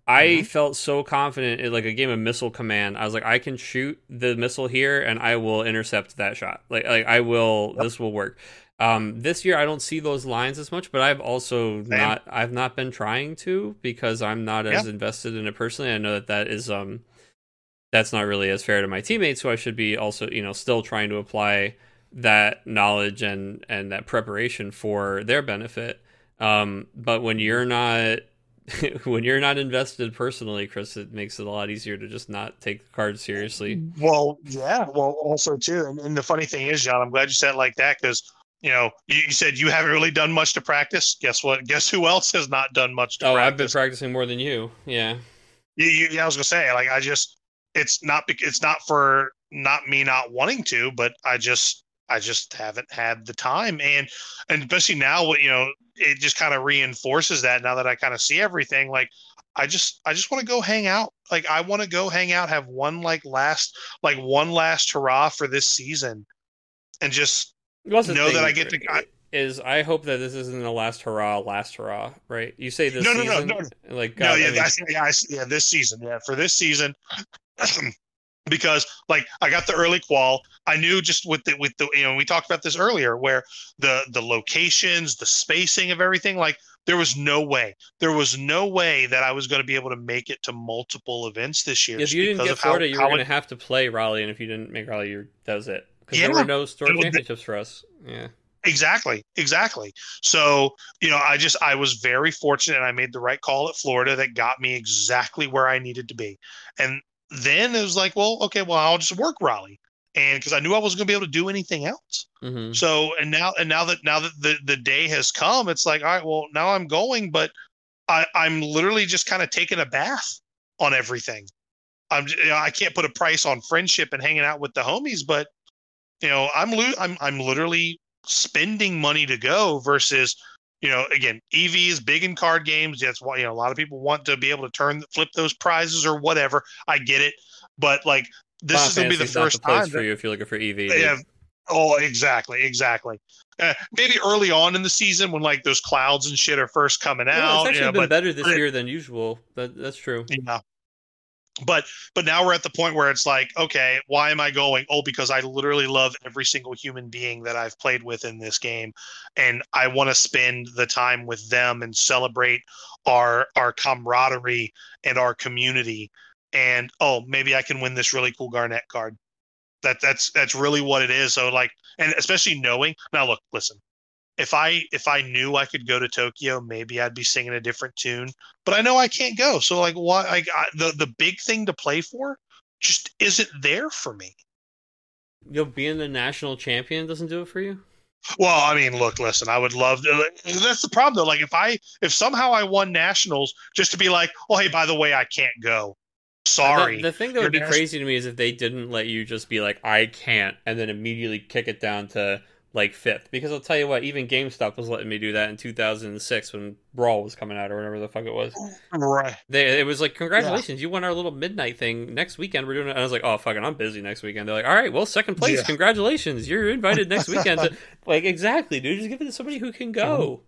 I Mhm. felt so confident in like a game of missile command. I was like, I can shoot the missile here and I will intercept that shot. Like, like I will. Yep. This will work. Um, this year I don't see those lines as much, but I've also not. I've not been trying to because I'm not as invested in it personally. I know that that is um, that's not really as fair to my teammates, who I should be also you know still trying to apply that knowledge and and that preparation for their benefit. Um, but when you're not when you're not invested personally, Chris, it makes it a lot easier to just not take the card seriously. Well, yeah. Well, also too, and, and the funny thing is, John, I'm glad you said it like that because you know you, said you haven't really done much to practice. Guess what? Guess who else has not done much to oh, practice? I've been practicing more than you. Yeah. You, you, yeah, I was gonna say like I just it's not it's not for not me not wanting to, but I just I just haven't had the time and and especially now what you know it just kind of reinforces that now that I kind of see everything like I just I just want to go hang out like I want to go hang out have one like last like one last hurrah for this season and just know that I get to I, is I hope that this isn't the last hurrah, last hurrah, right? You say this no, no, season, no, no, no. like God, no, yeah, I mean, yeah, I, yeah, this season, yeah, for this season, because like I got the early qual. I knew just with the with the you know we talked about this earlier where the the locations, the spacing of everything, like there was no way, there was no way that I was going to be able to make it to multiple events this year. If you didn't get Florida, how, you were going to have to play Raleigh, and if you didn't make Raleigh, you that was it because yeah, there were no store championships for us. Yeah. Exactly, exactly. So, you know, I just I was very fortunate and I made the right call at Florida that got me exactly where I needed to be. And then it was like, well, okay, well, I'll just work Raleigh, and because I knew I wasn't going to be able to do anything else. Mm-hmm. So, and now, and now that now that the the day has come, it's like, all right, well, now I'm going, but I I'm literally just kind of taking a bath on everything. I'm you know, I can't put a price on friendship and hanging out with the homies, but you know, I'm lo- I'm I'm literally spending money to go versus you know, again, EV is big in card games. That's why you know a lot of people want to be able to turn flip those prizes or whatever. I get it, but like this Final is going to be the first the time for you if you're looking for EV. Yeah. Oh, exactly, exactly. Uh, maybe early on in the season when like those clouds and shit are first coming out. Yeah, it's actually you know, been but, better this year than usual. That, that's true. Yeah, but but now we're at the point where it's like okay why am i going? Oh because i literally love every single human being that i've played with in this game. And i want to spend the time with them and celebrate our our camaraderie and our community. And oh maybe i can win this really cool garnet card. That that's that's really what it is. So like and especially knowing now look listen if I if I knew I could go to Tokyo, maybe I'd be singing a different tune. But I know I can't go, so like, what? Like I, the the big thing to play for just isn't there for me. You know, being the national champion doesn't do it for you. Well, I mean, look, listen, I would love to. That's the problem, though. Like, if I, if somehow I won nationals, just to be like, oh, hey, by the way, I can't go. Sorry. The, the thing that would be crazy to me is if they didn't let you just be like, I can't, and then immediately kick it down to like fifth because I'll tell you what, even GameStop was letting me do that in 2006 when Brawl was coming out or whatever the fuck it was. Right. They, it was like, congratulations, yeah. you won our little midnight thing. Next weekend we're doing it. And I was like, oh fucking, I'm busy next weekend. They're like, all right, well, second place, yeah. congratulations, you're invited next weekend. To, like, exactly, dude. Just give it to somebody who can go. Mm-hmm.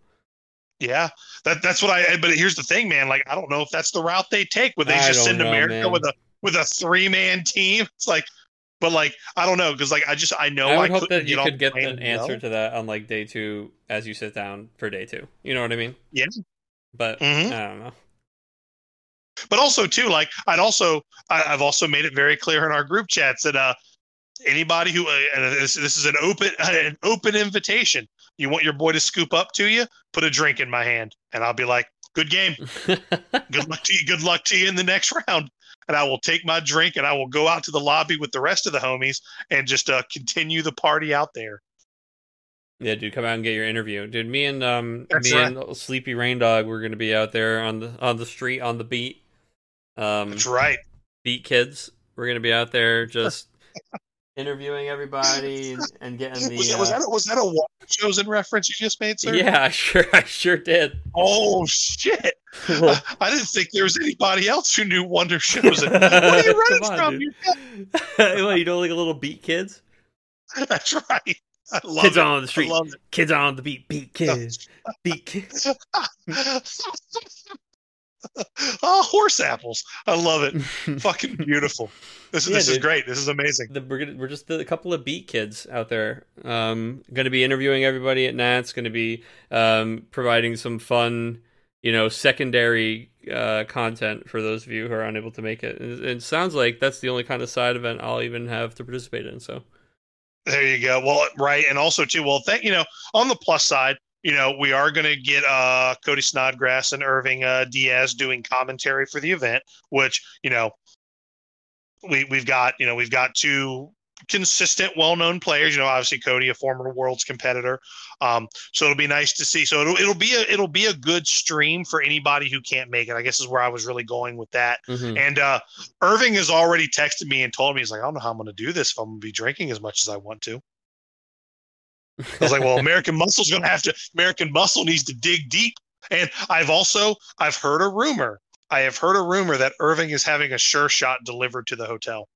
Yeah, that that's what I. Eh, but here's the thing, man. Like, I don't know if that's the route they take. Would they I just send know, America man. with a with a three man team? It's like but like I don't know because like I just I know I would I hope that you could get an answer to that on like day two as you sit down for day two. You know what I mean? Yeah. But mm-hmm. I don't know. But also too, like I'd also I, have also made it very clear in our group chats that uh anybody who uh, and this this is an open an open invitation. You want your boy to scoop up to you? Put a drink in my hand, and I'll be like, "Good game. good luck to you. Good luck to you in the next round." And I will take my drink and I will go out to the lobby with the rest of the homies and just uh, continue the party out there. Yeah, dude, come out and get your interview, dude. Me and um, That's me right. and Sleepy Rain Dog, we're gonna be out there on the on the street on the beat. Um, That's right. Beat kids. We're gonna be out there just interviewing everybody and, getting the. Was that, was that, a, was that a Showzen reference you just made, sir? Yeah, I sure, I sure did. Oh shit! I, I didn't think there was anybody else who knew Wonder Showzen. what are you running on, from? well, you know, like a little beat kids. That's right. I love kids it. on the street. Kids on the beat. Beat kids. beat kids. oh, horse apples! I love it. Fucking beautiful. This, yeah, this is great. This is amazing. The, we're, we're just a couple of beat kids out there. Um, going to be interviewing everybody at Nats. Going to be um, providing some fun, you know, secondary uh, content for those of you who are unable to make it. It, it sounds like that's the only kind of side event I'll even have to participate in. So there you go. Well, right, and also too. Well, thank you know on the plus side you know, we are going to get uh, Cody Snodgrass and Irving uh, Diaz doing commentary for the event, which you know, we we've got you know we've got two consistent, well-known players. You know, obviously Cody, a former world's competitor. Um, so it'll be nice to see. So it'll it'll be a it'll be a good stream for anybody who can't make it. I guess is where I was really going with that. Mm-hmm. And uh, Irving has already texted me and told me he's like, I don't know how I'm going to do this if I'm going to be drinking as much as I want to. I was like, well, American Muscle's going to have to. American Muscle needs to dig deep. And I've also I've heard a rumor. I have heard a rumor that Irving is having a sure shot delivered to the hotel.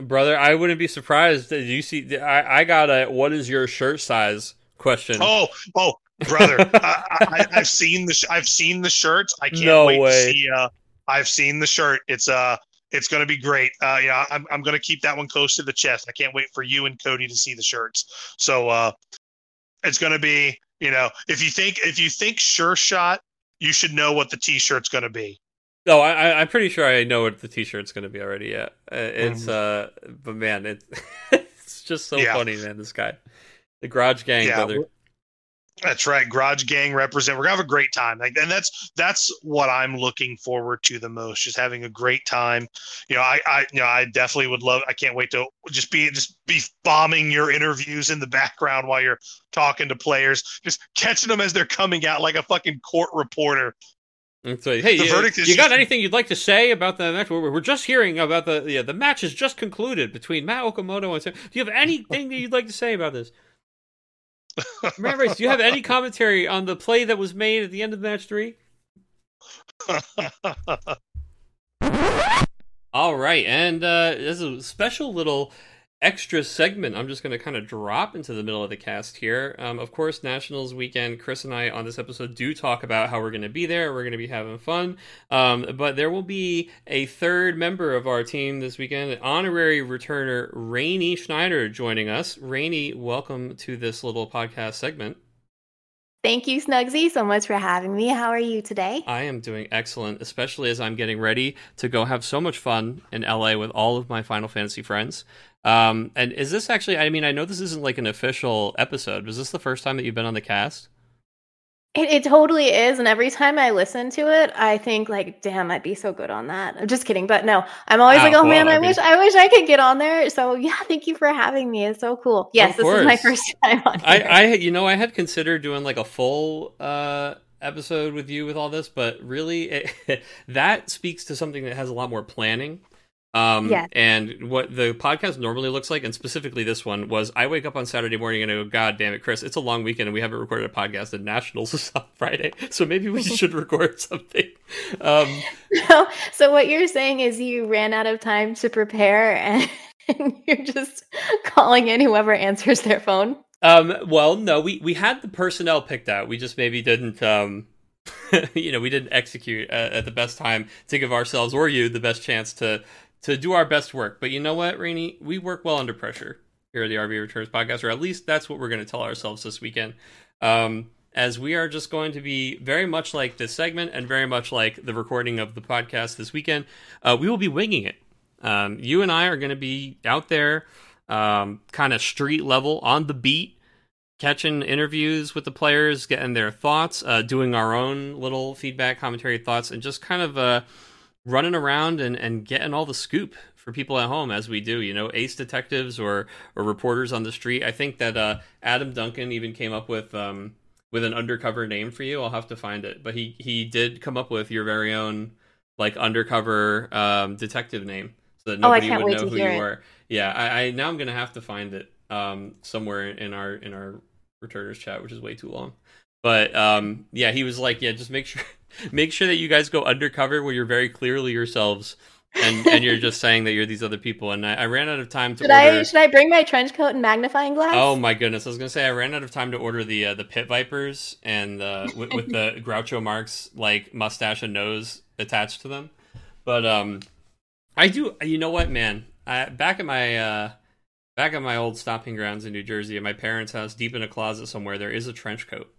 Brother, I wouldn't be surprised. Did you see? I, I got a what is your shirt size question. Oh, oh, brother, I, have seen the I've seen the shirts. I can't no wait way. to see. Uh, I've seen the shirt. It's uh it's going to be great. Uh, yeah, I'm, I'm going to keep that one close to the chest. I can't wait for you and Cody to see the shirts. So uh, it's going to be, you know, if you think if you think sure shot, you should know what the t-shirt's going to be. No, I, I'm pretty sure I know what the t-shirt's going to be already. Yeah, uh, it's mm. uh, but man, it, it's just so yeah. funny, man. This guy, the Garage Gang yeah, brother. That's right. Garage Gang represent. We're gonna have a great time, like, and that's that's what I'm looking forward to the most. Just having a great time. You know, I, I you know I definitely would love. I can't wait to just be just be bombing your interviews in the background while you're talking to players, just catching them as they're coming out like a fucking court reporter. So, hey, you, you got anything you'd like to say about the match? We're, we're just hearing about the yeah, the match has just concluded between Matt Okamoto and. Sam. Do you have anything that you'd like to say about this? Remember, do you have any commentary on the play that was made at the end of match three? All right, and uh, there's a special little extra segment I'm just going to kind of drop into the middle of the cast here. Um, of course, Nationals weekend, Chris and I on this episode do talk about how we're going to be there. We're going to be having fun. Um, but there will be a third member of our team this weekend, honorary returner Rainey Schneider joining us. Rainey, welcome to this little podcast segment. Thank you, Snugsy, so much for having me. How are you today? I am doing excellent, especially as I'm getting ready to go have so much fun in LA with all of my Final Fantasy friends. Um, and is this actually? I mean, I know this isn't like an official episode. Was this the first time that you've been on the cast? It, it totally is, and every time I listen to it, I think like, "Damn, I'd be so good on that." I'm just kidding, but no, I'm always like, "Oh well, man, I, I mean, wish, I wish I could get on there." So yeah, thank you for having me. It's so cool. Yes, this is my first time on. I, I, you know, I had considered doing like a full uh episode with you with all this, but really, it, that speaks to something that has a lot more planning um, yeah. And what the podcast normally looks like, and specifically this one, was I wake up on Saturday morning and I go, God damn it, Chris, it's a long weekend and we haven't recorded a podcast and Nationals is on Friday. So maybe we should record something. Um, no, so what you're saying is you ran out of time to prepare and, and you're just calling in whoever answers their phone? Um, well, no, we, we had the personnel picked out. We just maybe didn't. Um, you know, we didn't execute at, at the best time to give ourselves or you the best chance to to do our best work. But you know what, Rainey? We work well under pressure here at the RV Returns podcast, or at least that's what we're going to tell ourselves this weekend. Um, as we are just going to be very much like this segment and very much like the recording of the podcast this weekend, uh, we will be winging it. Um, you and I are going to be out there, um, kind of street level on the beat, catching interviews with the players, getting their thoughts, uh, doing our own little feedback, commentary thoughts, and just kind of uh, running around and, and getting all the scoop for people at home as we do, you know, ace detectives or or reporters on the street. I think that uh, Adam Duncan even came up with um, with an undercover name for you. I'll have to find it, but he he did come up with your very own like undercover um, detective name so that nobody oh, would know who you it. were. Yeah, I, I, now I'm gonna have to find it um, somewhere in our in our returners chat, which is way too long. But um, yeah, he was like, yeah, just make sure make sure that you guys go undercover where you're very clearly yourselves and and you're just saying that you're these other people. And I, I routed out of time to should order. I should I bring my trench coat and magnifying glass? Oh my goodness! I was gonna say I ran out of time to order the uh, the pit vipers and uh, with, with the Groucho Marx like mustache and nose attached to them. But um, I do. You know what, man? I, back at my uh, back at my old stomping grounds in New Jersey, at my parents' house, deep in a closet somewhere, there is a trench coat.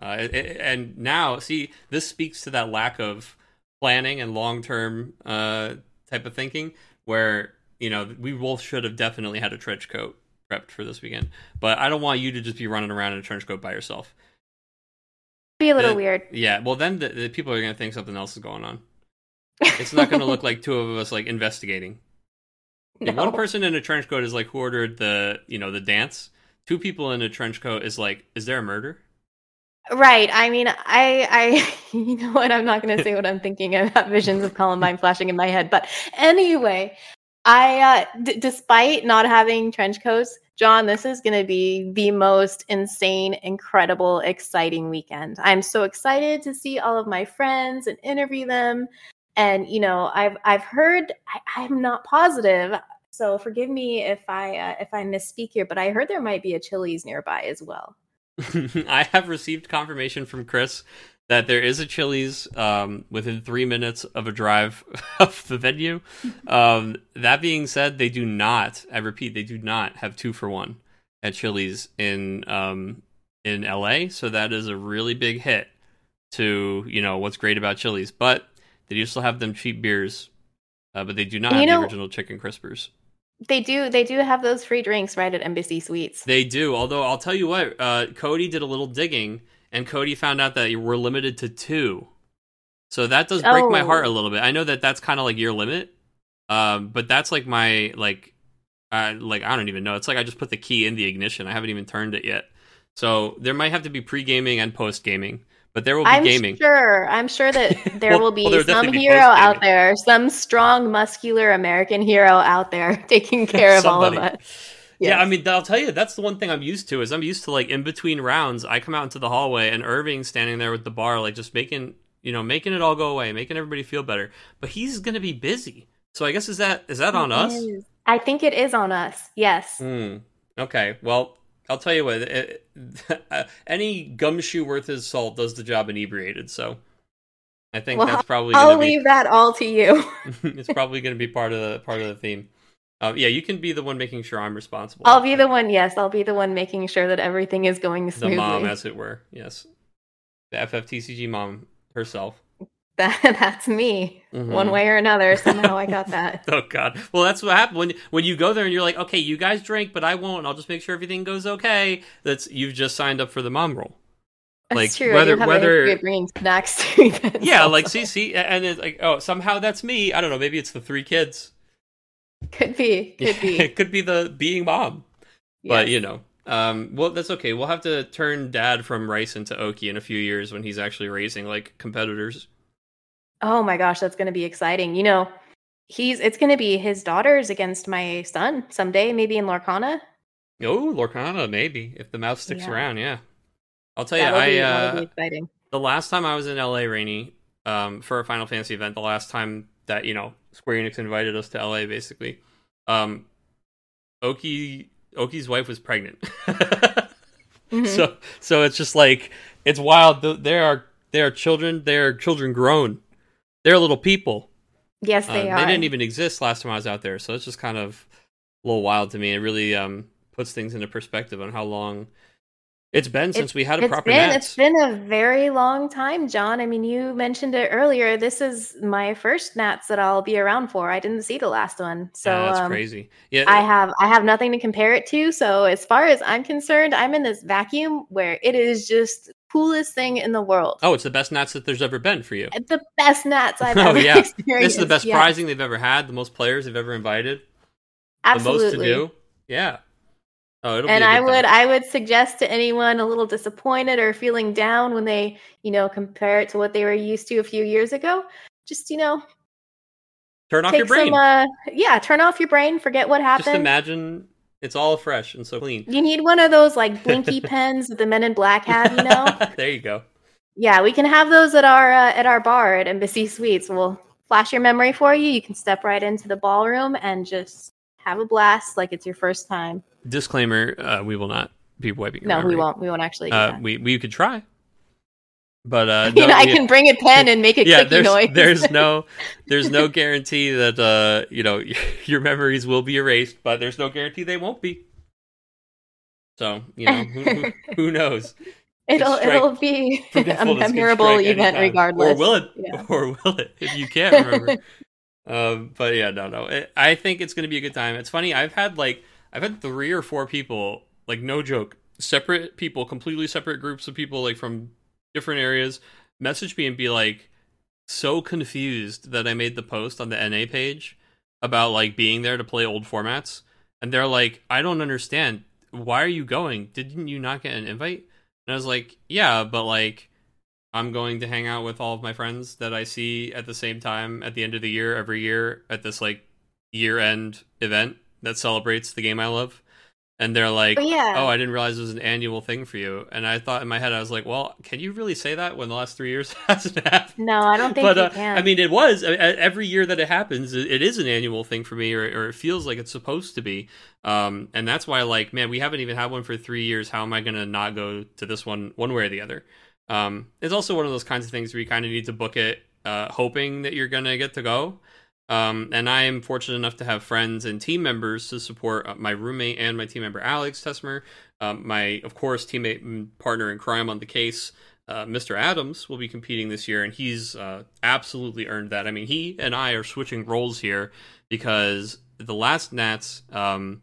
Uh, and now, see, this speaks to that lack of planning and long term uh, type of thinking, where you know we both should have definitely had a trench coat prepped for this weekend. But I don't want you to just be running around in a trench coat by yourself. be a little The- weird. Yeah, well, then the, the people are gonna think something else is going on. It's not gonna look like two of us like investigating. No. one person in a trench coat is like who ordered the you know the dance. Two people in a trench coat is like, is there a murder? Right. I mean, I, I, you know what? I'm not going to say what I'm thinking. Have visions of Columbine flashing in my head. But anyway, I, uh, d- despite not having trench coats, John, this is going to be the most insane, incredible, exciting weekend. I'm so excited to see all of my friends and interview them. And you know, I've I've heard. I, I'm not positive, so forgive me if I uh, if I misspeak here. But I heard there might be a Chili's nearby as well. I have received confirmation from Chris that there is a Chili's um, within three minutes of a drive of the venue. Um, that being said, they do not. I repeat, they do not have two for one at Chili's in um, in LA. So that is a really big hit to you know what's great about Chili's. But they do still have them cheap beers, uh, but they do not have know- the original chicken crispers. They do. They do have those free drinks right at Embassy Suites. They do. Although I'll tell you what, uh, Cody did a little digging, and Cody found out that we're limited to two. So that does break my Oh. heart a little bit. I know that that's kind of like your limit, um, but that's like my like, uh, like I don't even know. It's like I just put the key in the ignition. I haven't even turned it yet. So there might have to be pre gaming and post gaming, but there will be I'm gaming. sure. I'm sure that there Well- will be well, some be hero out there, some strong, muscular American hero out there taking care of all of us. Yeah, I mean, I'll tell you, that's the one thing I'm used to is I'm used to like in between rounds, I come out into the hallway and Irving's standing there with the bar, like just making you know making it all go away, making everybody feel better. But he's gonna be busy, so I guess is that is that on It us? is. I think it is on us. Yes. Hmm. Okay. Well, I'll tell you what. It, any gumshoe worth his salt does the job inebriated. So I think Well, that's probably I'll gonna be. leave that all to you. it's probably going to be part of the part of the theme. Uh, yeah, you can be the one making sure I'm responsible. I'll be the one. Yes, I'll be the one making sure that everything is going smoothly. the mom, as it were. Yes, the FFTCG mom herself. That, that's me. Mhm. One way or another. Somehow I got that. Oh God! Well, that's what happened when when you go there and you're like, okay, you guys drink, but I won't. I'll just make sure everything goes okay. That's you've just signed up for the mom role. That's Like, true. whether- whether- a history of bringing snacks to. Yeah, also. like see, see, and it's like, oh, somehow that's me. I don't know. Maybe it's the three kids. could be, could be. it could be the being mom. But you know, um, well, that's okay. We'll have to turn dad from Rice into Oki in a few years when he's actually raising like competitors. Oh my gosh, that's going to be exciting. You know, he's it's going to be his daughters against my son someday, maybe in Lorcana. Oh, Lorcana, maybe if the mouse sticks Yeah. around. Yeah, I'll tell you, That'll I be, uh, the last time I was in LA, Rainey, um, for a Final Fantasy event, the last time that you know Square Enix invited us to LA, basically, um, Oki Oki's wife was pregnant, Mhm. so so it's just like it's wild. There are there are children, there are children grown, they're little people. yes, Uh, they are. They didn't even exist last time I was out there, so it's just kind of a little wild to me. It really um puts things into perspective on how long it's been since we had a It's proper been Nats. it's been a very long time, John. I mean, you mentioned it earlier. This is my first Nats that I'll be around for. I didn't see the last one, so Yeah, that's um, crazy. Yeah, I have I have nothing to compare it to. So as far as I'm concerned, I'm in this vacuum where it is just coolest thing in the world. Oh, it's the best Nats that there's ever been for you. The best Nats I've Oh, ever yeah. experienced. This is the best yes. prizing they've ever had, the most players they've ever invited, Absolutely. the most to do. Yeah. Oh, it'll and I would time. I would suggest to anyone a little disappointed or feeling down when they, you know, compare it to what they were used to a few years ago, just, you know, turn off your brain. some uh yeah, turn off your brain, forget what happened. Just imagine it's all fresh and so clean. you need one of those like blinky pens that the men in black have, you know? there you go. Yeah, we can have those at our uh, at our bar at Embassy Suites. We'll flash your memory for you. You can step right into the ballroom and just have a blast like it's your first time. Disclaimer: uh, We will not be wiping. Your No, we won't. We won't actually. Uh, we we could try, but uh, you know, I can bring a pen and make a yeah, there's noise. there's no there's no guarantee that uh you know your memories will be erased, but there's no guarantee they won't be. So you know who, who, who knows? it'll it'll be a memorable event anytime. regardless. Or will it? Yeah. Or will it? If you can't remember. um, but yeah, no, no. It, I think it's gonna be a good time. It's funny. I've had like I've had three or four people, like no joke, separate people, completely separate groups of people, like from different areas message me and be like so confused that I made the post on the NA page about like being there to play old formats, and they're like, I don't understand. Why are you going? Didn't you not get an invite? And I was like, Yeah, but like. I'm going to hang out with all of my friends that I see at the same time at the end of the year every year at this like year end event that celebrates the game I love and they're like, Oh, yeah. "Oh, I didn't realize it was an annual thing for you." And I thought in my head, I was like, "Well, can you really say that when the last three years hasn't happened?" No, I don't think But you uh, can. I mean, it was I- every year that it happens. It, it is an annual thing for me, or, or it feels like it's supposed to be. Um, and that's why, like, man, we haven't even had one for three years. How am I going to not go to this one, one way or the other? Um, it's also one of those kinds of things where you kind of need to book it, uh, hoping that you're going to get to go. Um, and I am fortunate enough to have friends and team members to support uh, my roommate and my team member Alex Tesmer, um, my of course teammate and partner in crime on the case, uh, Mr. Adams will be competing this year, and he's uh, absolutely earned that. I mean, he and I are switching roles here because the last Nats um,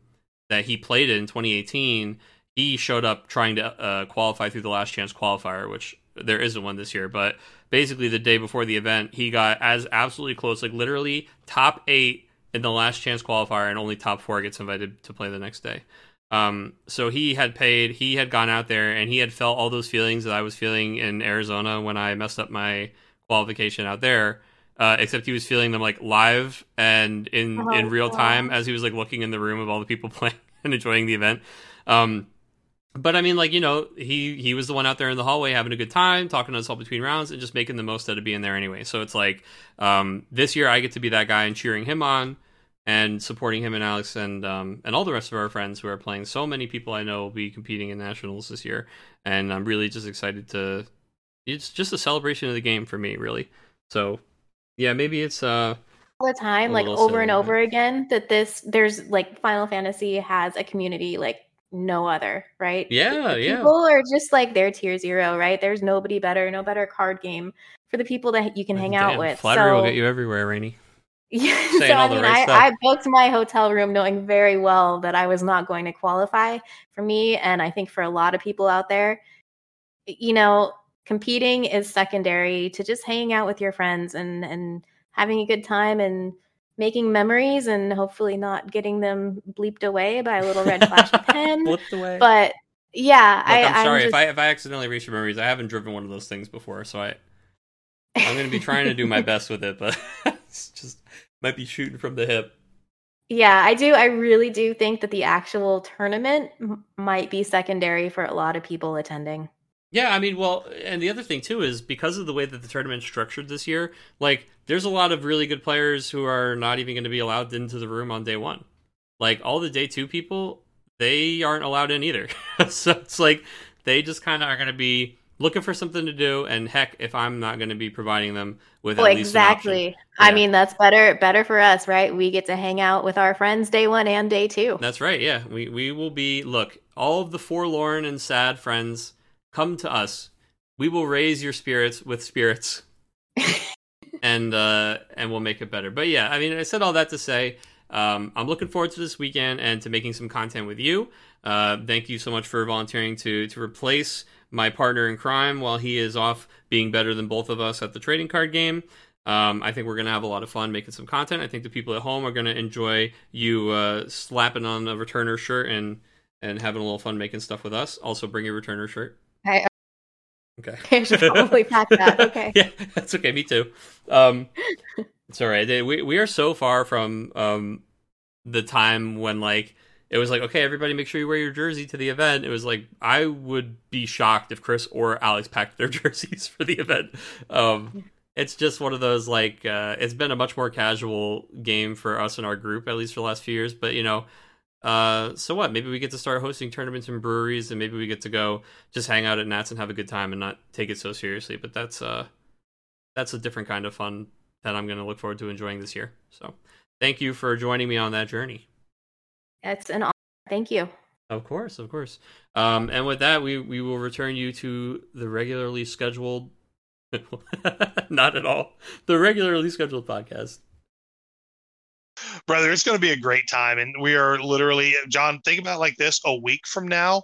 that he played in 2018, he showed up trying to uh, qualify through the last chance qualifier, which there isn't one this year, but basically the day before the event, he got as absolutely close, like literally top eight in the last chance qualifier, and only top four gets invited to play the next day. Um, so he had paid, he had gone out there, and he had felt all those feelings that I was feeling in Arizona when I messed up my qualification out there. Uh, except he was feeling them like live and in Oh, in real time as he was like looking in the room of all the people playing and enjoying the event. Um, but I mean, like you know, he he was the one out there in the hallway having a good time, talking to us all between rounds, and just making the most out of being there anyway. So it's like um, this year I get to be that guy and cheering him on and supporting him and Alex and um, and all the rest of our friends who are playing. So many people I know will be competing in nationals this year, and I'm really just excited to. It's just a celebration of the game for me, really. So yeah, maybe it's uh all the time, like over and over again, that this there's like Final Fantasy has a community like no other, right? yeah yeah People are just like they're tier zero, right? There's nobody better, no better card game for the people that you can hang out with. Flattery so, will get you everywhere, Rainey. Yeah, so I mean, right I. I booked my hotel room knowing very well that I was not going to qualify for me, and I think for a lot of people out there, you know, competing is secondary to just hanging out with your friends and and having a good time and making memories and hopefully not getting them bleeped away by a little red flashy pen. Flipped away. But yeah, Look, I, I'm sorry just, if I if I accidentally reach your memories. I haven't driven one of those things before, so I I'm going to be trying to do my best with it, but it's just might be shooting from the hip. Yeah, I do. I really do think that the actual tournament m- might be secondary for a lot of people attending. Yeah, I mean, well, and the other thing too is because of the way that the tournament's structured this year, like there's a lot of really good players who are not even going to be allowed into the room on day one. Like all the day two people, they aren't allowed in either. so it's like they just kind of are going to be looking for something to do, and heck, if I'm not going to be providing them with Well, at least an option. exactly. I mean, that's better better for us, right? We get to hang out with our friends day one and day two. That's right. Yeah, we we will be. Look, all of the forlorn and sad friends, come to us. We will raise your spirits with spirits, and uh, and we'll make it better. But yeah, I mean, I said all that to say, um, I'm looking forward to this weekend and to making some content with you. Uh, thank you so much for volunteering to to replace my partner in crime while he is off being better than both of us at the trading card game. Um, I think we're going to have a lot of fun making some content. I think the people at home are going to enjoy you uh, slapping on a returner shirt and and having a little fun making stuff with us. Also, bring your returner shirt. I, Okay. I should probably pack that. Okay. yeah, that's okay. Me too. Um, it's all right. We we are so far from um the time when like it was like okay, everybody, make sure you wear your jersey to the event. It was like I would be shocked if Chris or Alex packed their jerseys for the event. Um, it's just one of those like uh, it's been a much more casual game for us in our group at least for the last few years. But you know. Uh, so what? Maybe we get to start hosting tournaments in breweries, and maybe we get to go just hang out at Nats and have a good time and not take it so seriously. But that's uh, that's a different kind of fun that I'm going to look forward to enjoying this year. So, thank you for joining me on that journey. It's an honor. Thank you. Of course, of course. Um, and with that, we we will return you to the regularly scheduled. not at all the regularly scheduled podcast. Brother it's going to be a great time and we are literally john think about it like this a week from now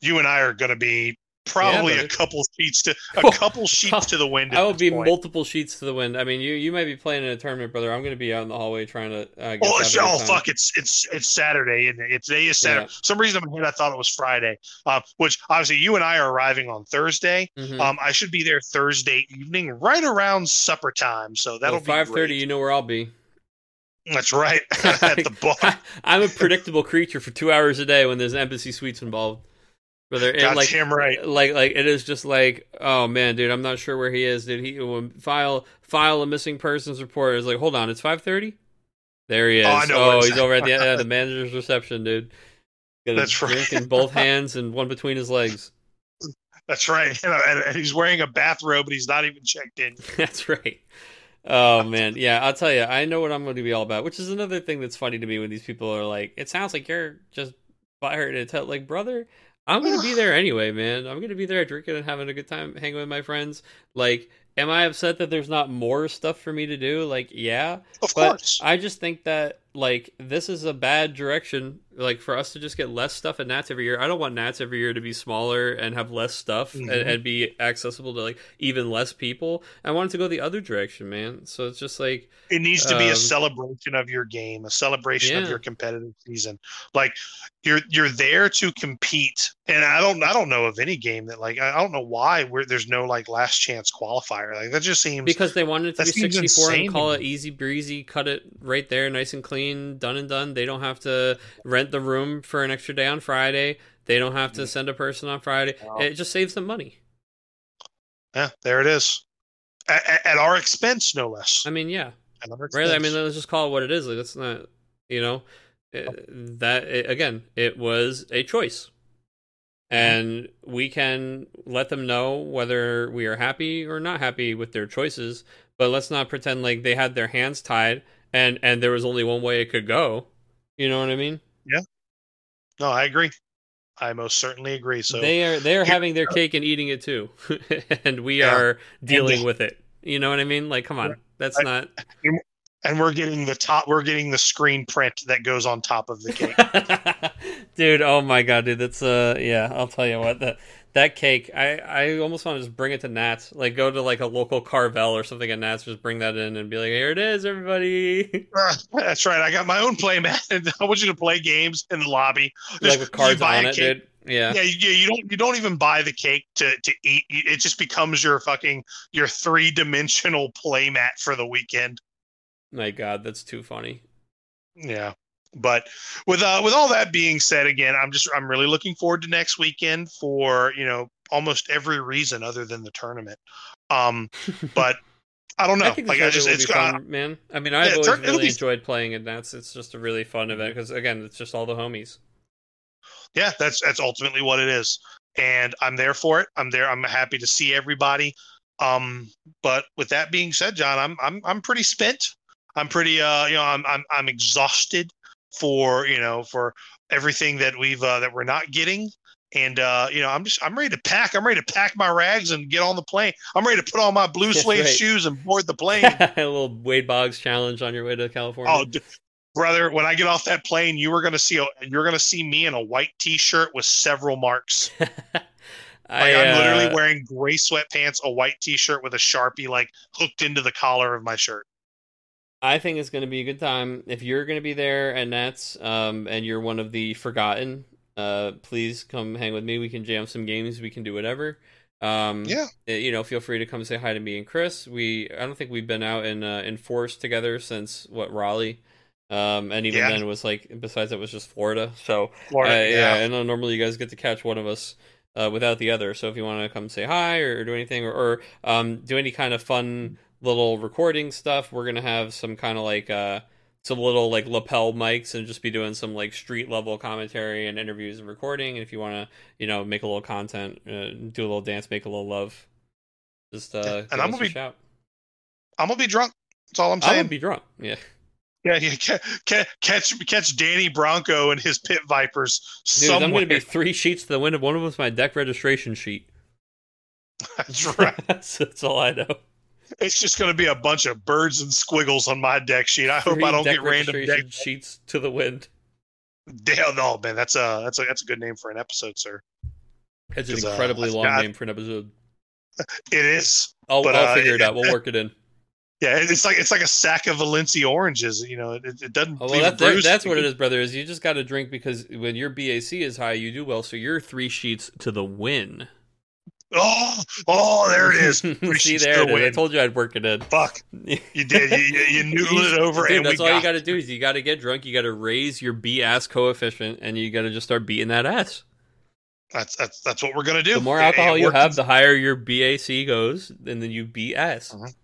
you and i are going to be probably Yeah, a couple sheets to a couple sheets to the wind. I will be point. multiple sheets to the wind. I mean, you you might be playing in a tournament, brother. I'm going to be out in the hallway trying to. Uh, get Oh, to it's, have a oh fuck! It's it's it's Saturday, and it? today is Saturday. Yeah. Some reason in my head, I thought it was Friday. Uh, which obviously you and I are arriving on Thursday. Mhm. Um, I should be there Thursday evening, right around supper time. So that'll well, five be thirty. You know where I'll be. That's right at the bar. I'm a predictable creature for two hours a day when there's embassy suites involved. Brother, and like Goddamn right. like like it is just like oh man dude i'm not sure where he is did he file file a missing persons report it's like hold on it's 5.30 there he is Oh, I know oh he's over at the uh, the manager's reception dude got a That's right. drink in both hands and one between his legs That's right. And, and he's wearing a bathrobe, and he's not even checked in. that's right oh man. Yeah i'll tell you i know what i'm going to be all about which is another thing that's funny to me when these people are like it sounds like you're just fired tell like brother i'm going to be there anyway man. I'm going to be there drinking and having a good time hanging with my friends. Like am i upset that there's not more stuff for me to do? Like yeah Of but course. i just think that like this is a bad direction like for us to just get less stuff at nats every year i don't want nats every year to be smaller and have less stuff and, Mhm. and be accessible to like even less people i want it to go the other direction man so it's just like It needs to be Um, a celebration of your game, a celebration of your competitive season. Like you're you're there to compete, and I don't I don't know of any game that like I don't know why where there's no like last chance qualifier. Like that just seems because they wanted to be 64 insane and call it easy breezy cut it right there nice and clean done and done. They don't have to rent the room for an extra day on friday. They don't have to mm. send a person on friday. It just saves them money. Yeah, there it is. At, at- our expense, no less. i mean yeah. Really, I mean, let's just call it what it is. Like, that's not, you know, it- that it, again, it was a choice, mm-hmm. and we can let them know whether we are happy or not happy with their choices. But let's not pretend like they had their hands tied and and there was only one way it could go. You know what I mean? Yeah. No, I agree. I most certainly agree. So they are they are having their cake and eating it too, and we Yeah. are dealing they- with it. You know what I mean? Like, come on, that's I- not. and we're getting the top. We're getting the screen print that goes on top of the cake. dude oh my god dude that's uh yeah i'll tell you what that that cake i i almost want to just bring it to nats like go to like a local carvel or something at nats just bring that in and be like here it is everybody That's right. I got my own play mat, and I want you to play games in the lobby. like Just- with cards on a it cake- dude yeah Yeah, you, you don't you don't even buy the cake to to eat. It just becomes your fucking your three dimensional play mat for the weekend. my god that's too funny Yeah. But with uh with all that being said, again, I'm just I'm really looking forward to next weekend for you know almost every reason other than the tournament. Um, but I don't know. I think like I just it's be uh, fun, man. I mean, I've Yeah, always turn- really be- enjoyed playing at Nats. It's just a really fun event because, again, it's just all the homies. yeah, that's that's ultimately what it is, and I'm there for it. I'm there. I'm happy to see everybody. Um, but with that being said, John, I'm I'm I'm pretty spent. I'm pretty uh you know I'm I'm I'm exhausted for you know for everything that we've uh, that we're not getting. And uh, you know, I'm just I'm ready to pack. I'm ready to pack my rags and get on the plane. I'm ready to put on my blue suede right. shoes and board the plane. a little Wade Boggs challenge on your way to California. oh, d- brother, when I get off that plane, you were gonna see a, you're gonna see me in a white T-shirt with several marks. Like I, I, am literally uh, wearing gray sweatpants, a white T-shirt with a sharpie like hooked into the collar of my shirt. I think it's going to be a good time. If you're going to be there and that's um, and you're one of the forgotten, uh, please come hang with me. We can jam some games. We can do whatever. Um, Yeah. uh, you know, feel free to come say hi to me and Chris. We, I don't think we've been out in uh, in force together since what Raleigh, um, and even Yeah. then it was like besides it was just Florida. So Florida, uh, yeah. I know normally you guys get to catch one of us uh, without the other. So if you want to come say hi or, or do anything or, or um, do any kind of fun little recording stuff, we're gonna have some kind of like uh, some little like lapel mics and just be doing some like street level commentary and interviews and recording. And if you want to, you know, make a little content, uh, do a little dance, make a little love, just uh, Yeah, and I'm gonna be- shout. I'm gonna be drunk. That's all I'm saying. I saying. would be drunk. Yeah. Yeah, yeah. ca- ca- Catch catch Danny Bronco and his pit vipers Dude, somewhere. I'm going to be three sheets to the wind. One of them's my deck registration sheet. That's right. that's, that's all I know. It's just going to be a bunch of birds and squiggles on my deck sheet. I hope I don't get random deck. sheets to the wind. Damn, no, man, that's a that's a that's a good name for an episode, sir. It's an uh, incredibly I long name for an episode. It is. I'll, But, I'll uh, figure it it- out. We'll work it in. Yeah, it's like it's like a sack of Valencia oranges. You know, it, it doesn't. Oh, well, a that's, that, that's what it is, brother. Is you just got to drink because when your BAC is high, you do well. So you're three sheets to the win. Oh, oh, there it is. See there it is. I told you I'd work it in. Fuck, you did. You, you, you noodled it over, Dude, that's all you got. got to do is you got to get drunk. You got to raise your B ass coefficient, and you got to just start beating that ass. That's that's that's what we're gonna do. The more It- it alcohol you have, the higher your BAC goes, and then you BS. Mhm.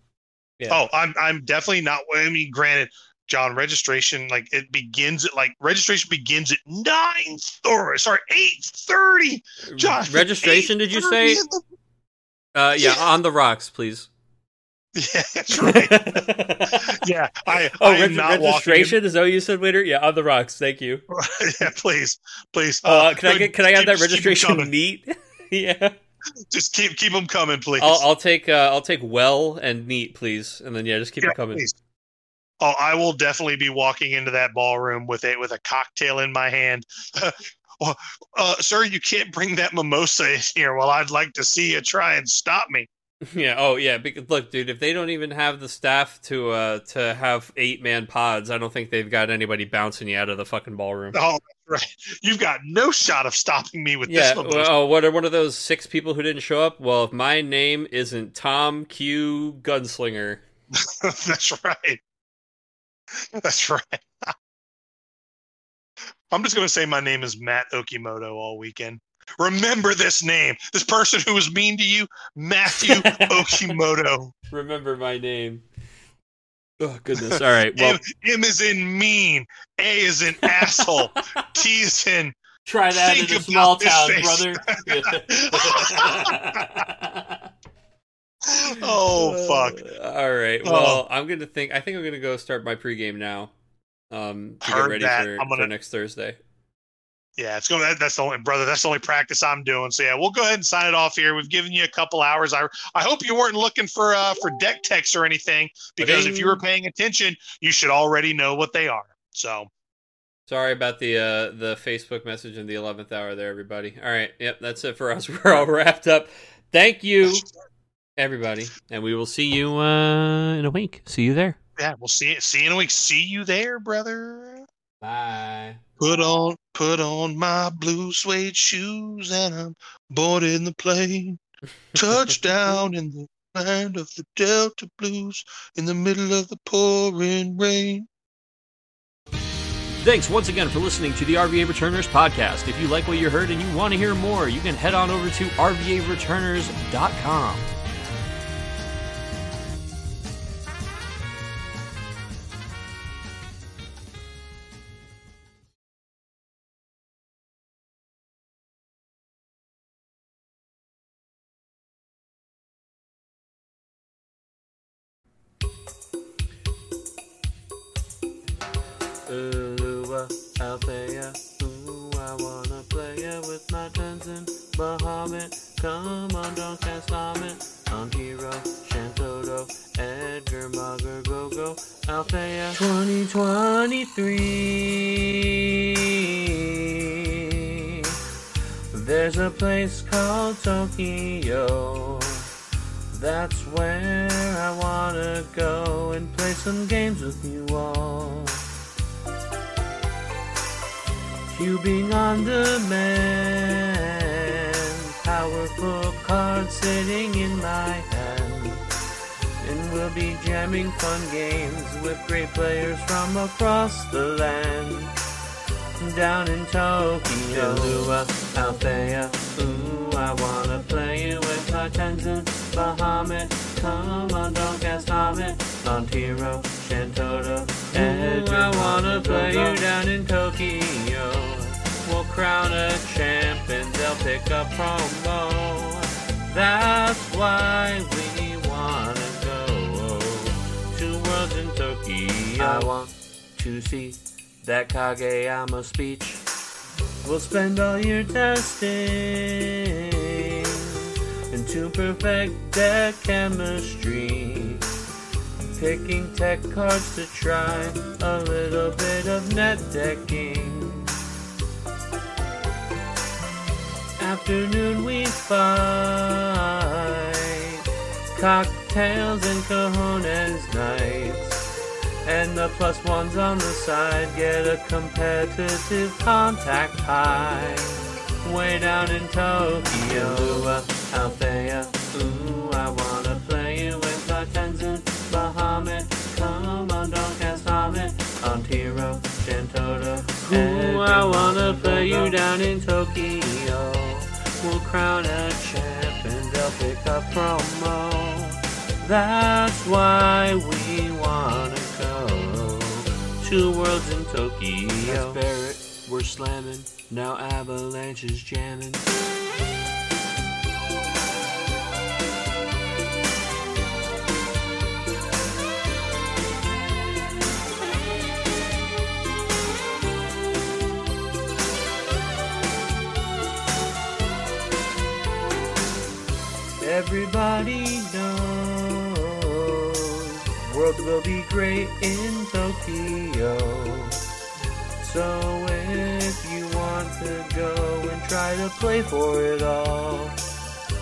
Yeah. Oh, I'm I'm definitely not. I mean, granted, John, registration like it begins at like registration begins at nine thirty. Sorry, eight thirty. John, registration? Did you say? the- Uh, yeah, Yeah. on the rocks, please. Yeah, that's right. yeah, I. oh, I am reg- registration is that what you said later? Yeah, on the rocks. Thank you. Yeah, please, please. Uh, can I get? Can I have that just keep 'em registration neat? yeah. Just keep keep them coming, please. I'll, I'll take. Uh, I'll take well and neat, please, and then yeah, just keep Yeah, it coming. please. Oh, I will definitely be walking into that ballroom with a with a cocktail in my hand. Well, uh, sir, you can't bring that mimosa in here. Well, I'd like to see you try and stop me. Yeah. Oh, yeah. Because look, dude, if they don't even have the staff to uh to have eight man pods, I don't think they've got anybody bouncing you out of the fucking ballroom. Oh, right. You've got no shot of stopping me with Yeah. this mimosa. Well, oh, what are one of those six people who didn't show up? Well, if my name isn't Tom Q Gunslinger, that's right. That's right. I'm just going to say my name is Matt Okimoto all weekend. Remember this name. This person who was mean to you, Matthew Okimoto. remember my name. Oh goodness. All right. Well, M, M is in mean. A is in asshole. T is in. try that in a small town, brother. Oh fuck. Uh, all right. Oh. Well, I'm gonna think. I think I'm gonna go start my pregame now. Um, to Heard get ready that. for, I'm gonna- for next Thursday. Yeah, it's going. That, that's the only brother. That's the only practice I'm doing. So yeah, we'll go ahead and sign it off here. We've given you a couple hours. I I hope you weren't looking for uh for deck techs or anything because if you were paying attention, you should already know what they are. So Sorry about the uh, the Facebook message in the eleventh hour there, everybody. All right. Yep. That's it for us. We're all wrapped up. Thank you, everybody, and we will see you uh, in a week. See you there. yeah, we'll see see you in a week. See you there, brother. Bye. Put on put on my blue suede shoes and I'm boarding the plane. Touchdown in the land of the Delta Blues in the middle of the pouring rain. Thanks once again for listening to the RVA Returners podcast. If you like what you heard and you want to hear more, you can head on over to RVAReturners.com. Tokyo, Lua, Althea, ooh, I wanna play you with my Tenzen, Bahamut, come on, don't cast it, Montiro, Shantoto, Edgar, I wanna play you down in Tokyo. We'll crown a champ and they'll pick a promo. That's why we wanna go to Worlds in Tokyo. I want to see that Kageyama speech. We'll spend all year testing and to perfect deck chemistry. Picking tech cards to try a little bit of net decking. Afternoon we fight. Cocktails and cojones nights. And the plus ones on the side get a competitive contact high. Way down in Tokyo, Althea. Ooh, I wanna play you with my Tenzen, Bahamut. Come on, don't cast vomit on Tiro, Shantoto. Ooh, I wanna play you down in Tokyo. We'll crown a champ and they'll pick up promo. That's why we wanna to Worlds in Tokyo. That's Barrett, we're slamming. Now Avalanche is jamming. Everybody knows Worlds will be great in Tokyo. So if you want to go and try to play for it all,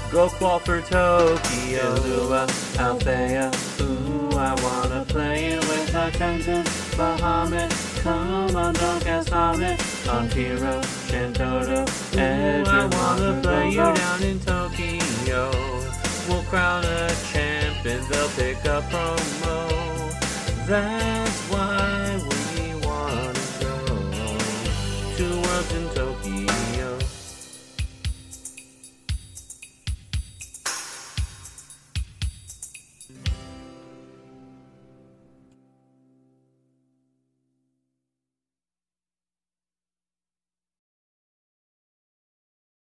go qual for Tokyo. Lua, Althea, ooh, I wanna play it with Tenzen, Bahamut. Come on, don't cast vomit on Tiro, Shantoto. Ooh, I wanna play you down in Tokyo. We'll crown a champion, they'll pick a promo. That's why we want to go. to worlds in total.